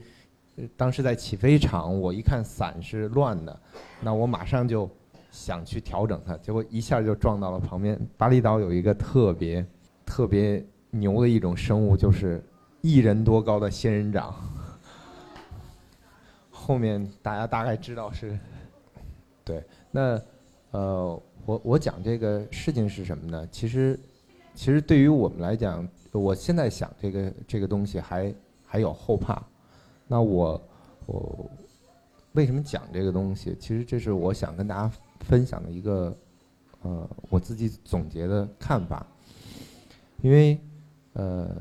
当时在起飞场，我一看伞是乱的，那我马上就想去调整它，结果一下就撞到了旁边。巴厘岛有一个特别特别牛的一种生物，就是一人多高的仙人掌。后面大家大概知道是，对，那呃，我我讲这个事情是什么呢？其实，其实对于我们来讲，我现在想这个这个东西还还有后怕。那我我为什么讲这个东西？其实这是我想跟大家分享的一个呃我自己总结的看法。因为呃，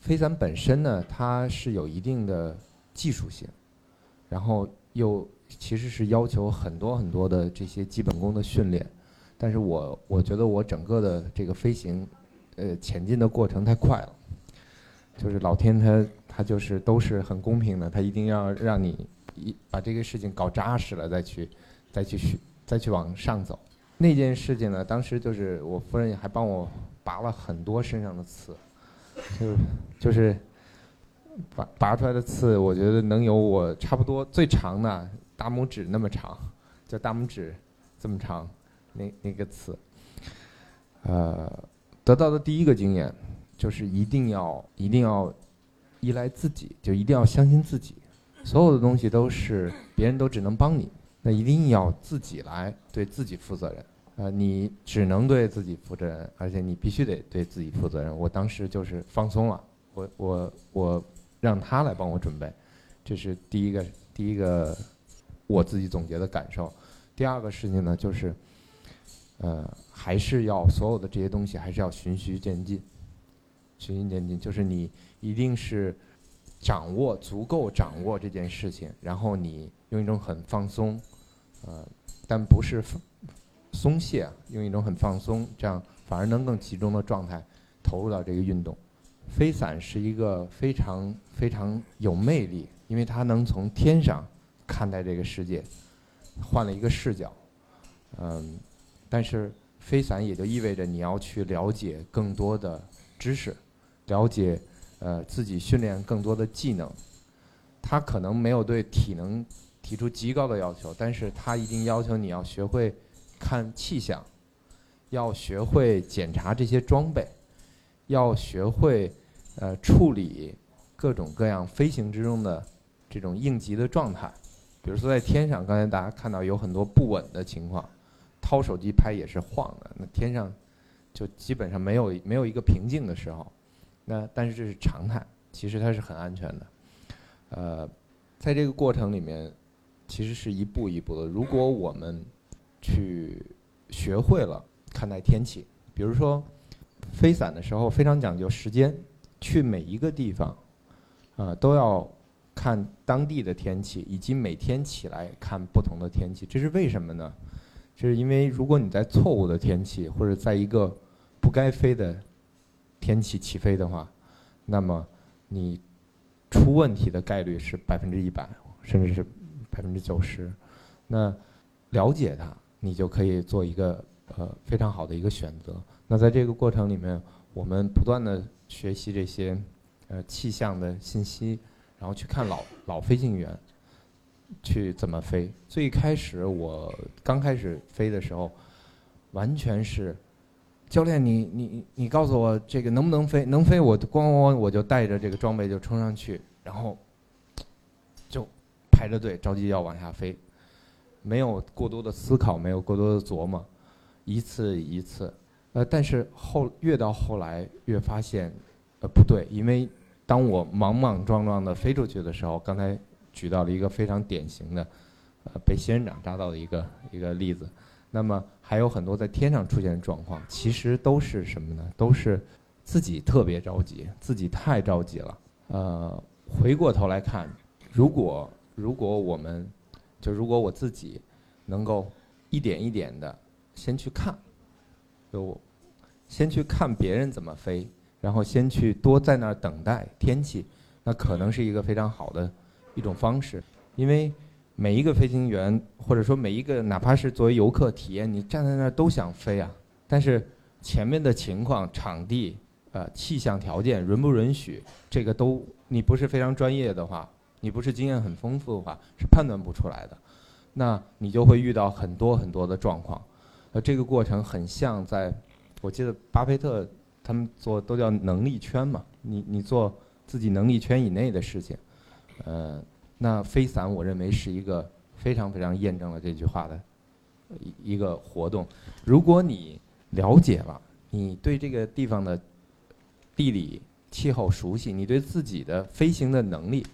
飞伞本身呢，它是有一定的技术性，然后又其实是要求很多很多的这些基本功的训练。但是我我觉得我整个的这个飞行，呃，前进的过程太快了，就是老天他他就是都是很公平的，他一定要让你一把这个事情搞扎实了再去再去去再去往上走。那件事情呢，当时就是我夫人还帮我拔了很多身上的刺，就就是拔拔出来的刺，我觉得能有我差不多最长的大拇指那么长，就大拇指这么长，那那个刺。呃，得到的第一个经验就是一定要一定要依赖自己，就一定要相信自己，所有的东西都是别人都只能帮你，那一定要自己来对自己负责任。呃，你只能对自己负责任，而且你必须得对自己负责任。我当时就是放松了，我我我让他来帮我准备，这是第一个第一个我自己总结的感受。第二个事情呢，就是呃，还是要所有的这些东西还是要循序渐进，循序渐进，就是你一定是掌握足够掌握这件事情，然后你用一种很放松，呃，但不是松懈，用一种很放松，这样反而能更集中的状态投入到这个运动。飞伞是一个非常非常有魅力，因为它能从天上看待这个世界，换了一个视角。嗯，但是飞伞也就意味着你要去了解更多的知识，了解呃自己训练更多的技能。它可能没有对体能提出极高的要求，但是它一定要求你要学会看气象，要学会检查这些装备，要学会呃处理各种各样飞行之中的这种应急的状态。比如说在天上，刚才大家看到有很多不稳的情况，掏手机拍也是晃的，那天上就基本上没有没有一个平静的时候。那但是这是常态，其实它是很安全的。呃，在这个过程里面，其实是一步一步的。如果我们去学会了看待天气，比如说飞伞的时候非常讲究时间，去每一个地方，啊、都要看当地的天气，以及每天起来看不同的天气。这是为什么呢？这是因为如果你在错误的天气，或者在一个不该飞的天气起飞的话，那么你出问题的概率是百分之一百，甚至是百分之九十。那了解它，你就可以做一个呃非常好的一个选择。那在这个过程里面，我们不断的学习这些呃气象的信息，然后去看老老飞行员去怎么飞。最开始我刚开始飞的时候，完全是教练你你你告诉我这个能不能飞？能飞我咣咣咣我就带着这个装备就冲上去，然后排着队着急要往下飞，没有过多的思考，没有过多的琢磨，一次一次。呃，但是后越到后来越发现，呃不对，因为当我莽莽撞撞的飞出去的时候，刚才举到了一个非常典型的，呃被仙人掌扎到的一个一个例子。那么还有很多在天上出现的状况，其实都是什么呢？都是自己特别着急，自己太着急了。呃，回过头来看，如果如果我们就如果我自己能够一点一点的先去看，就先去看别人怎么飞，然后先去多在那儿等待天气，那可能是一个非常好的一种方式，因为每一个飞行员或者说每一个哪怕是作为游客体验，你站在那儿都想飞啊，但是前面的情况、场地、呃气象条件允不允许，这个都你不是非常专业的话，你不是经验很丰富的话，是判断不出来的。那你就会遇到很多很多的状况，呃，这个过程很像在，我记得巴菲特他们做都叫能力圈嘛，你你做自己能力圈以内的事情，呃，那飞伞我认为是一个非常非常验证了这句话的一一个活动。如果你了解了，你对这个地方的地理气候熟悉，你对自己的飞行的能力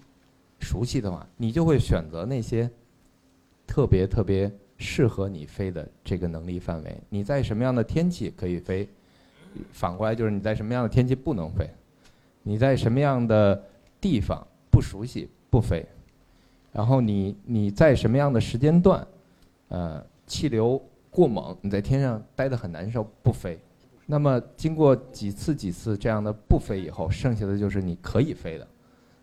熟悉的话，你就会选择那些。特别特别适合你飞的这个能力范围，你在什么样的天气可以飞？反过来就是你在什么样的天气不能飞？你在什么样的地方不熟悉不飞？然后你你在什么样的时间段，呃，气流过猛，你在天上待得很难受不飞？那么经过几次几次这样的不飞以后，剩下的就是你可以飞的。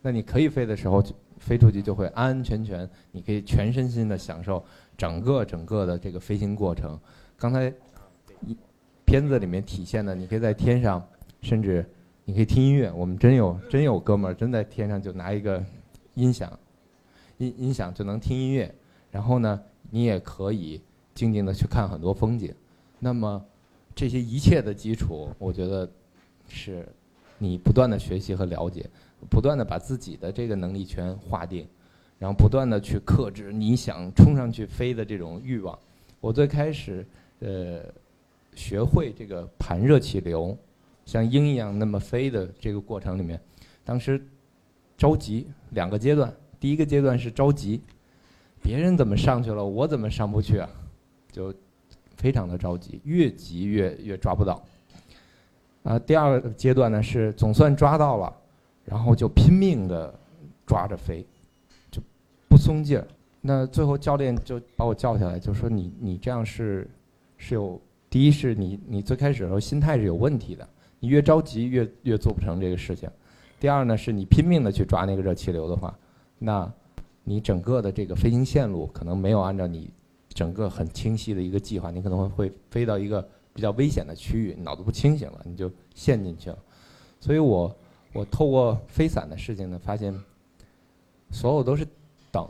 那你可以飞的时候。飞出去就会安安全全，你可以全身心的享受整个整个的这个飞行过程。刚才片子里面体现的，你可以在天上，甚至你可以听音乐。我们真有 真有哥们儿真在天上就拿一个音响，音音响就能听音乐。然后呢，你也可以静静的去看很多风景。那么这些一切的基础，我觉得是你不断的学习和了解。不断的把自己的这个能力圈划定，然后不断的去克制你想冲上去飞的这种欲望。我最开始呃学会这个盘热气流，像鹰一样那么飞的这个过程里面，当时着急两个阶段，第一个阶段是着急，别人怎么上去了，我怎么上不去啊？就非常的着急，越急越越抓不到。啊，第二个阶段呢是总算抓到了。然后就拼命的抓着飞，就不松劲儿。那最后教练就把我叫下来，就说你你这样是是有第一是你你最开始的时候心态是有问题的，你越着急越越做不成这个事情。第二呢是你拼命的去抓那个热气流的话，那你整个的这个飞行线路可能没有按照你整个很清晰的一个计划，你可能会飞到一个比较危险的区域，脑子不清醒了，你就陷进去了。所以我。我透过飞伞的事情呢，发现所有都是等，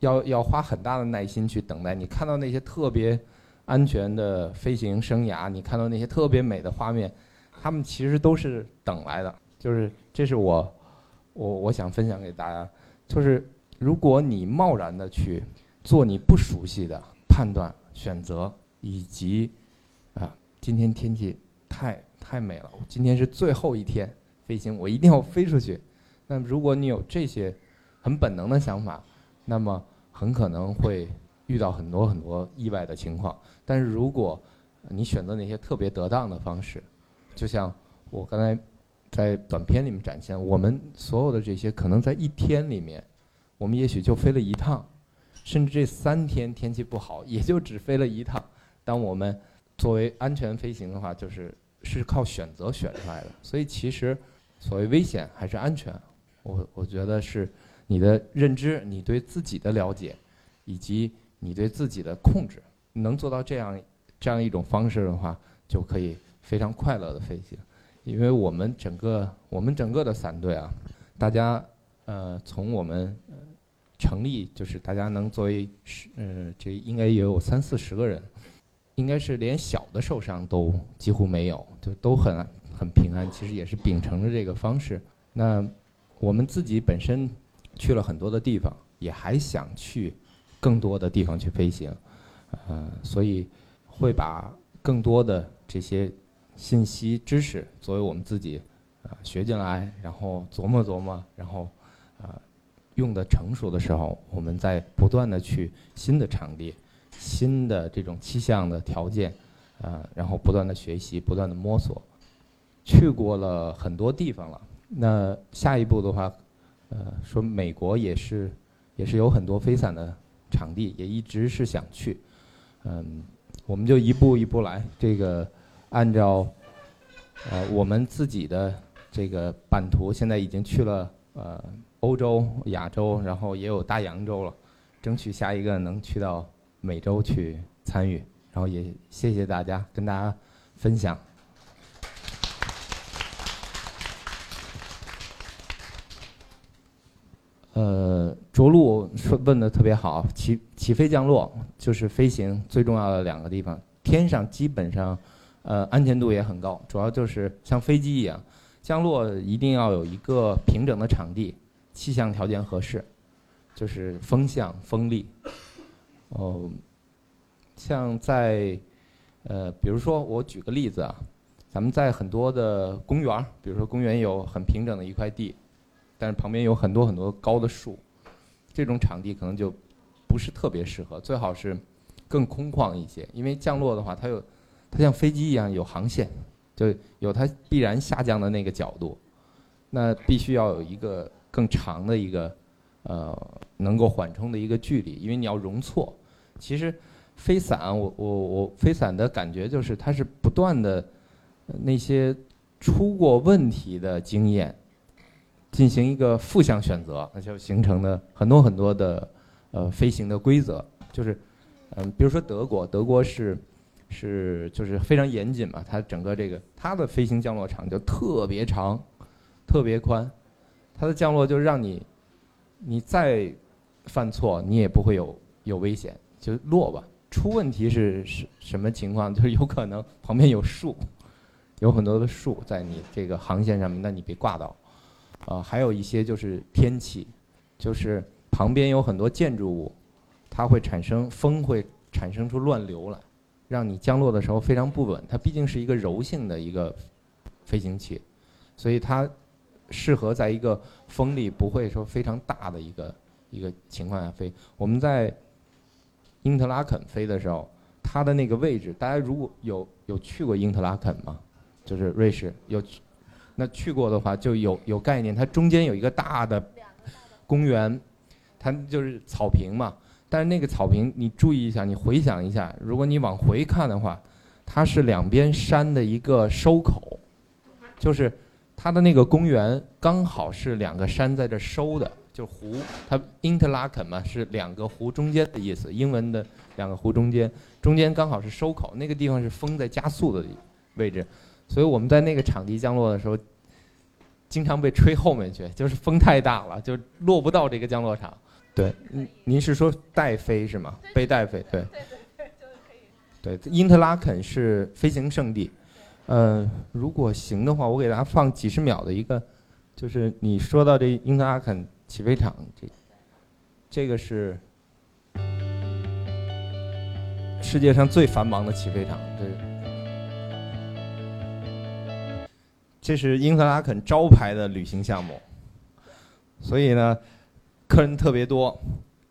要要花很大的耐心去等待。你看到那些特别安全的飞行生涯，你看到那些特别美的画面，他们其实都是等来的。就是这是我我我想分享给大家，就是如果你贸然的去做你不熟悉的判断、选择，以及啊，今天天气太太美了，今天是最后一天。飞行，我一定要飞出去。那如果你有这些很本能的想法，那么很可能会遇到很多很多意外的情况。但是如果你选择那些特别得当的方式，就像我刚才在短片里面展现，我们所有的这些可能在一天里面，我们也许就飞了一趟，甚至这三天天气不好，也就只飞了一趟。当我们作为安全飞行的话，就是是靠选择选出来的。所以其实。所谓危险还是安全，我我觉得是你的认知、你对自己的了解，以及你对自己的控制，能做到这样这样一种方式的话，就可以非常快乐的飞行。因为我们整个我们整个的伞队啊，大家呃从我们成立就是大家能作为十呃这应该也有三四十个人，应该是连小的受伤都几乎没有，就都很。很平安，其实也是秉承着这个方式。那我们自己本身去了很多的地方，也还想去更多的地方去飞行，呃，所以会把更多的这些信息知识作为我们自己啊学进来，然后琢磨琢磨，然后啊用的成熟的时候，我们再不断的去新的场地、新的这种气象的条件，啊，然后不断的学习，不断的摸索。去过了很多地方了，那下一步的话，呃，说美国也是，也是有很多飞伞的场地，也一直是想去。嗯，我们就一步一步来，这个按照呃我们自己的这个版图，现在已经去了呃欧洲、亚洲，然后也有大洋洲了，争取下一个能去到美洲去参与。然后也谢谢大家跟大家分享。呃，着陆说问的特别好，起起飞降落就是飞行最重要的两个地方。天上基本上，呃，安全度也很高，主要就是像飞机一样，降落一定要有一个平整的场地，气象条件合适，就是风向、风力。哦，像在，呃，比如说我举个例子啊，咱们在很多的公园，比如说公园有很平整的一块地，但是旁边有很多很多高的树，这种场地可能就不是特别适合，最好是更空旷一些，因为降落的话，它有它像飞机一样有航线，就有它必然下降的那个角度，那必须要有一个更长的一个呃能够缓冲的一个距离，因为你要容错。其实飞伞，我我我飞伞的感觉就是它是不断的那些出过问题的经验。进行一个负向选择，那就形成了很多很多的呃飞行的规则，就是嗯，比如说德国，德国是是就是非常严谨嘛，它整个这个它的飞行降落场就特别长，特别宽，它的降落就让你你再犯错你也不会有有危险，就落吧。出问题是是什么情况？就是有可能旁边有树，有很多的树在你这个航线上面，那你被挂到。啊，还有一些就是天气，就是旁边有很多建筑物，它会产生风，会产生出乱流来，让你降落的时候非常不稳。它毕竟是一个柔性的一个飞行器，所以它适合在一个风力不会说非常大的一个一个情况下飞。我们在因特拉肯飞的时候，它的那个位置，大家如果有有去过因特拉肯吗？就是瑞士有。那去过的话就有有概念，它中间有一个大的公园，它就是草坪嘛。但是那个草坪，你注意一下，你回想一下，如果你往回看的话，它是两边山的一个收口，就是它的那个公园刚好是两个山在这收的，就是湖。它 interlaken 嘛，是两个湖中间的意思，英文的两个湖中间，中间刚好是收口，那个地方是风在加速的位置。所以我们在那个场地降落的时候，经常被吹后面去，就是风太大了，就落不到这个降落场。对，您您是说带飞是吗？被带飞，对。对对对，可以。对，因特拉肯是飞行圣地。呃，如果行的话，我给大家放几十秒的一个，就是你说到这因特拉肯起飞场，这这个是世界上最繁忙的起飞场，这。这是英特拉肯招牌的旅行项目，所以呢，客人特别多。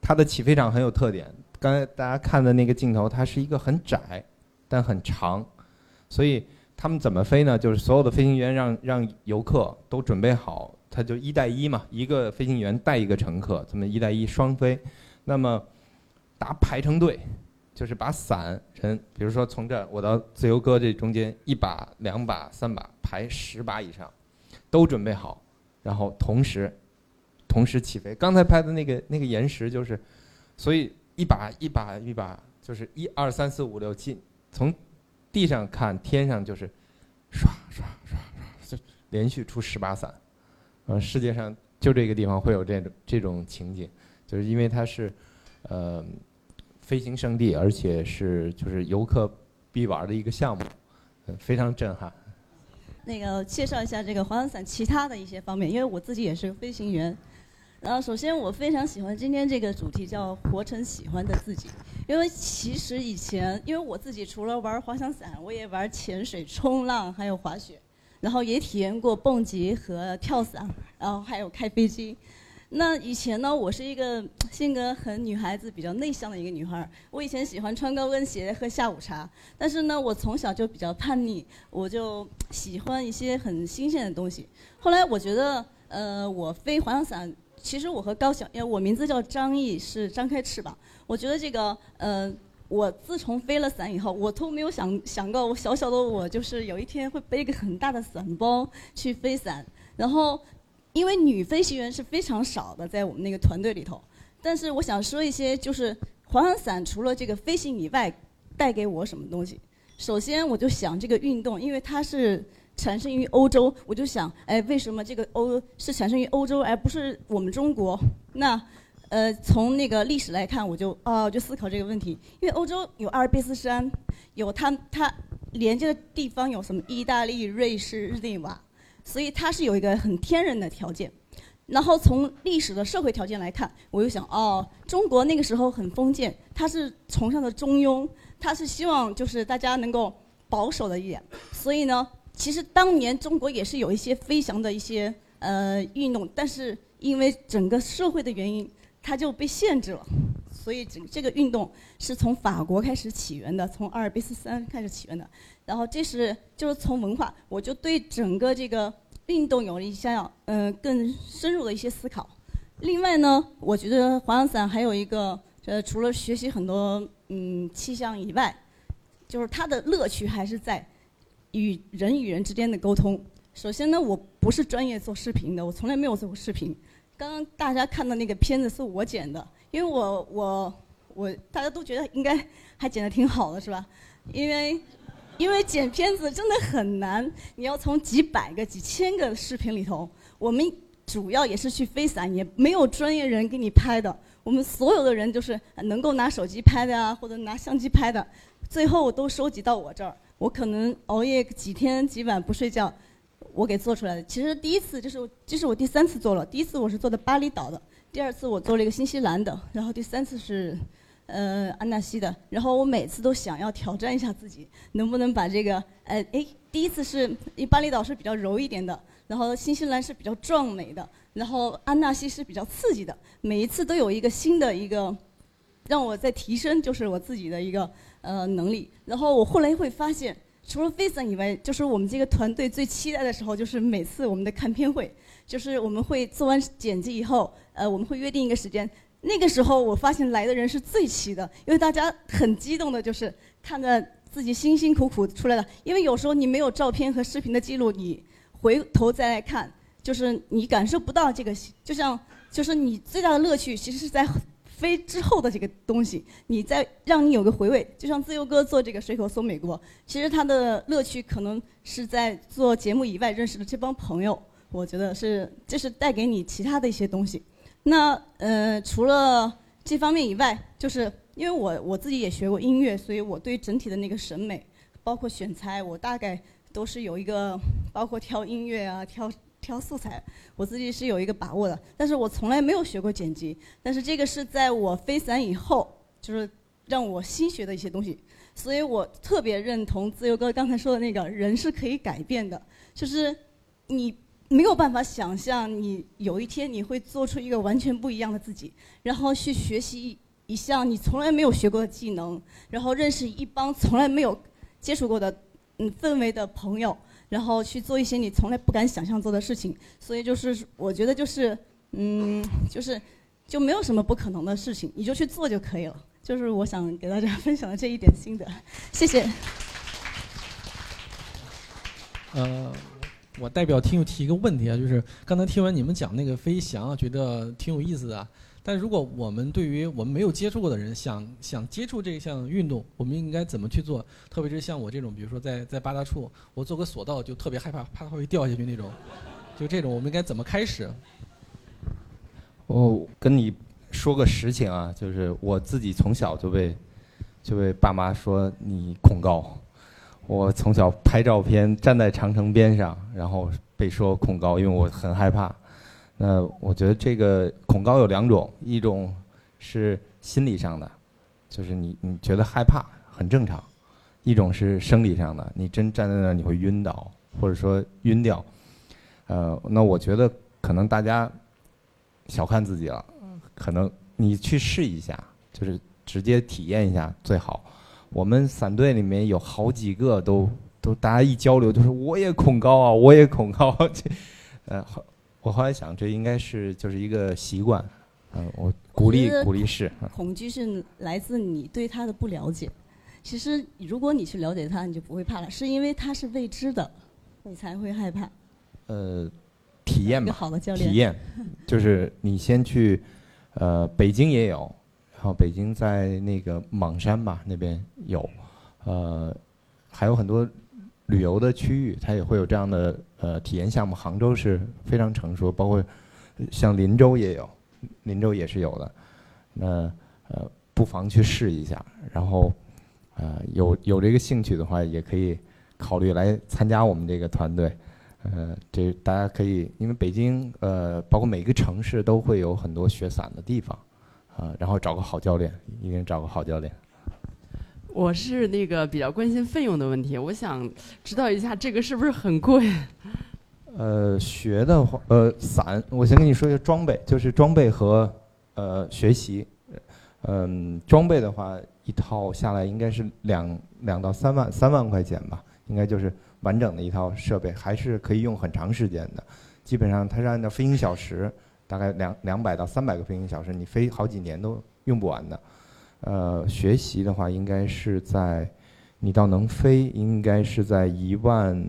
它的起飞场很有特点，刚才大家看的那个镜头，它是一个很窄，但很长。所以他们怎么飞呢？就是所有的飞行员让让游客都准备好，他就一带一嘛，一个飞行员带一个乘客，这么一带一双飞。那么打排成队。就是把伞人，比如说从这我到自由哥这中间一把、两把、三把排十把以上，都准备好，然后同时同时起飞。刚才拍的那个那个岩石就是，所以一把一把一把就是一二三四五六七，从地上看天上就是刷刷刷刷，就连续出十把伞。呃，世界上就这个地方会有这种这种情景，就是因为它是呃。飞行圣地，而且是就是游客必玩的一个项目，非常震撼。那个介绍一下这个滑翔伞其他的一些方面，因为我自己也是个飞行员。然后首先我非常喜欢今天这个主题叫“活成喜欢的自己”，因为其实以前因为我自己除了玩滑翔伞，我也玩潜水、冲浪，还有滑雪，然后也体验过蹦极和跳伞，然后还有开飞机。那以前呢，我是一个性格很女孩子、比较内向的一个女孩。我以前喜欢穿高跟鞋、喝下午茶，但是呢，我从小就比较叛逆，我就喜欢一些很新鲜的东西。后来我觉得，呃，我飞滑翔伞其实我和高晓，因为我名字叫张毅，是张开翅膀。我觉得这个，呃，我自从飞了伞以后，我都没有想想过，我小小的我就是有一天会背一个很大的伞包去飞伞。然后，因为女飞行员是非常少的，在我们那个团队里头。但是我想说一些，就是滑翔伞除了这个飞行以外，带给我什么东西？首先，我就想这个运动，因为它是产生于欧洲，我就想，哎，为什么这个欧是产生于欧洲，而不是我们中国？那，呃，从那个历史来看，我就啊，就思考这个问题。因为欧洲有阿尔卑斯山，有它它连接的地方有什么？意大利、瑞士、日内瓦，所以它是有一个很天然的条件。然后从历史的社会条件来看，我又想，哦，中国那个时候很封建，它是崇尚的中庸。它是希望就是大家能够保守的一点，所以呢，其实当年中国也是有一些飞翔的一些呃运动，但是因为整个社会的原因，它就被限制了。所以整这个运动是从法国开始起源的，从阿尔卑斯山开始起源的。然后这是就是从文化，我就对整个这个运动有了一些嗯更深入的一些思考。另外呢，我觉得滑翔伞还有一个呃，除了学习很多。嗯，气象以外，就是它的乐趣还是在与人与人之间的沟通。首先呢，我不是专业做视频的，我从来没有做过视频。刚刚大家看的那个片子是我剪的，因为我我我大家都觉得应该还剪得挺好的，是吧？因为因为剪片子真的很难，你要从几百个、几千个视频里头，我们主要也是去飞伞，也没有专业人给你拍的。我们所有的人就是能够拿手机拍的啊，或者拿相机拍的，最后都收集到我这儿。我可能熬夜几天几晚不睡觉，我给做出来的。其实第一次就是这是我第三次做了，第一次我是做的巴厘岛的，第二次我做了一个新西兰的，然后第三次是呃安纳西的。然后我每次都想要挑战一下自己，能不能把这个呃哎第一次是巴厘岛是比较柔一点的，然后新西兰是比较壮美的。然后安纳西是比较刺激的，每一次都有一个新的一个让我在提升，就是我自己的一个呃能力。然后我后来会发现，除了飞伞以外，就是我们这个团队最期待的时候，就是每次我们的看片会，就是我们会做完剪辑以后，呃，我们会约定一个时间。那个时候我发现来的人是最齐的，因为大家很激动的，就是看着自己辛辛苦苦出来的。因为有时候你没有照片和视频的记录，你回头再来看。就是你感受不到这个，就像就是你最大的乐趣，其实是在飞之后的这个东西，你在让你有个回味。就像自由哥做这个水口搜美国，其实他的乐趣可能是在做节目以外认识的这帮朋友。我觉得是，这是带给你其他的一些东西。那呃，除了这方面以外，就是因为我我自己也学过音乐，所以我对整体的那个审美，包括选材，我大概都是有一个，包括挑音乐啊，挑。挑素材，我自己是有一个把握的，但是我从来没有学过剪辑。但是这个是在我飞伞以后，就是让我新学的一些东西。所以我特别认同自由哥刚才说的那个人是可以改变的，就是你没有办法想象你有一天你会做出一个完全不一样的自己，然后去学习一项你从来没有学过的技能，然后认识一帮从来没有接触过的嗯氛围的朋友。然后去做一些你从来不敢想象做的事情，所以就是我觉得就是，嗯，就是就没有什么不可能的事情，你就去做就可以了。就是我想给大家分享的这一点心得，谢谢。呃，我代表听友提一个问题啊，就是刚才听完你们讲那个飞翔啊，觉得挺有意思的。但如果我们对于我们没有接触过的人，想想接触这项运动，我们应该怎么去做？特别是像我这种，比如说在在八大处，我做个索道就特别害怕，怕它会掉下去那种。就这种，我们应该怎么开始？我跟你说个实情啊，就是我自己从小就被就被爸妈说你恐高。我从小拍照片站在长城边上，然后被说恐高，因为我很害怕。那我觉得这个恐高有两种，一种是心理上的，就是你你觉得害怕很正常；一种是生理上的，你真站在那儿你会晕倒，或者说晕掉。呃，那我觉得可能大家小看自己了，可能你去试一下，就是直接体验一下最好。我们伞队里面有好几个都都大家一交流就是我也恐高啊，我也恐高，这 呃。我后来想，这应该是就是一个习惯，嗯、我鼓励我鼓励是，嗯恐惧是来自你对他的不了解。其实，如果你去了解他，你就不会怕了，是因为他是未知的，你才会害怕。呃，体验一个吧，好的教练体验就是你先去，呃，北京也有，然北京在那个莽山吧那边有，呃，还有很多旅游的区域，它也会有这样的呃体验项目。杭州是非常成熟，包括像林州也有，林州也是有的。那呃，不妨去试一下，然后呃有有这个兴趣的话，也可以考虑来参加我们这个团队。呃，这大家可以，因为北京呃，包括每个城市都会有很多雪伞的地方，啊、然后找个好教练，一定找个好教练。我是那个比较关心费用的问题，我想知道一下这个是不是很贵？呃，学的话，呃，伞，我先跟你说一下装备，就是装备和呃学习。嗯，装备的话，一套下来应该是两两到三万，三万块钱吧，应该就是完整的一套设备，还是可以用很长时间的。基本上它是按照飞行小时，大概两两百到三百个飞行小时，你飞好几年都用不完的。呃，学习的话，应该是在你到能飞，应该是在一万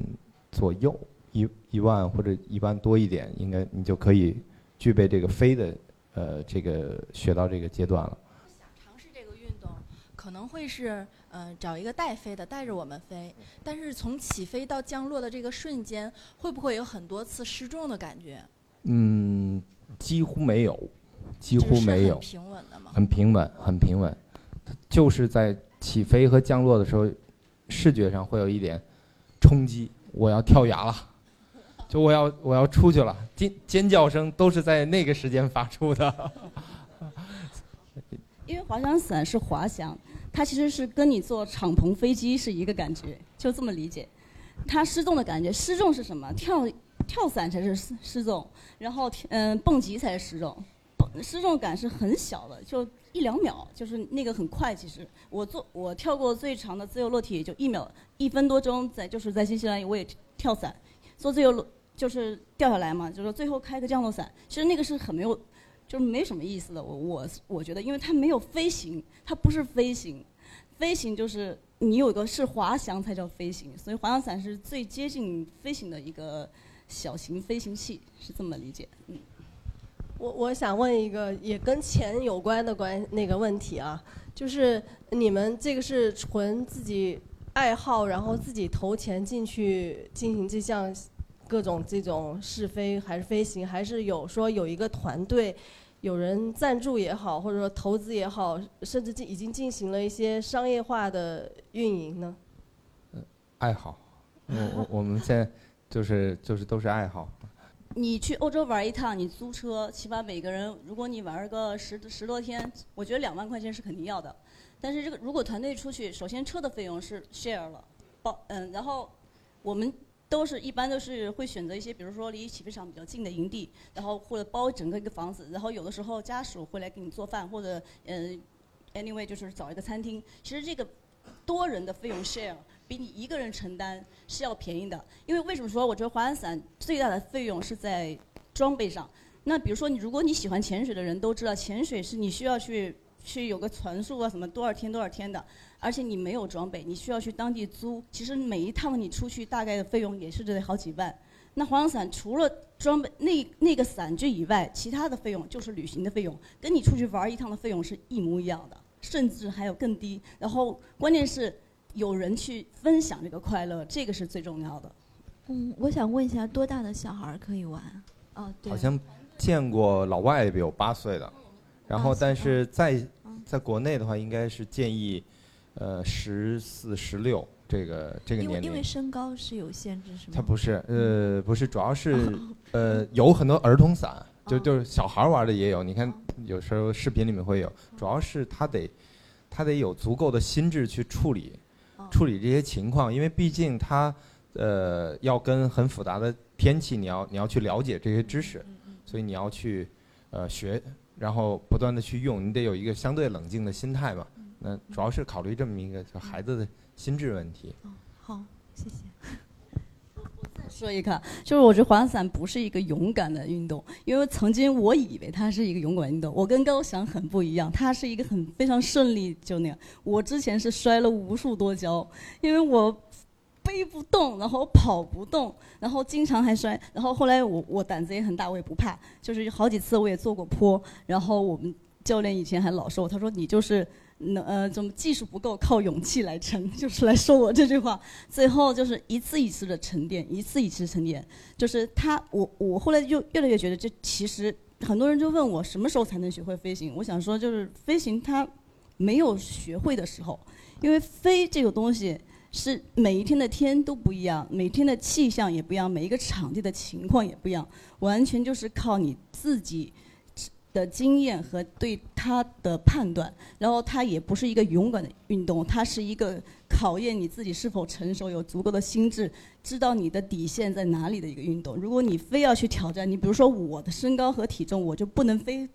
左右，一一万或者一万多一点，应该你就可以具备这个飞的呃这个学到这个阶段了。可能会是呃找一个带飞的带着我们飞，但是从起飞到降落的这个瞬间，会不会有很多次失重的感觉？嗯，几乎没有，几乎没有，很平稳的吗很平稳，很平稳，就是在起飞和降落的时候，视觉上会有一点冲击，我要跳崖了，就我要我要出去了，尖尖叫声都是在那个时间发出的。因为滑翔伞是滑翔，它其实是跟你坐敞篷飞机是一个感觉，就这么理解。它失重的感觉，失重是什么？跳跳伞才是失失重，然后嗯、蹦极才是失重。失重感是很小的，就一两秒，就是那个很快。其实我做我跳过最长的自由落体也就一秒，一分多钟在就是在新西兰我也跳伞，做自由落就是掉下来嘛，就是最后开个降落伞，其实那个是很没有。就是没什么意思的，我我我觉得，因为它没有飞行，它不是飞行，飞行就是你有一个是滑翔才叫飞行，所以滑翔伞是最接近飞行的一个小型飞行器，是这么理解。嗯，我我想问一个也跟钱有关的关那个问题啊，就是你们这个是纯自己爱好，然后自己投钱进去进行这项各种这种试飞还是飞行，还是有说有一个团队，有人赞助也好，或者说投资也好，甚至进已经进行了一些商业化的运营呢？爱好，我我我们现在就是就是都是爱好。你去欧洲玩一趟，你租车，起码每个人，如果你玩个十十多天，我觉得两万块钱是肯定要的。但是这个如果团队出去，首先车的费用是 share 了，包嗯，然后我们都是一般都是会选择一些，比如说离起飞场比较近的营地，然后或者包整个一个房子，然后有的时候家属会来给你做饭，或者嗯，anyway 就是找一个餐厅。其实这个多人的费用 share 比你一个人承担是要便宜的，因为为什么说我觉得滑翔伞最大的费用是在装备上？那比如说你如果你喜欢潜水的人都知道，潜水是你需要去去有个船速啊什么多少天多少天的，而且你没有装备，你需要去当地租。其实每一趟你出去大概的费用也是得好几万。那滑翔伞除了装备那那个伞具以外，其他的费用就是旅行的费用，跟你出去玩一趟的费用是一模一样的，甚至还有更低。然后关键是有人去分享这个快乐，这个是最重要的。嗯，我想问一下，多大的小孩儿可以玩？哦，对，好像见过老外有八岁的，然后但是在在国内的话，应该是建议呃十四、十六这个这个年龄因为因为。身高是有限制，是吗？它不是，呃，不是，主要是，呃，有很多儿童伞，就就是小孩玩的也有。你看，有时候视频里面会有，主要是他得，他得有足够的心智去处理，处理这些情况，因为毕竟他，呃，要跟很复杂的天气，你要你要去了解这些知识，所以你要去，呃，学，然后不断的去用，你得有一个相对冷静的心态嘛。那主要是考虑这么一个就孩子的心智问题。好，谢谢。说一个，就是我觉得滑伞不是一个勇敢的运动，因为曾经我以为它是一个勇敢运动，我跟高翔很不一样，它是一个很非常顺利就那样。我之前是摔了无数多跤，因为我背不动，然后跑不动，然后经常还摔，然后后来我我胆子也很大，我也不怕，就是好几次我也坐过坡，然后我们教练以前还老说我，他说你就是。能呃，怎么技术不够，靠勇气来撑，就是来说我这句话。最后就是一次一次的沉淀，一次一次沉淀。就是他，我我后来就越来越觉得，这其实很多人就问我什么时候才能学会飞行。我想说，就是飞行它没有学会的时候，因为飞这个东西是每一天的天都不一样，每天的气象也不一样，每一个场地的情况也不一样，完全就是靠你自己。的经验和对他的判断，然后它也不是一个勇敢的运动，它是一个考验你自己是否成熟、有足够的心智、知道你的底线在哪里的一个运动。如果你非要去挑战，你比如说我的身高和体重，我就不能飞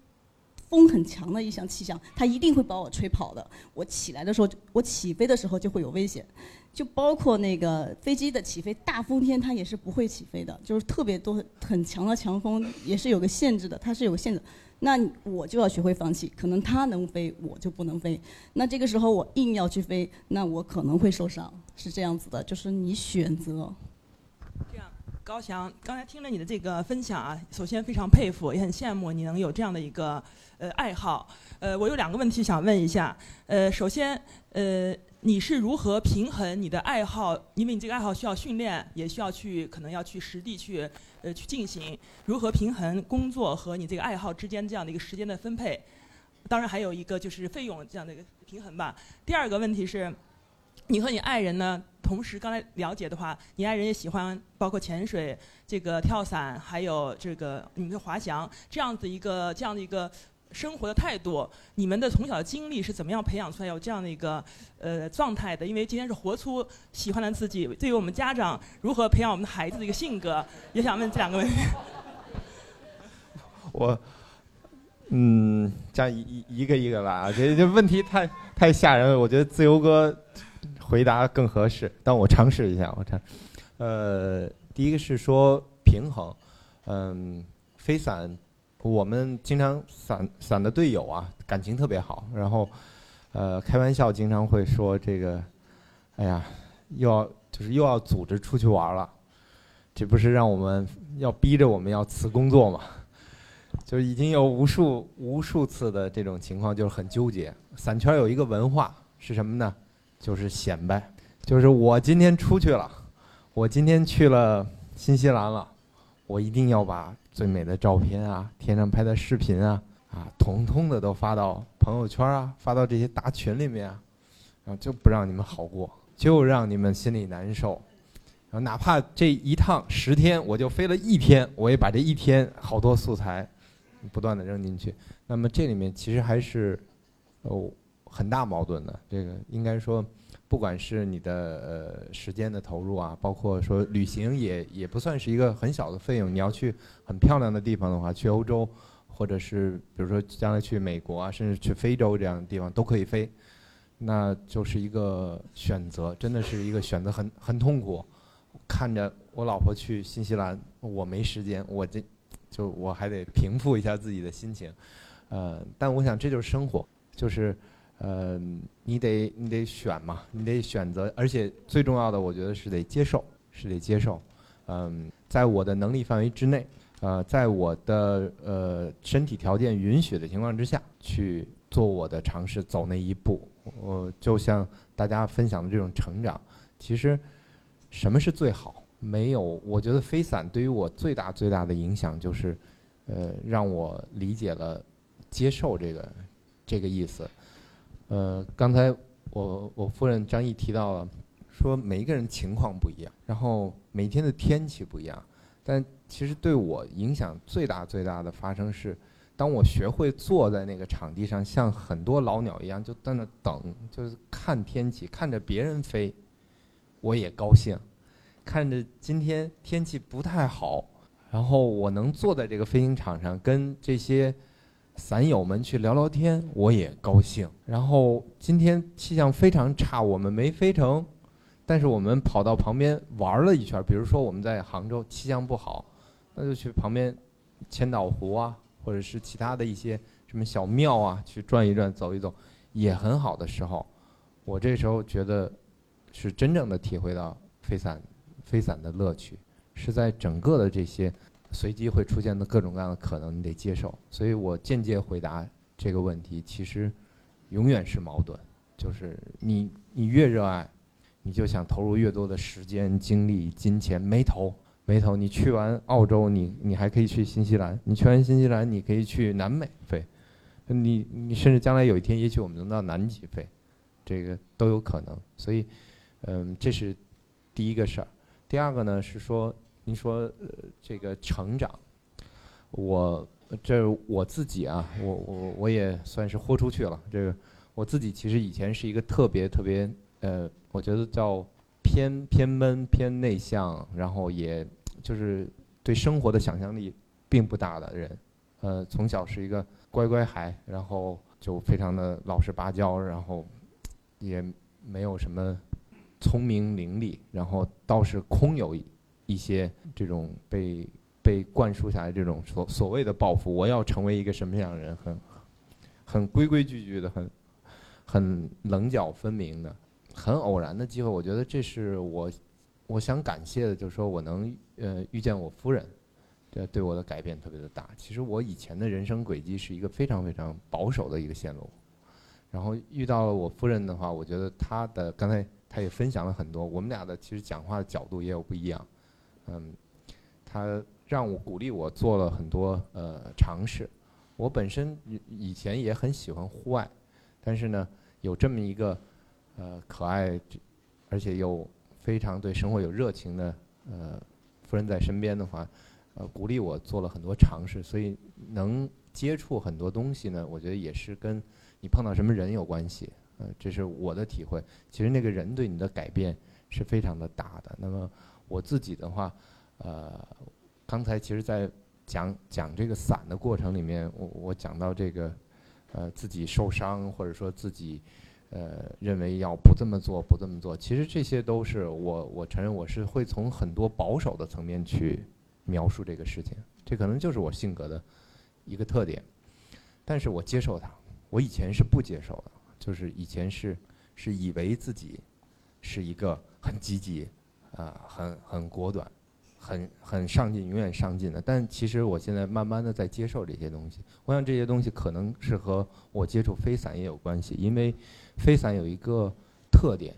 风很强的一项气象，它一定会把我吹跑的。我起来的时候，我起飞的时候就会有危险，就包括那个飞机的起飞，大风天它也是不会起飞的，就是特别多很强的强风也是有个限制的，它是有限制。那我就要学会放弃，可能它能飞，我就不能飞。那这个时候我硬要去飞，那我可能会受伤，是这样子的，就是你选择。这样，高翔，刚才听了你的这个分享啊，首先非常佩服，也很羡慕你能有这样的一个呃爱好。呃，我有两个问题想问一下。呃，首先，呃。你是如何平衡你的爱好？因为你这个爱好需要训练，也需要去可能要去实地去呃去进行。如何平衡工作和你这个爱好之间这样的一个时间的分配？当然还有一个就是费用这样的一个平衡吧。第二个问题是，你和你爱人呢？同时刚才了解的话，你爱人也喜欢包括潜水、这个跳伞，还有这个你们的滑翔这样子一个这样的一个。生活的态度，你们的从小的经历是怎么样培养出来有这样的一个呃状态的？因为今天是活出喜欢的自己，对于我们家长如何培养我们的孩子的一个性格，也想问这两个问题。我，嗯，这样一一一个一个来啊，这这问题太太吓人了，我觉得自由哥回答更合适，但我尝试一下，我尝，呃，第一个是说平衡，嗯，飞伞。我们经常伞伞的队友啊，感情特别好，然后，呃，开玩笑经常会说这个，哎呀，又要就是又要组织出去玩了，这不是让我们要逼着我们要辞工作吗？就是已经有无数无数次的这种情况，就是很纠结。伞圈有一个文化是什么呢？就是显摆，就是我今天出去了，我今天去了新西兰了，我一定要把。最美的照片啊，天上拍的视频啊，啊，统统的都发到朋友圈啊，发到这些大群里面啊，然后就不让你们好过，就让你们心里难受，然后哪怕这一趟十天，我就飞了一天，我也把这一天好多素材不断的扔进去。那么这里面其实还是哦很大矛盾的，这个应该说。不管是你的呃时间的投入啊，包括说旅行也也不算是一个很小的费用。你要去很漂亮的地方的话，去欧洲，或者是比如说将来去美国啊，甚至去非洲这样的地方都可以飞，那就是一个选择，真的是一个选择很很痛苦。看着我老婆去新西兰，我没时间，我这就我还得平复一下自己的心情，呃，但我想这就是生活，就是。呃，你得你得选嘛，你得选择，而且最重要的，我觉得是得接受，是得接受。嗯，在我的能力范围之内，呃，在我的呃身体条件允许的情况之下去做我的尝试，走那一步。我就像大家分享的这种成长，其实什么是最好？没有，我觉得飞伞对于我最大最大的影响就是，呃，让我理解了接受这个这个意思。呃，刚才我我夫人张毅提到了，说每一个人情况不一样，然后每天的天气不一样，但其实对我影响最大最大的发生是，当我学会坐在那个场地上，像很多老鸟一样就在那等，就是看天气，看着别人飞，我也高兴，看着今天天气不太好，然后我能坐在这个飞行场上跟这些。伞友们去聊聊天，我也高兴。然后今天气象非常差，我们没飞成，但是我们跑到旁边玩了一圈，比如说我们在杭州气象不好，那就去旁边千岛湖啊，或者是其他的一些什么小庙啊，去转一转、走一走，也很好的时候，我这时候觉得是真正的体会到飞伞飞伞的乐趣，是在整个的这些随机会出现的各种各样的可能，你得接受。所以我间接回答这个问题，其实永远是矛盾，就是你你越热爱。你就想投入越多的时间、精力、金钱，没投，没投。你去完澳洲，你你还可以去新西兰，你去完新西兰，你可以去南美飞，你你甚至将来有一天，也许我们能到南极飞，这个都有可能。所以，嗯，这是第一个事儿。第二个呢是说，您说呃这个成长，我这我自己啊，我我我也算是豁出去了。这个我自己其实以前是一个特别特别呃。我觉得叫偏偏闷、偏内向，然后也就是对生活的想象力并不大的人。呃，从小是一个乖乖孩，然后就非常的老实巴交，然后也没有什么聪明伶俐，然后倒是空有一一些这种被被灌输下来这种所所谓的抱负。我要成为一个什么样的人？很很规规矩矩的，很很棱角分明的。很偶然的机会，我觉得这是我我想感谢的，就是说我能呃遇见我夫人，这对我的改变特别的大。其实我以前的人生轨迹是一个非常非常保守的一个线路，然后遇到了我夫人的话，我觉得她的刚才她也分享了很多，我们俩的其实讲话的角度也有不一样，嗯，她让我鼓励我做了很多呃尝试。我本身以前也很喜欢户外，但是呢，有这么一个。呃，可爱，而且又非常对生活有热情的呃夫人在身边的话，呃，鼓励我做了很多尝试，所以能接触很多东西呢，我觉得也是跟你碰到什么人有关系，呃，这是我的体会。其实那个人对你的改变是非常的大的。那么我自己的话，呃，刚才其实，在讲讲这个伞的过程里面，我我讲到这个，呃，自己受伤或者说自己。呃，认为要不这么做，不这么做，其实这些都是我，我承认我是会从很多保守的层面去描述这个事情，这可能就是我性格的一个特点。但是我接受它，我以前是不接受的，就是以前是是以为自己是一个很积极啊，很很果断，很很上进，永远上进的。但其实我现在慢慢的在接受这些东西，我想这些东西可能是和我接触飞伞也有关系，因为。飞伞有一个特点，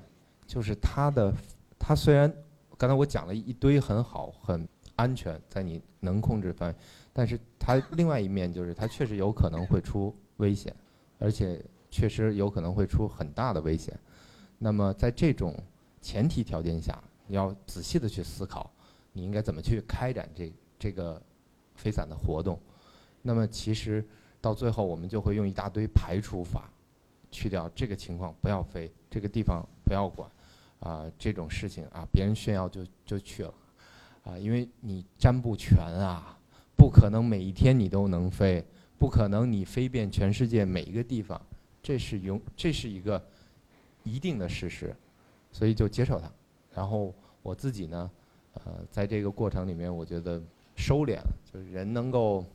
就是它的它虽然刚才我讲了一堆很好很安全，在你能控制范围，但是它另外一面就是它确实有可能会出危险，而且确实有可能会出很大的危险。那么在这种前提条件下，你要仔细的去思考，你应该怎么去开展这这个飞伞的活动。那么其实到最后，我们就会用一大堆排除法。去掉这个情况，不要飞，这个地方不要管，啊，这种事情啊，别人炫耀就就去了，啊，因为你占不全啊，不可能每一天你都能飞，不可能你飞遍全世界每一个地方，这是永这是一个一定的事实，所以就接受它。然后我自己呢，呃，在这个过程里面，我觉得收敛了，就是人能够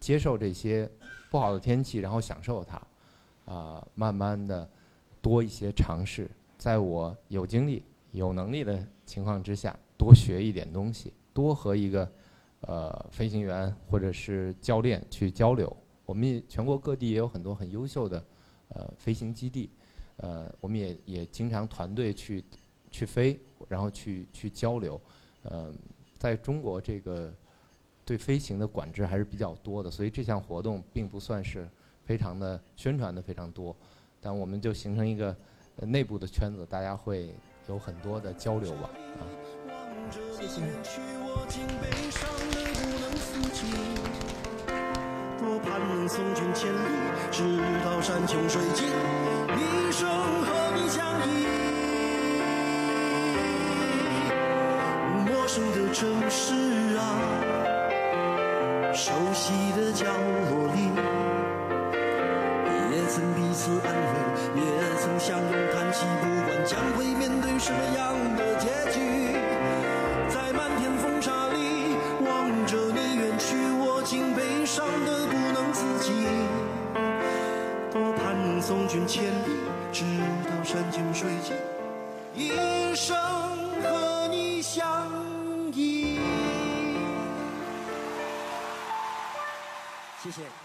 接受这些不好的天气，然后享受它。啊，慢慢的多一些尝试，在我有精力、有能力的情况之下，多学一点东西，多和一个呃飞行员或者是教练去交流。我们也全国各地也有很多很优秀的呃飞行基地，呃，我们也也经常团队去去飞，然后去去交流。呃，在中国这个对飞行的管制还是比较多的，所以这项活动并不算是。非常的宣传的非常多，但我们就形成一个内部的圈子，大家会有很多的交流吧。啊，谢谢。多盼能送君千里，直到山穷水尽，一生和你相依。生的城市啊，熟悉的角落里。也曾彼此安慰，也曾相拥叹息，不管将会面对。什么样的结局？在漫天风沙里望着你远去，我竟悲伤的不能自己。多盼能送君千里，谢谢。